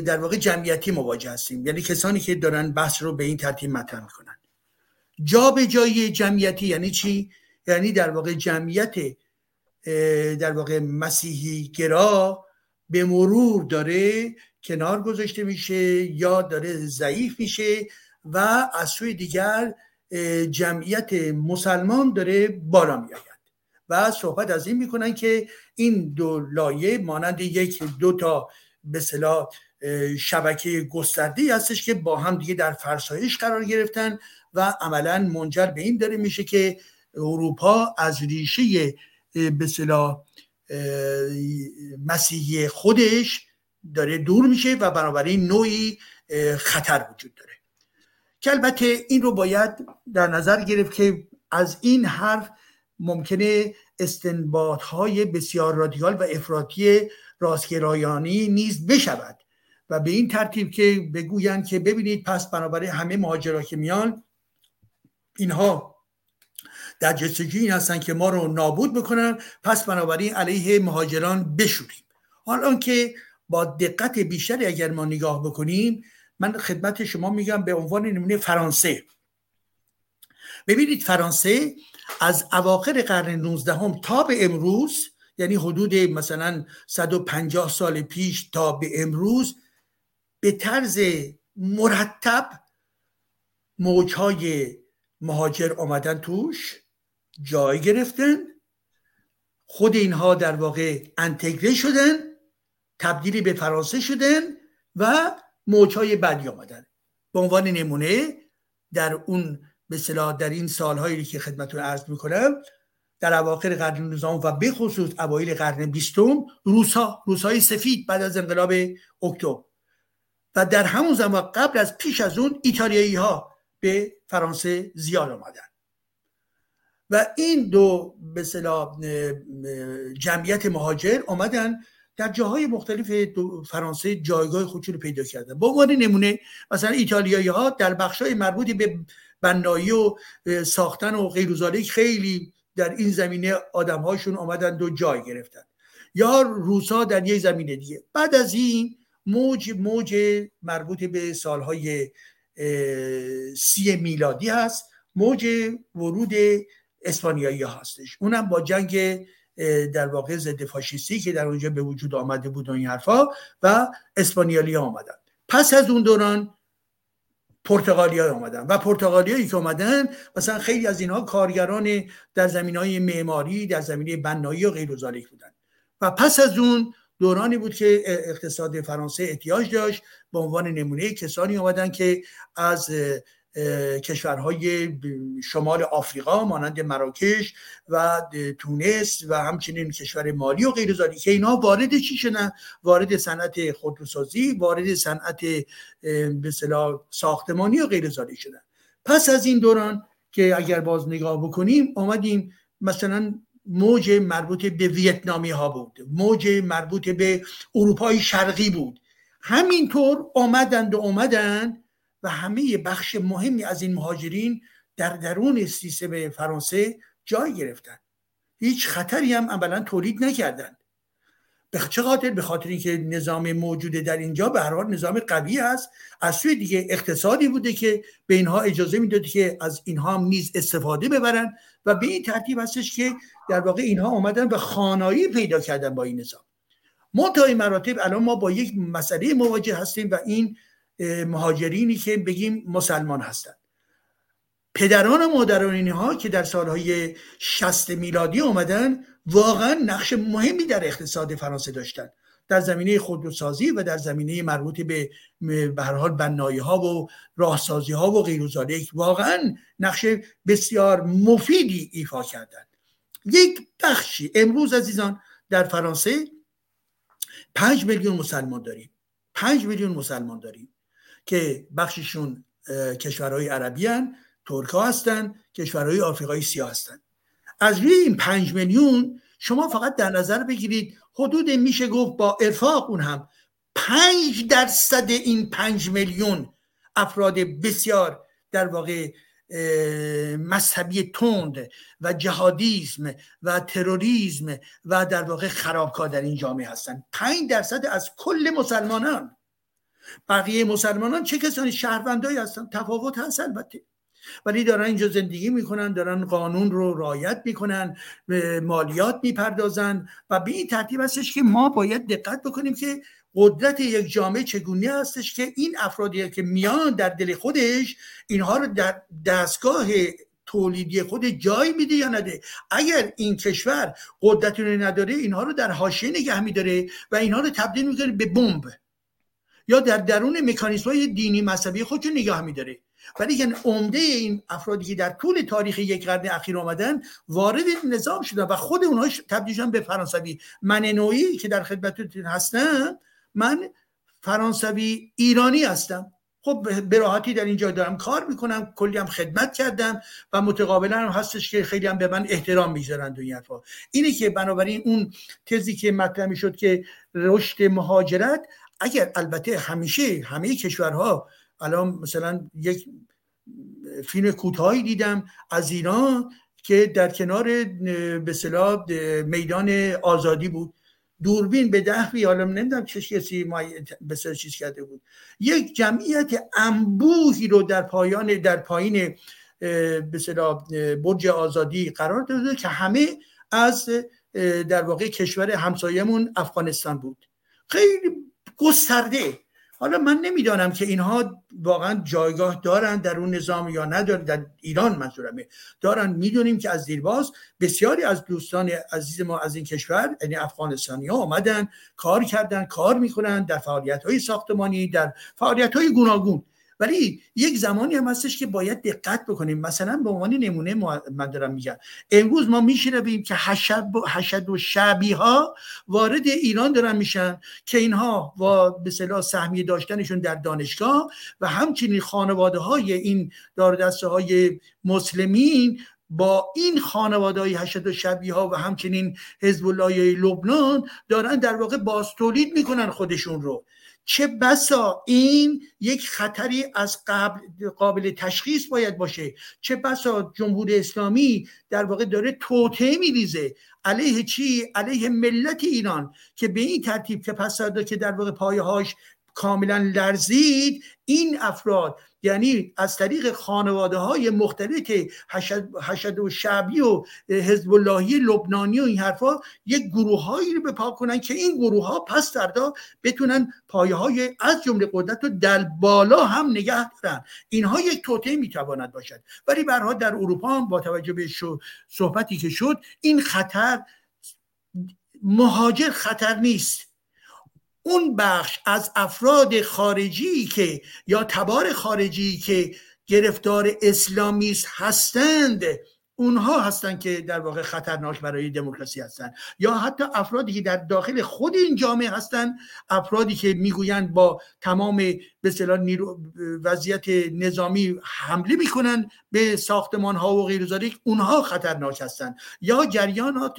در واقع جمعیتی مواجه هستیم. یعنی کسانی که دارن بحث رو به این ترتیب مطرح می‌کنن. جابجایی جمعیتی یعنی چی؟ یعنی در واقع جمعیت در واقع مسیحی گرا به مرور داره کنار گذاشته میشه یا داره ضعیف میشه و از سوی دیگر جمعیت مسلمان داره بالا میآید. و صحبت از این می‌کنن که این دو لایه مانند یک دو تا به شبکه گسترده هستش که با هم دیگه در فرسایش قرار گرفتن و عملا منجر به این داره میشه که اروپا از ریشه به مسیحی خودش داره دور میشه و بنابراین نوعی خطر وجود داره. که البته این رو باید در نظر گرفت که از این حرف ممکنه های بسیار رادیکال و افراطی راستگرایانی نیز بشود و به این ترتیب که بگویند که ببینید پس بنابراین همه مهاجرا که میان اینها در جستجوی این هستن که ما رو نابود بکنن پس بنابراین علیه مهاجران بشوریم. حالا که با دقت بیشتری اگر ما نگاه بکنیم من خدمت شما میگم به عنوان نمونه فرانسه. ببینید فرانسه از اواخر قرن 19 هم تا به امروز یعنی حدود مثلا 150 سال پیش تا به امروز به طرز مرتب موجهای مهاجر آمدن توش جای گرفتن خود اینها در واقع انتگره شدن تبدیلی به فرانسه شدن و موجهای بعدی آمدن. به عنوان نمونه در اون به در این سالهایی که خدمتتون عرض می‌کنم در اواخر قرن 19 و به خصوص اوایل قرن بیستم روسا روسای سفید بعد از انقلاب اکتبر. و در همون زمان قبل از پیش از اون ایتالیایی ها به فرانسه زیاد آمدن. و این دو به جمعیت مهاجر آمدن در جاهای مختلف فرانسه جایگاه خودشون رو پیدا کردن. با عنوان نمونه مثلا ایتالیایی ها در بخشای مربوطی به بنایی و ساختن و غیر خیلی در این زمینه آدم هاشون آمدن و جای گرفتن. یا روسا در یک زمینه دیگه. بعد از این موج موج مربوط به سالهای سی میلادی هست. موج ورود اسپانیایی هستش. اونم با جنگ در واقع ضد فاشیستی که در اونجا به وجود آمده بود و این حرفا و اسپانیالی آمدن. پس از اون دوران پرتغالی های آمدن و پرتغالی که آمدن مثلا خیلی از اینها کارگران در زمین های معماری در زمینه بنایی و غیر بودن. و پس از اون دورانی بود که اقتصاد فرانسه احتیاج داشت به عنوان نمونه کسانی آمدن که از کشورهای شمال آفریقا مانند مراکش و تونس و همچنین کشور مالی و غیر که اینا وارد چی شدن؟ وارد صنعت خودروسازی وارد صنعت به ساختمانی و غیر شدن. پس از این دوران که اگر باز نگاه بکنیم آمدیم مثلا موج مربوط به ویتنامی ها بود موج مربوط به اروپای شرقی بود. همینطور آمدند و آمدند و همه بخش مهمی از این مهاجرین در درون سیستم فرانسه جای گرفتن. هیچ خطری هم عملا تولید نکردند به چه خاطر؟ به خاطر اینکه نظام موجوده در اینجا به هر حال نظام قوی است. از سوی دیگه اقتصادی بوده که به اینها اجازه می‌داده که از اینها هم نیز استفاده ببرن و به این ترتیب هستش که در واقع اینها اومدن و خانایی پیدا کردن با این نظام. منتهای مراتب الان ما با یک مسئله مواجه هستیم و این مهاجرینی که بگیم مسلمان هستند. پدران و مادران اینها که در سالهای 60 میلادی آمدن واقعا نقش مهمی در اقتصاد فرانسه داشتند در زمینه خودروسازی و در زمینه مربوط به به حال بنایی ها و راهسازی ها و غیر واقعا نقش بسیار مفیدی ایفا کردند. یک بخشی امروز عزیزان در فرانسه پنج میلیون مسلمان داریم. پنج میلیون مسلمان داریم. که بخششون کشورهای عربی هن ترک ها هستن کشورهای آفریقایی سیاه هستن. از روی این پنج میلیون شما فقط در نظر بگیرید حدود میشه گفت با ارفاق اون هم پنج درصد این پنج میلیون افراد بسیار در واقع مذهبی تند و جهادیسم و تروریسم و در واقع خرابکار در این جامعه هستند پنج درصد از کل مسلمانان. بقیه مسلمانان چه کسانی؟ شهروندایی هستن تفاوت هست البته. ولی دارن اینجا زندگی می‌کنن دارن قانون رو رعایت می‌کنن مالیات می‌پردازن و به این ترتیب هستش که ما باید دقت بکنیم که قدرت یک جامعه چگونه هستش که این افرادی که میان در دل خودش اینها رو در دستگاه تولیدی خود جای میده یا نده. اگر این کشور قدرتی نداره اینها رو در حاشیه نگه میداره و اینها رو تبدیل می‌کنه به بمب. یا در درون مکانیزم های دینی مذهبی خودشون نگاه میداره ولی که عمده این افرادی که در طول تاریخ یک قرن اخیر آمدن وارد نظام شدن و خود اونها تبدیل شدن به فرانسوی. من نوعی که در خدمتتون هستم من فرانسوی ایرانی هستم. خب به راحتی در اینجا دارم کار می‌کنم کلی هم خدمت کردم و متقابلا هم هستش که خیلی هم به من احترام می‌ذارن این حرفا. اینه که بنابراین اون تزی که مطرح می‌شد که رشد مهاجرت اگر البته همیشه همه کشورها الان مثلا یک فیلم کوتاهی دیدم از ایران که در کنار به میدان آزادی بود. دوربین به ده حالا نمی‌دونم چه کسی به چیز کرده بود. یک جمعیت انبوهی رو در پایان در پایین به برج آزادی قرار داده که همه از در واقع کشور همسایمون افغانستان بود. خیلی گسترده. حالا من نمی‌دانم که اینها واقعا جایگاه دارن در اون نظام یا ندارن. در ایران منظورمه. دارن می‌دونیم که از دیرباز بسیاری از دوستان عزیز ما از این کشور یعنی افغانستانی ها آمدن کار کردن کار می‌کنن در فعالیت های ساختمانی در فعالیت های گوناگون. ولی یک زمانی هم هستش که باید دقت بکنیم. مثلا به عنوان نمونه من دارم میگم. امروز ما میشنویم که حشد و شعبی ها وارد ایران دارن میشن که اینها و به صلاح سهمیه داشتنشون در دانشگاه و همچنین خانواده های این دار های مسلمین با این خانواده های حشد و شبیه ها و همچنین حزب لبنان دارن در واقع باز تولید می‌کنن خودشون رو. چه بسا این یک خطری از قبل قابل تشخیص باید باشه؟ چه بسا جمهوری اسلامی در واقع داره توته میریزه علیه چی؟ علیه ملت ایران که به این ترتیب که پس که در واقع پایه هاش کاملا لرزید این افراد یعنی از طریق خانواده های مختلف حشد, و شعبی و حزب اللهی لبنانی و این حرفا یک گروه هایی رو بپا کنن که این گروه ها پس فردا بتونن پایه های از جمله قدرت رو در بالا هم نگه دارن. اینها یک توته می‌تواند باشد. ولی برها در اروپا هم با توجه به صحبتی که شد این خطر مهاجر خطر نیست. اون بخش از افراد خارجی که یا تبار خارجی که گرفتار اسلامیست هستند اونها هستند که در واقع خطرناک برای دموکراسی هستند یا حتی افرادی که در داخل خود این جامعه هستند افرادی که می‌گویند با تمام به وضعیت نظامی حمله می‌کنن به ساختمان ها و غیر اونها خطرناک هستند یا جریانات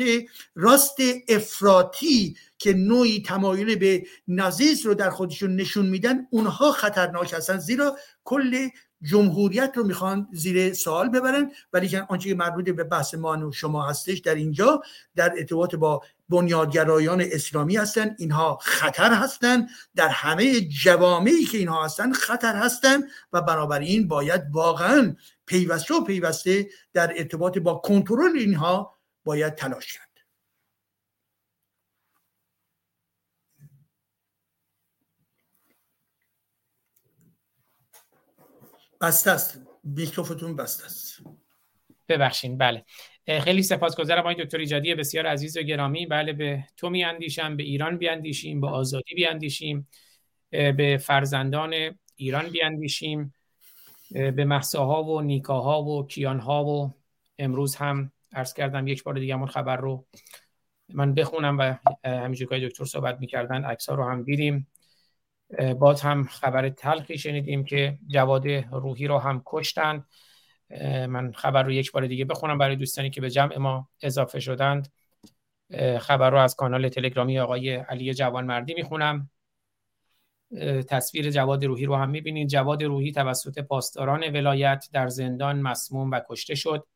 راست افراطی که نوعی تمایل به نازیسم رو در خودشون نشون میدن اونها خطرناک هستن. زیرا کل جمهوریت رو می‌خوان زیر سوال ببرن ولی آنچه که مربوط به بحث ما و شما هستش در اینجا در ارتباط با بنیادگرایان اسلامی هستن اینها خطر هستند در همه جوامعی که اینها هستن خطر هستند و بنابراین باید واقعا پیوسته و پیوسته در ارتباط با کنترل اینها باید تلاش کرد. بسته است. میکروفتون بسته است. ببخشین بله. خیلی سپاسگزارم آقای دکتر ایجادی بسیار عزیز و گرامی. بله به تو میاندیشم به ایران بیاندیشیم به آزادی بیاندیشیم. به فرزندان ایران بیاندیشیم. به محساها و نیکاها و کیانها و امروز هم عرض کردم یک بار دیگه همون خبر رو من بخونم و همینجور که دکتر صحبت می‌کردن عکس رو هم دیدیم. باز هم خبر تلخی شنیدیم که جواد روحی رو هم کشتند من خبر رو یک بار دیگه بخونم برای دوستانی که به جمع ما اضافه شدند. خبر رو از کانال تلگرامی آقای علی جوان مردی می‌خونم تصویر جواد روحی رو هم می‌بینید. جواد روحی توسط پاسداران ولایت در زندان مسموم و کشته شد.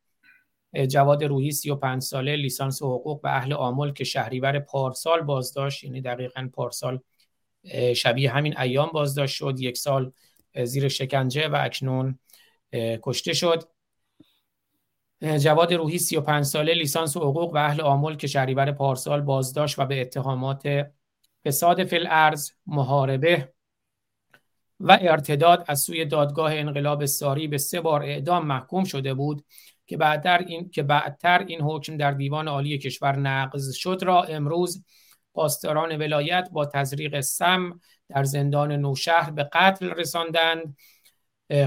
جواد روحی 35 ساله لیسانس حقوق و اهل آمل که شهریور پارسال بازداشت یعنی دقیقا پارسال شبیه همین ایام بازداشت شد یک سال زیر شکنجه و اکنون کشته شد. جواد روحی 35 ساله لیسانس حقوق و اهل آمل که شهریور پارسال بازداشت و به اتهامات فساد فی الارض محاربه و ارتداد از سوی دادگاه انقلاب ساری به سه بار اعدام محکوم شده بود که بعدتر این که بعدتر این حکم در دیوان عالی کشور نقض شد. را امروز پاسداران ولایت با تزریق سم در زندان نوشهر به قتل رساندند.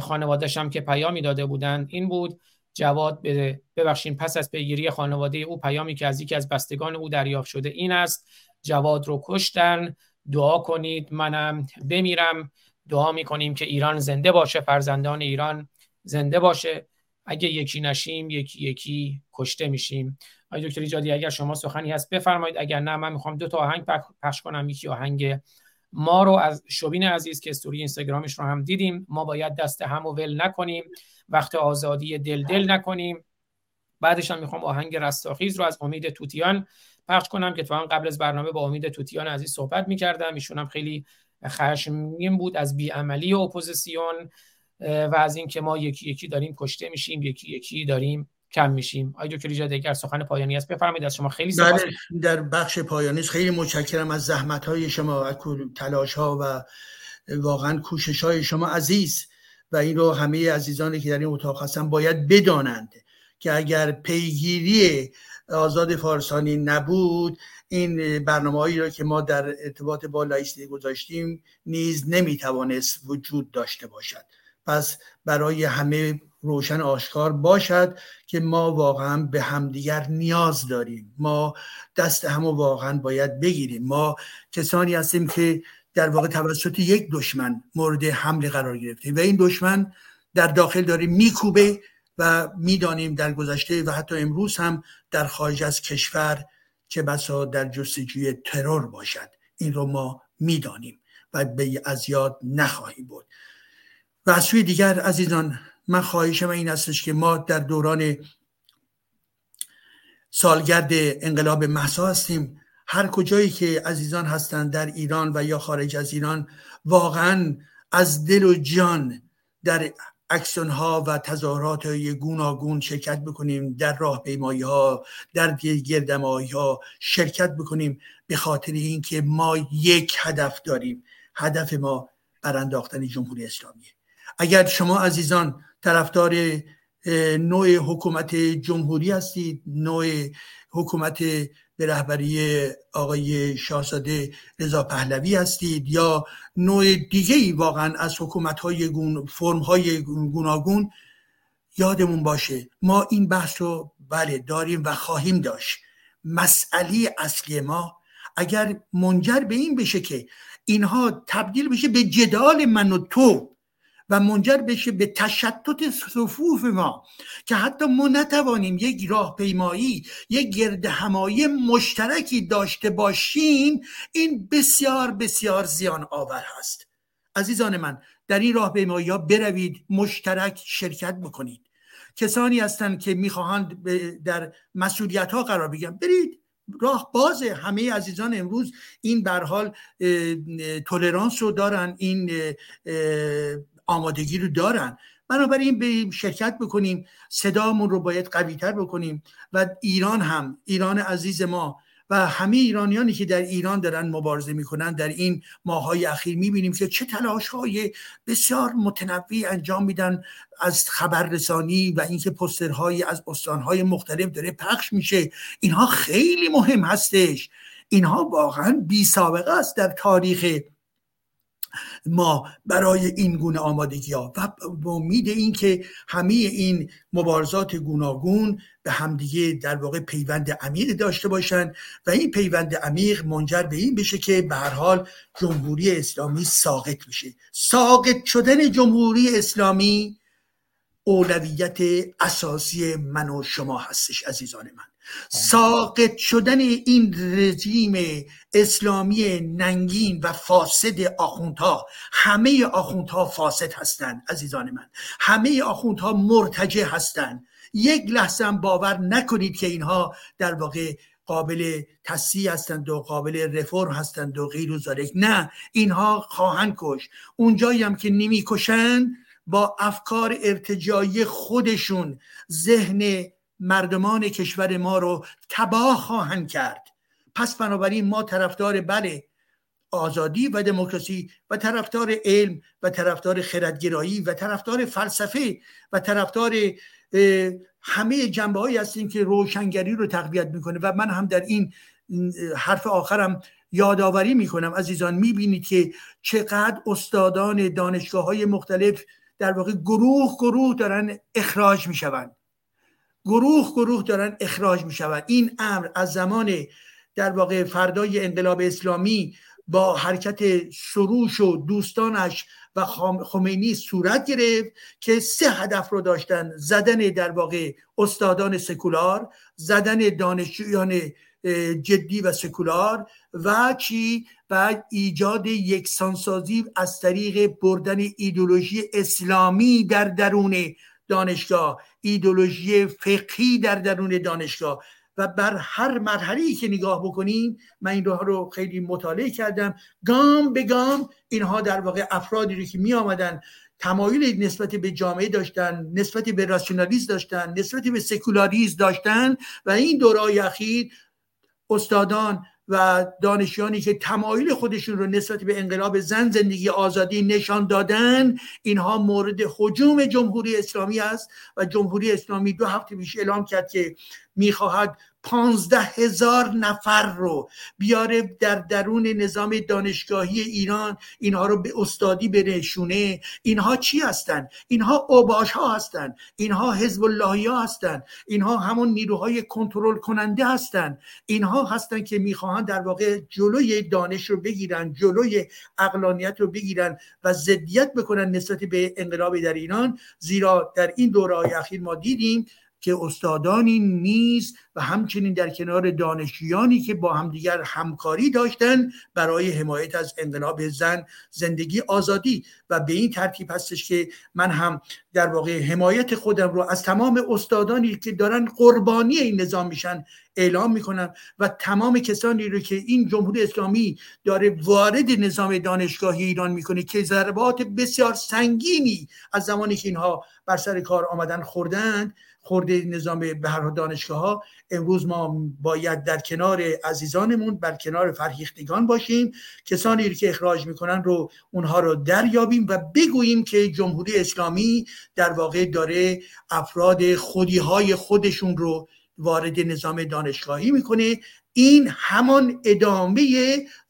خانوادش هم که پیامی داده بودند. این بود جواد ببخشید پس از پیگیری خانواده او پیامی که از یکی از بستگان او دریافت شده این است. جواد رو کشتن. دعا کنید منم بمیرم. دعا می‌کنیم که ایران زنده باشه فرزندان ایران زنده باشه. اگه یکی نشیم یکی یکی کشته میشیم. آقای دکتر ایجادی اگر شما سخنی هست بفرمایید. اگر نه من می‌خوام دو تا آهنگ پخش کنم. یکی آهنگ ما رو از شوبین عزیز که استوری اینستاگرامش رو هم دیدیم. ما باید دست هم و ول نکنیم. وقت آزادی دل دل نکنیم. بعدش هم می‌خوام آهنگ رستاخیز رو از امید طوطیان پخش کنم که تو قبل از برنامه با امید طوطیان عزیز صحبت می‌کردم. ایشون هم خیلی خشمگین بود از بیعملی اپوزیسیون. و از اینکه ما یکی یکی داریم کشته میشیم یکی یکی داریم کم میشیم. آقای دکتر ایجادی اگر سخن پایانی است بفرمایید از شما. خیلی سپاس. بله در بخش پایانی خیلی متشکرم از زحمت های شما از تلاش ها و واقعا کوشش های شما عزیز. و این رو همه عزیزانی که در این اتاق هستن باید بدانند که اگر پیگیری آزاد فارسانی نبود این برنامه هایی را که ما در ارتباط با لایستی گذاشتیم نیز نمی‌توانست وجود داشته باشد. پس برای همه روشن آشکار باشد که ما واقعا به همدیگر نیاز داریم. ما دست همو واقعا باید بگیریم. ما کسانی هستیم که در واقع توسط یک دشمن مورد حمله قرار گرفتیم و این دشمن در داخل داره میکوبه و می‌دانیم در گذشته و حتی امروز هم در خارج از کشور چه بسا در جستجوی ترور باشد. این رو ما می‌دانیم و به از یاد نخواهیم بود. و از سوی دیگر عزیزان من خواهشم این هستش که ما در دوران سالگرد انقلاب محسا هستیم. هر کجایی که عزیزان هستند در ایران و یا خارج از ایران واقعا از دل و جان در اکسون ها و تظاهرات های گوناگون شرکت بکنیم در راه پیمایی ها در گردمایی ها شرکت بکنیم به خاطر اینکه ما یک هدف داریم. هدف ما برانداختن جمهوری اسلامیه اگر شما عزیزان طرفدار نوع حکومت جمهوری هستید نوع حکومت به رهبری آقای شاهزاده رضا پهلوی هستید یا نوع دیگه ای واقعا از حکومت های گون فرم های گوناگون یادمون باشه ما این بحث رو بله داریم و خواهیم داشت. مسئله اصلی ما اگر منجر به این بشه که اینها تبدیل بشه به جدال من و تو و منجر بشه به تشتت صفوف ما که حتی ما نتوانیم یک راهپیمایی یک گرد همایی مشترکی داشته باشیم این بسیار بسیار زیان آور هست. عزیزان من در این راه به یا بروید مشترک شرکت بکنید. کسانی هستند که می‌خواهند در مسئولیت ها قرار بگیرن برید راه بازه همه عزیزان امروز این برحال تولرانس رو دارن این آمادگی رو دارن. بنابراین به شرکت بکنیم صدامون رو باید قویتر بکنیم و ایران هم ایران عزیز ما و همه ایرانیانی که در ایران دارن مبارزه می‌کنن در این ماهای اخیر می‌بینیم که چه تلاش های بسیار متنوعی انجام میدن از خبررسانی و اینکه پسترهایی از استانهای مختلف داره پخش میشه. اینها خیلی مهم هستش. اینها واقعا بی سابقه است در تاریخ ما برای این گونه آمادگی ها و به امید اینکه همه این مبارزات گوناگون به همدیگه در واقع پیوند عمیق داشته باشند و این پیوند عمیق منجر به این بشه که به هر حال جمهوری اسلامی ساقط بشه. ساقط شدن جمهوری اسلامی اولویت اساسی من و شما هستش عزیزان من. ساقط شدن این رژیم اسلامی ننگین و فاسد آخوندها. همه آخوندها فاسد هستند عزیزان من. همه آخوندها مرتجع هستند. یک لحظه هم باور نکنید که اینها در واقع قابل تصحیح هستند و قابل رفرم هستند و غیر و نه اینها خواهند کش اونجایی هم که نمی کشن با افکار ارتجایی خودشون ذهن مردمان کشور ما رو تباه خواهند کرد. پس بنابراین ما طرفدار بله آزادی و دموکراسی و طرفدار علم و طرفدار خردگرایی و طرفدار فلسفه و طرفدار همه جنبه هایی هستیم که روشنگری رو تقویت می‌کنه. و من هم در این حرف آخرم یادآوری می‌کنم. عزیزان می‌بینید که چقدر استادان دانشگاه های مختلف در واقع گروه گروه دارن اخراج می‌شوند. گروه گروه دارن اخراج می‌شوند. این امر از زمان در واقع فردای انقلاب اسلامی با حرکت سروش و دوستانش و خمینی صورت گرفت که سه هدف رو داشتن. زدن در واقع استادان سکولار زدن دانشجویان جدی و سکولار و چی؟ و ایجاد یکسانسازی از طریق بردن ایدولوژی اسلامی در درون دانشگاه ایدولوژی فقهی در درون دانشگاه. و بر هر مرحله که نگاه بکنیم من این رو خیلی مطالعه کردم. گام به گام اینها در واقع افرادی رو که می آمدن تمایل نسبت به جامعه داشتن نسبت به راسیونالیسم داشتن نسبت به سکولاریسم داشتن. و این دورای اخیر استادان و دانشیانی که تمایل خودشون رو نسبت به انقلاب زن زندگی آزادی نشان دادن اینها مورد حجوم جمهوری اسلامی است. و جمهوری اسلامی دو هفته پیش اعلام کرد که می‌خواهد پانزده هزار نفر رو بیاره در درون نظام دانشگاهی ایران. اینها رو به استادی بنشونه اینها چی هستند اینها اوباش ها هستند اینها حزب اللهی ها هستند اینها همون نیروهای کنترل کننده هستند اینها هستند که می‌خواهند در واقع جلوی دانش رو بگیرن جلوی اقلانیت رو بگیرن و ضدیت بکنن نسبت به انقلاب در ایران. زیرا در این دوره اخیر ما دیدیم که استادانی نیست و همچنین در کنار دانشجویانی که با همدیگر همکاری داشتن برای حمایت از انقلاب زن زندگی آزادی. و به این ترتیب هستش که من هم در واقع حمایت خودم رو از تمام استادانی که دارن قربانی این نظام میشن اعلام می‌کنم و تمام کسانی رو که این جمهوری اسلامی داره وارد نظام دانشگاهی ایران می‌کنه که ضربات بسیار سنگینی از زمانی که اینها بر سر کار آمدن خوردند خورده نظام به هر دانشگاه ها امروز ما باید در کنار عزیزانمون بر کنار فرهیختگان باشیم. کسانی که اخراج می‌کنن رو اونها رو دریابیم و بگوییم که جمهوری اسلامی در واقع داره افراد خودی های خودشون رو وارد نظام دانشگاهی می‌کنه. این همان ادامه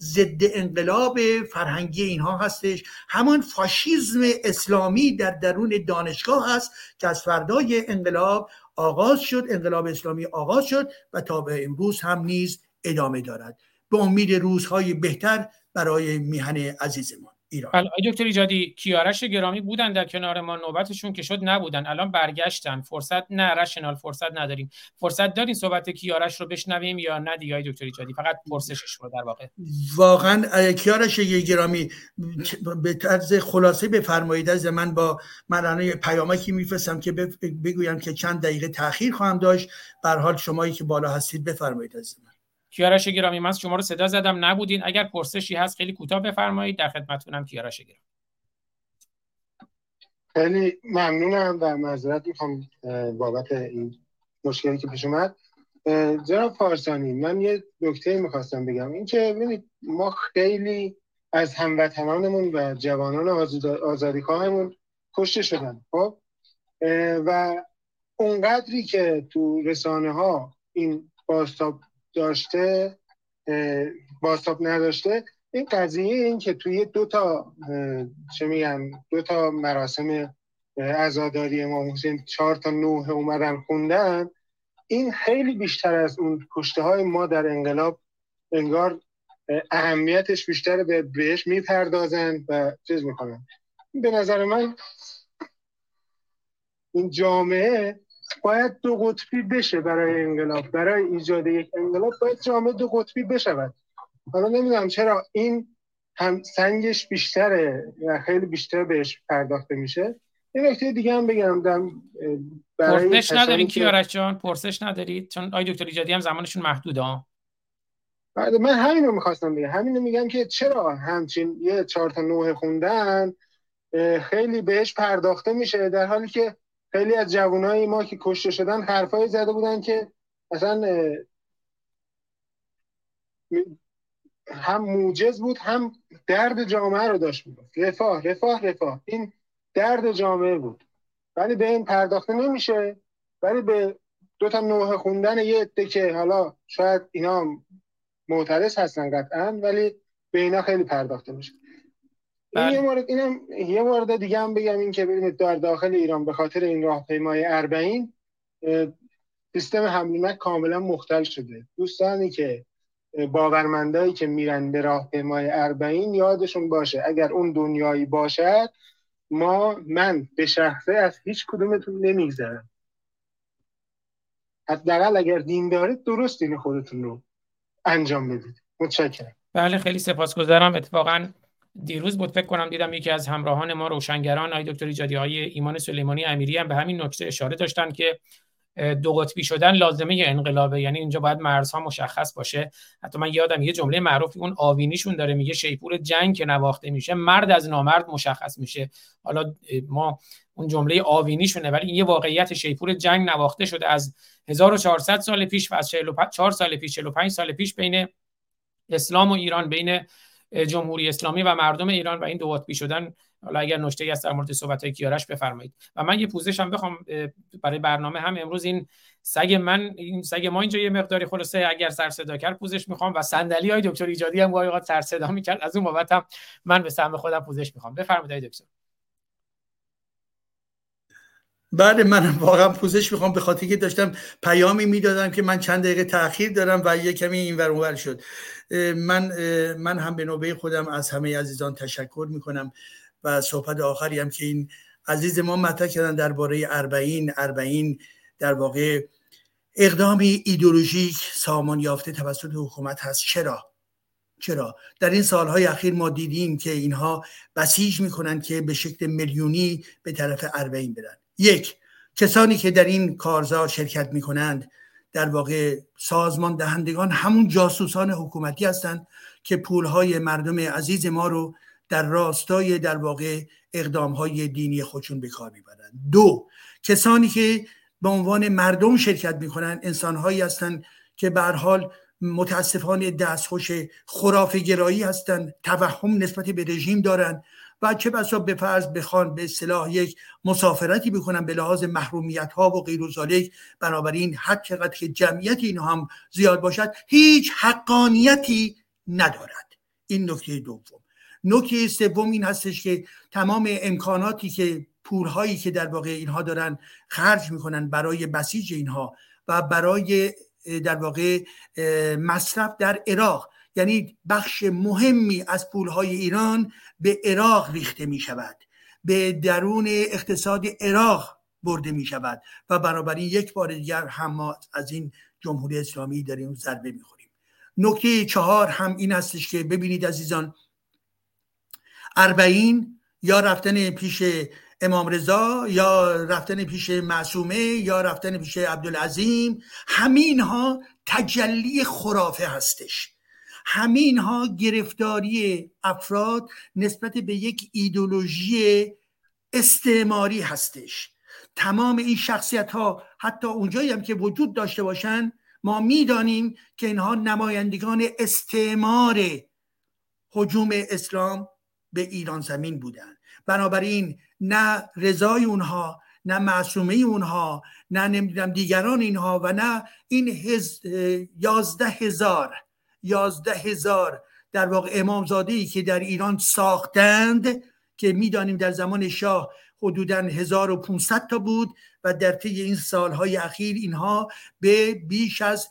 ضد انقلاب فرهنگی اینها هستش. همان فاشیزم اسلامی در درون دانشگاه هست که از فردای انقلاب آغاز شد انقلاب اسلامی آغاز شد و تا به امروز هم نیز ادامه دارد. به امید روزهای بهتر برای میهن عزیزمان ایران. دکتر ایجادی کیارش گرامی بودن در کنار ما نوبتشون که شد نبودن. الان برگشتن. فرصت نه رشنال فرصت نداریم. فرصت دارین صحبت کیارش رو بشنویم یا نه دیگه دکتر ایجادی؟ فقط پرسشش رو در واقع. واقعا کیارش گرامی به طرز خلاصه بفرمایید. از من با من الان پیامکی میفرستم که بگویم که چند دقیقه تاخیر خواهم داشت. به حال شمایی که بالا هستید بفرمایید از من. کیارش گرامی؟ من شما رو صدا زدم نبودین. اگر پرسشی هست خیلی کوتاه بفرمایید. در خدمتتونم کیارش گرامی خیلی ممنونم و معذرت می‌خوام بابت این مشکلی که پیش اومد. جناب فارسانی من یه نکته می‌خواستم بگم. این که ببینید ما خیلی از هموطنانمون و جوانان آزادیخواهمون کشته شدن خب؟ و اونقدری که تو رسانه ها این باستاب داشته باستاب نداشته. این قضیه این که توی دو تا چه میگن دو تا مراسم عزاداری امام حسین چهار تا نوه اومدن خوندن این خیلی بیشتر از اون کشته های ما در انقلاب انگار اهمیتش بیشتر به بهش می‌پردازن و چیز می‌کنن. به نظر من این جامعه باید دو قطبی بشه برای انقلاب. برای ایجاد یک انقلاب باید جامعه دو قطبی بشود. حالا نمی‌دونم چرا این هم سنگش بیشتره و خیلی بیشتر بهش پرداخته میشه. یه نکته دیگه هم بگم دم برای پرسش ندارید کیارش جان؟ پرسش ندارید چون آی دکتر ایجادی هم زمانشون محدوده ها. بعد من همینو می‌خواستم بگم. همینو میگم که چرا همچین یه چهار تا نوه خوندن خیلی بهش پرداخته میشه در حالی که خیلی از جوانای ما که کشته شدن حرفایی زده بودن که اصلا هم موجز بود هم درد جامعه رو داشت بود رفاه رفاه رفاه. این درد جامعه بود. ولی به این پرداخته نمیشه. ولی به دو تا نوه خوندن یه عده که حالا شاید اینا معترض هستن قطعا ولی به اینا خیلی پرداخته میشه. این یه بله. مورد اینم یه مورد دیگه هم بگم این که ببینید در داخل ایران به خاطر این راهپیمای اربعین سیستم حمل کاملا مختل شده. دوستانی که باورمندایی که میرن به راهپیمای اربعین یادشون باشه اگر اون دنیایی باشد ما من به شخصه از هیچ کدومتون نمیگذرم. حداقل اگر دین دارید درست دین خودتون رو انجام بدید. متشکرم. بله خیلی سپاسگزارم. اتفاقا دیروز بود فکر کنم دیدم یکی از همراهان ما روشنگران آقای دکتر ایجادی های ایمان سلیمانی امیری هم به همین نکته اشاره داشتن که دو قطبی شدن لازمه انقلابه یعنی اینجا باید مرزها مشخص باشه. حتی من یادم یه جمله معروفی اون آوینیشون داره میگه شیپور جنگ که نواخته میشه مرد از نامرد مشخص میشه. حالا ما اون جمله آوینیشونه ولی این یه واقعیت شیپور جنگ نواخته شده از 1400 سال پیش و از 44 سال پیش 45 سال پیش بین اسلام و ایران بین جمهوری اسلامی و مردم ایران و این دو قطبی شدن حالا اگر نکته است در مورد صحبت های کیارش بفرمایید. و من یه پوزش هم بخوام برای برنامه هم امروز این سگ من این سگ ما اینجا یه مقداری خلاصه اگر سر صدا کرد پوزش می‌خوام و صندلی های دکتر ایجادی هم گاهی سر صدا می‌کرد از اون بابت هم من به سهم خودم پوزش می‌خوام. بفرمایید دکتر. بله من واقعا پوزش می‌خوام. به خاطر که داشتم پیامی می‌دادم که من چند دقیقه تاخیر دارم و یه کمی این ور شد. من من هم به نوبه خودم از همه عزیزان تشکر می‌کنم و صحبت آخری هم که این عزیز ما مطرح کردن درباره اربعین اربعین در واقع اقدامی ایدولوژیک سامان یافته توسط حکومت هست. چرا؟ چرا؟ در این سالهای اخیر ما دیدیم که اینها بسیج می‌کنند که به شکل میلیونی به طرف اربعین برن. یک کسانی که در این کارزار شرکت می‌کنند در واقع سازمان دهندگان همون جاسوسان حکومتی هستند که پولهای مردم عزیز ما رو در راستای در واقع اقدام های دینی خودشون به کار می‌برند دو کسانی که به عنوان مردم شرکت می‌کنن انسان هایی هستند که به حال متاسفانه دستخوش خرافه گرایی هستند توهم نسبت به رژیم دارند و چه بسا به فرض بخوان به اصطلاح یک مسافرتی بکنن به لحاظ محرومیت ها و غیر و بنابراین هر چقدر که جمعیت این هم زیاد باشد هیچ حقانیتی ندارد. این نکته دوم. نکته سوم این هستش که تمام امکاناتی که پولهایی که در واقع اینها دارن خرج می‌کنن برای بسیج اینها و برای در واقع مصرف در عراق یعنی بخش مهمی از پولهای ایران به عراق ریخته می شود به درون اقتصاد عراق برده می شود و بنابراین یک بار دیگر هم از این جمهوری اسلامی داریم ضربه می خوریم نکته چهار هم این هستش که ببینید عزیزان اربعین یا رفتن پیش امام رضا یا رفتن پیش معصومه یا رفتن پیش عبدالعظیم همین ها تجلی خرافه هستش. همین ها گرفتاری افراد نسبت به یک ایدولوژی استعماری هستش. تمام این شخصیت ها حتی اونجایی هم که وجود داشته باشن ما می‌دانیم که اینها نمایندگان استعمار حجوم اسلام به ایران زمین بودن. بنابراین نه رضای اونها نه معصومه اونها نه نمی‌دونم دیگران اینها و نه این هز... یازده هزار یازده هزار در واقع امامزاده ای که در ایران ساختند که می‌دانیم در زمان شاه حدودا 1500 تا بود و در طی این سالهای اخیر اینها به بیش از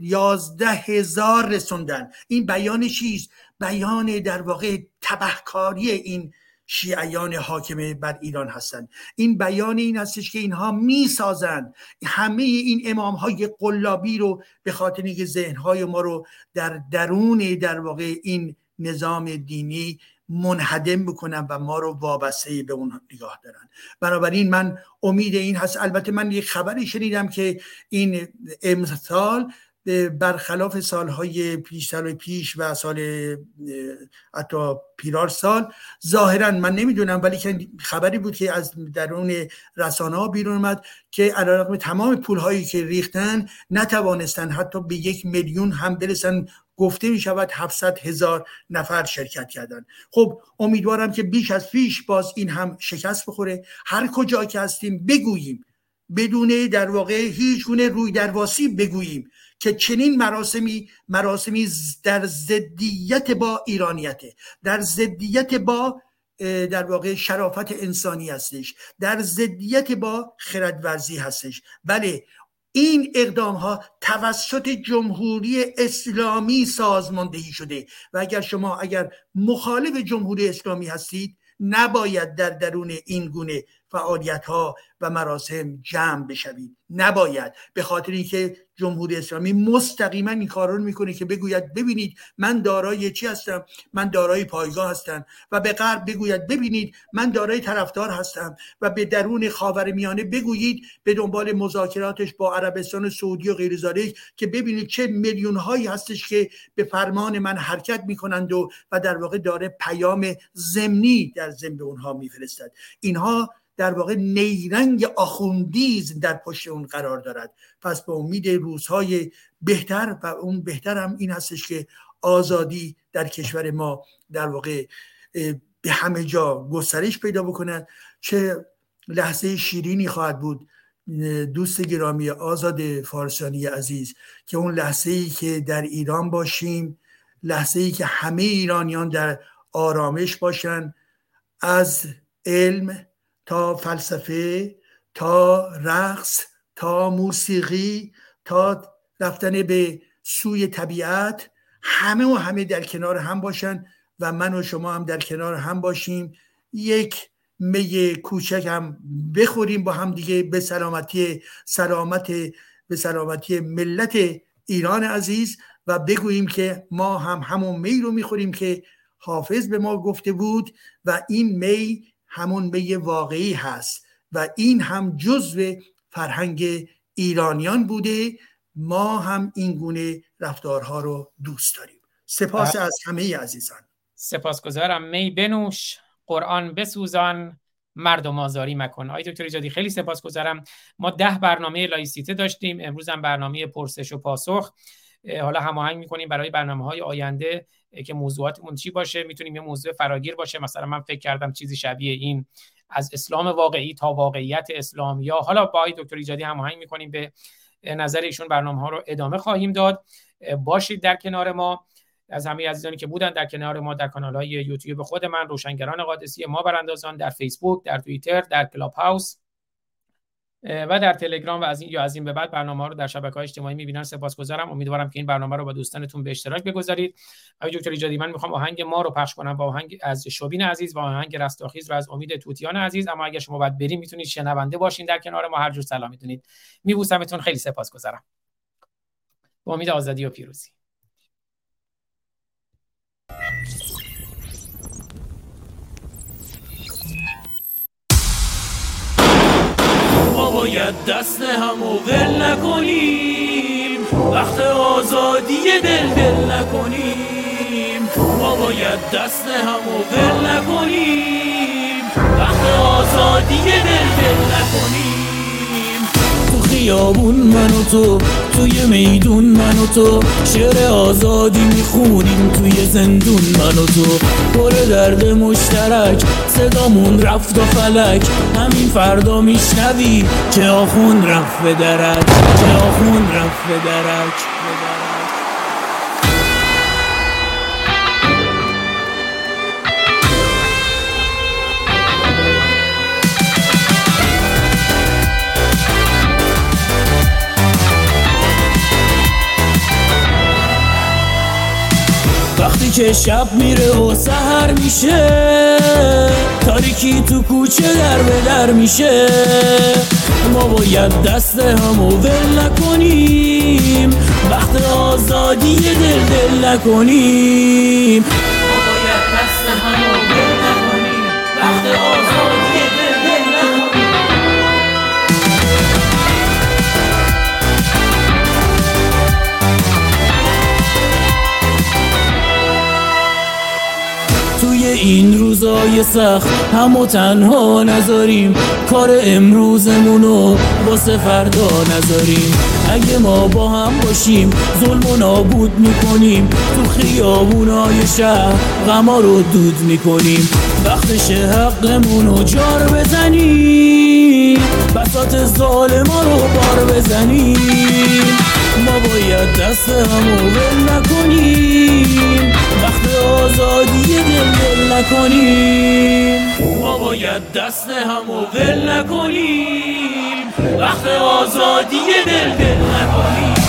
یازده هزار رسوندن. این بیان چیست؟ بیان در واقع تبهکاری این شیعیان حاکمه بر ایران هستند. این بیان این هستش که اینها می‌سازند. همه این امام های قلابی رو به خاطر اینکه ذهن های ما رو در درون در واقع این نظام دینی منهدم بکنن و ما رو وابسته به اون نگاه دارن. بنابراین من امید این هست. البته من یک خبری شنیدم که این امثال برخلاف سالهای پیش سال پیش و سال حتی پیرار سال ظاهرا من نمی‌دونم ولی که خبری بود که از درون رسانه ها بیرون اومد که علیرغم تمام پول هایی که ریختن نتوانستن حتی به یک میلیون هم برسن. گفته می شود 700 هزار نفر شرکت کردن خب امیدوارم که بیش از پیش باز این هم شکست بخوره. هر کجا که هستیم بگوییم. بدون در واقع هیچ گونه روی درواسی بگوییم. که چنین مراسمی مراسمی در ضدیت با ایرانیته. در ضدیت با در واقع شرافت انسانی هستش. در ضدیت با خردورزی هستش. بله این اقدام ها توسط جمهوری اسلامی سازماندهی شده. و اگر شما اگر مخالف جمهوری اسلامی هستید نباید در درون این گونه فعالیت ها و مراسم جمع بشوید. نباید. به خاطر اینکه جمهوری اسلامی مستقیما این کار رو می‌کنه که بگوید ببینید من دارای چی هستم؟ من دارای پایگاه هستم. و به غرب بگوید ببینید من دارای طرفدار هستم. و به درون خاور میانه بگویید به دنبال مذاکراتش با عربستان سعودی و غیر که ببینید چه میلیون هایی هستش که به فرمان من حرکت می‌کنند و و در واقع داره پیام زمینی در ضمن اونها میفرستد. اینها در واقع نیرنگ آخوندیز در پشت اون قرار دارد. پس به امید روزهای بهتر و اون بهتر هم این هستش که آزادی در کشور ما در واقع به همه جا گسترش پیدا بکند. چه لحظه شیرینی خواهد بود دوست گرامی آزاد فارسانی عزیز که اون لحظه ای که در ایران باشیم لحظه ای که همه ایرانیان در آرامش باشند از علم تا فلسفه تا رقص تا موسیقی تا رفتن به سوی طبیعت همه و همه در کنار هم باشن و من و شما هم در کنار هم باشیم. یک می کوچک هم بخوریم با هم دیگه به سلامتی سلامت به سلامتی ملت ایران عزیز و بگوییم که ما هم همون می رو می‌خوریم که حافظ به ما گفته بود و این می همون به واقعی هست و این هم جزو فرهنگ ایرانیان بوده. ما هم این گونه رفتارها رو دوست داریم. سپاس از همه عزیزان. سپاسگزارم. می بنوش قرآن بسوزان مردم آزاری مکن. آقای دکتر ایجادی خیلی سپاسگزارم. ما ده برنامه لایسیته داشتیم. امروز هم برنامه پرسش و پاسخ. حالا هماهنگ می‌کنیم برای برنامه های آینده. که موضوعاتمون چی باشه می‌تونیم یه موضوع فراگیر باشه. مثلا من فکر کردم چیزی شبیه این از اسلام واقعی تا واقعیت اسلام. یا حالا با دکتر ایجادی هماهنگ می‌کنیم به نظر ایشون برنامه ها رو ادامه خواهیم داد. باشید در کنار ما. از همه عزیزانی که بودن در کنار ما در کانال های یوتیوب خود من روشنگران قادسی ما براندازان در فیسبوک در توییتر در کلاب هاوس. و در تلگرام و از این یا از این به بعد برنامه ها رو در شبکه های اجتماعی می‌بینن. سپاسگزارم. امیدوارم که این برنامه رو با دوستانتون به اشتراک بگذارید. آقای دکتر ایجادی من می‌خوام آهنگ ما رو پخش کنم با آهنگ از شوبین عزیز و آهنگ رستاخیز رو از امید توتیان عزیز. اما اگر شما بعد بریم می‌تونید شنونده باشین در کنار ما. هر جور سلام می‌تونید میبوسمتون. خیلی سپاسگزارم. با امید آزادی و پیروزی. باید دست هم و ول نکنیم. وقت آزادی دل دل نکنیم. ما باید دست هم و ول نکنیم. وقت آزادی دل دل نکنیم. خیابون من و تو توی میدون من و تو. شعر آزادی می‌خونیم توی زندون من و تو. پر درد مشترک صدامون رفت و فلک. همین فردا میشنوی که آخون رفت به درک که آخون رفت به درک. وقتی که شب میره و سهر میشه تاریکی تو کوچه در به در میشه. ما باید دست همو ول نکنیم وقت آزادی دل دل نکنیم. این روزای سخت هم و تنها نذاریم. کار امروزمونو واسه فردا نذاریم. اگه ما با هم باشیم ظلم و نابود می‌کنیم. تو خیابونای شهر غما رو دود می‌کنیم. وقتش حقمونو جار بزنیم. بسات ظالما رو بار بزنیم. ما دست همو ول نکنیم. وقت آزادی دل دل نکنیم. ما باید دست همو ول نکنیم. وقت آزادی دل دل نکنیم.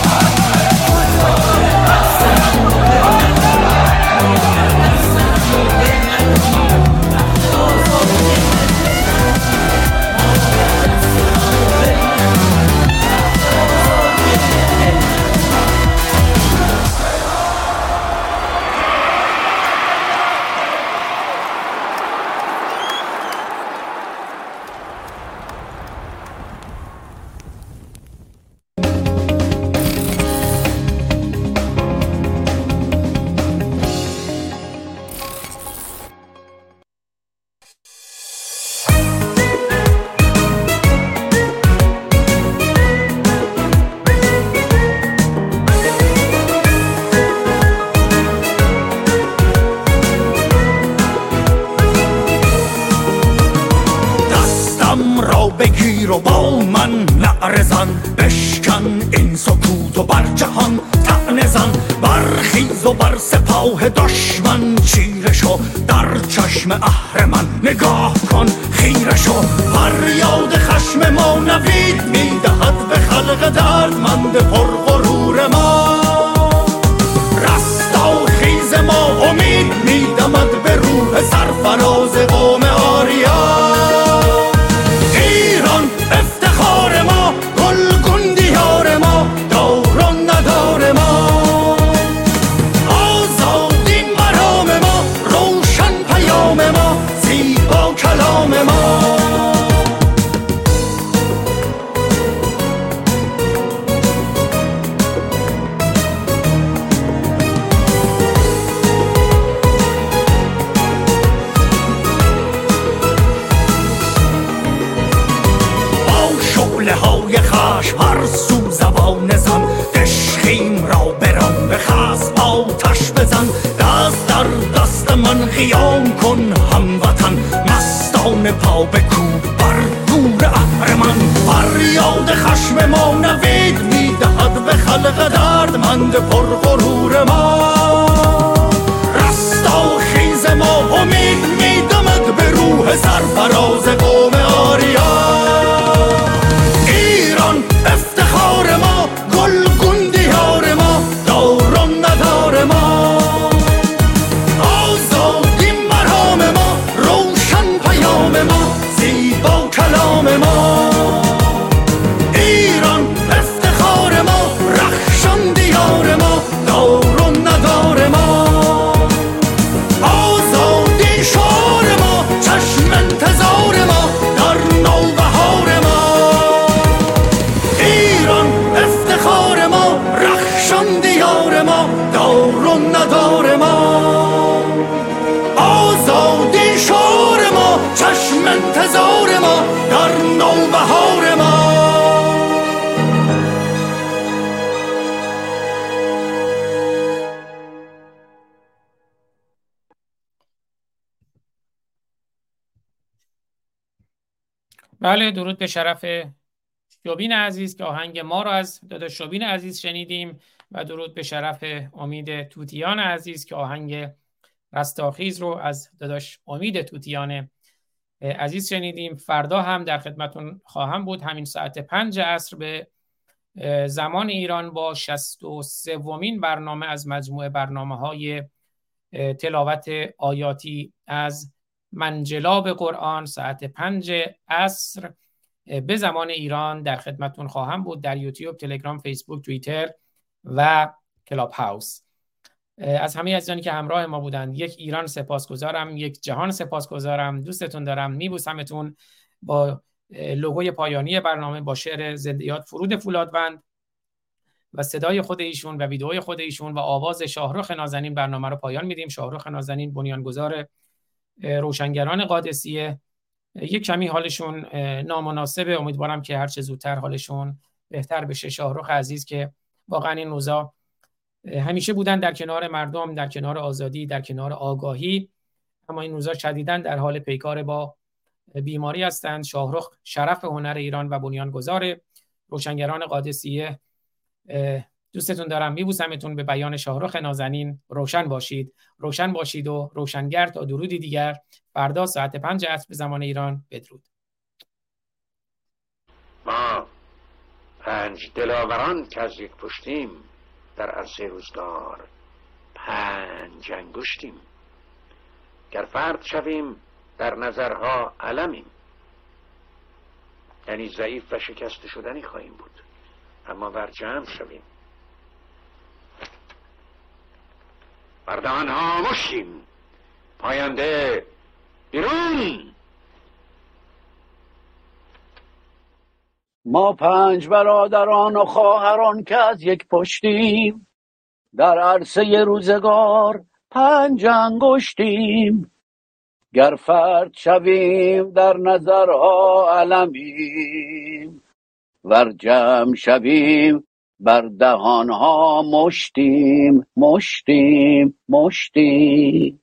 کن هموطن مستان پا بکوب بر گور اهرمن فریاد خشم ما نوید می‌دهد به خلق دردمند پرغرور ما رستا خیز ما امید میدمد به روح سرفراز قوم بله درود به شرف شوبین عزیز که آهنگ ما رو از داداش شوبین عزیز شنیدیم و درود به شرف امید توتیان عزیز که آهنگ رستاخیز رو از داداش امید توتیان عزیز شنیدیم. فردا هم در خدمتون خواهم بود. همین ساعت پنج عصر به زمان ایران با شست و سومین برنامه از مجموعه برنامه های تلاوت آیاتی از منجلاب قرآن ساعت پنج عصر. به زمان ایران در خدمتون خواهم بود در یوتیوب تلگرام فیسبوک توییتر و کلاب هاوس از همه عزیزانی که همراه ما بودند یک ایران سپاسگزارم یک جهان سپاسگزارم. دوستتون دارم میبوسمتون با لوگوی پایانی برنامه با شعر زندیات فرود فولادوند و صدای خود ایشون و ویدئوی خود ایشون و آواز شاهرخ نازنین برنامه رو پایان میدیم. شاهرخ نازنین بنیانگذار روشنگران قادسیه. یک کمی حالشون نامناسبه. امیدوارم که هر چه زودتر حالشون بهتر بشه. شاهرخ عزیز که واقعا این روزا همیشه بودن در کنار مردم در کنار آزادی در کنار آگاهی. اما این روزا شدیدن در حال پیکار با بیماری هستند. شاهرخ شرف هنر ایران و بنیانگذار روشنگران قادسیه دوستتون دارم. میبوسمتون به بیان شاهرخ نازنین. روشن باشید. روشن باشید و روشنگر تا درودی دیگر. فردا ساعت پنج عصر به زمان ایران. بدرود. ما پنج دلاوران که از یک پشتیم در عرصه روزگار پنج انگشتیم. گر فرد شویم در نظرها علمیم. یعنی ضعیف و شکست شدنی خواهیم بود. اما بر جمع شویم بردهان ها مشیم پاینده بیرون. ما پنج برادران و خواهران که از یک پشتیم در عرصه روزگار پنج انگشتیم. گر فرد شویم در نظرها علمیم ور جمع شویم بر دهانها مشتیم مشتیم مشتیم.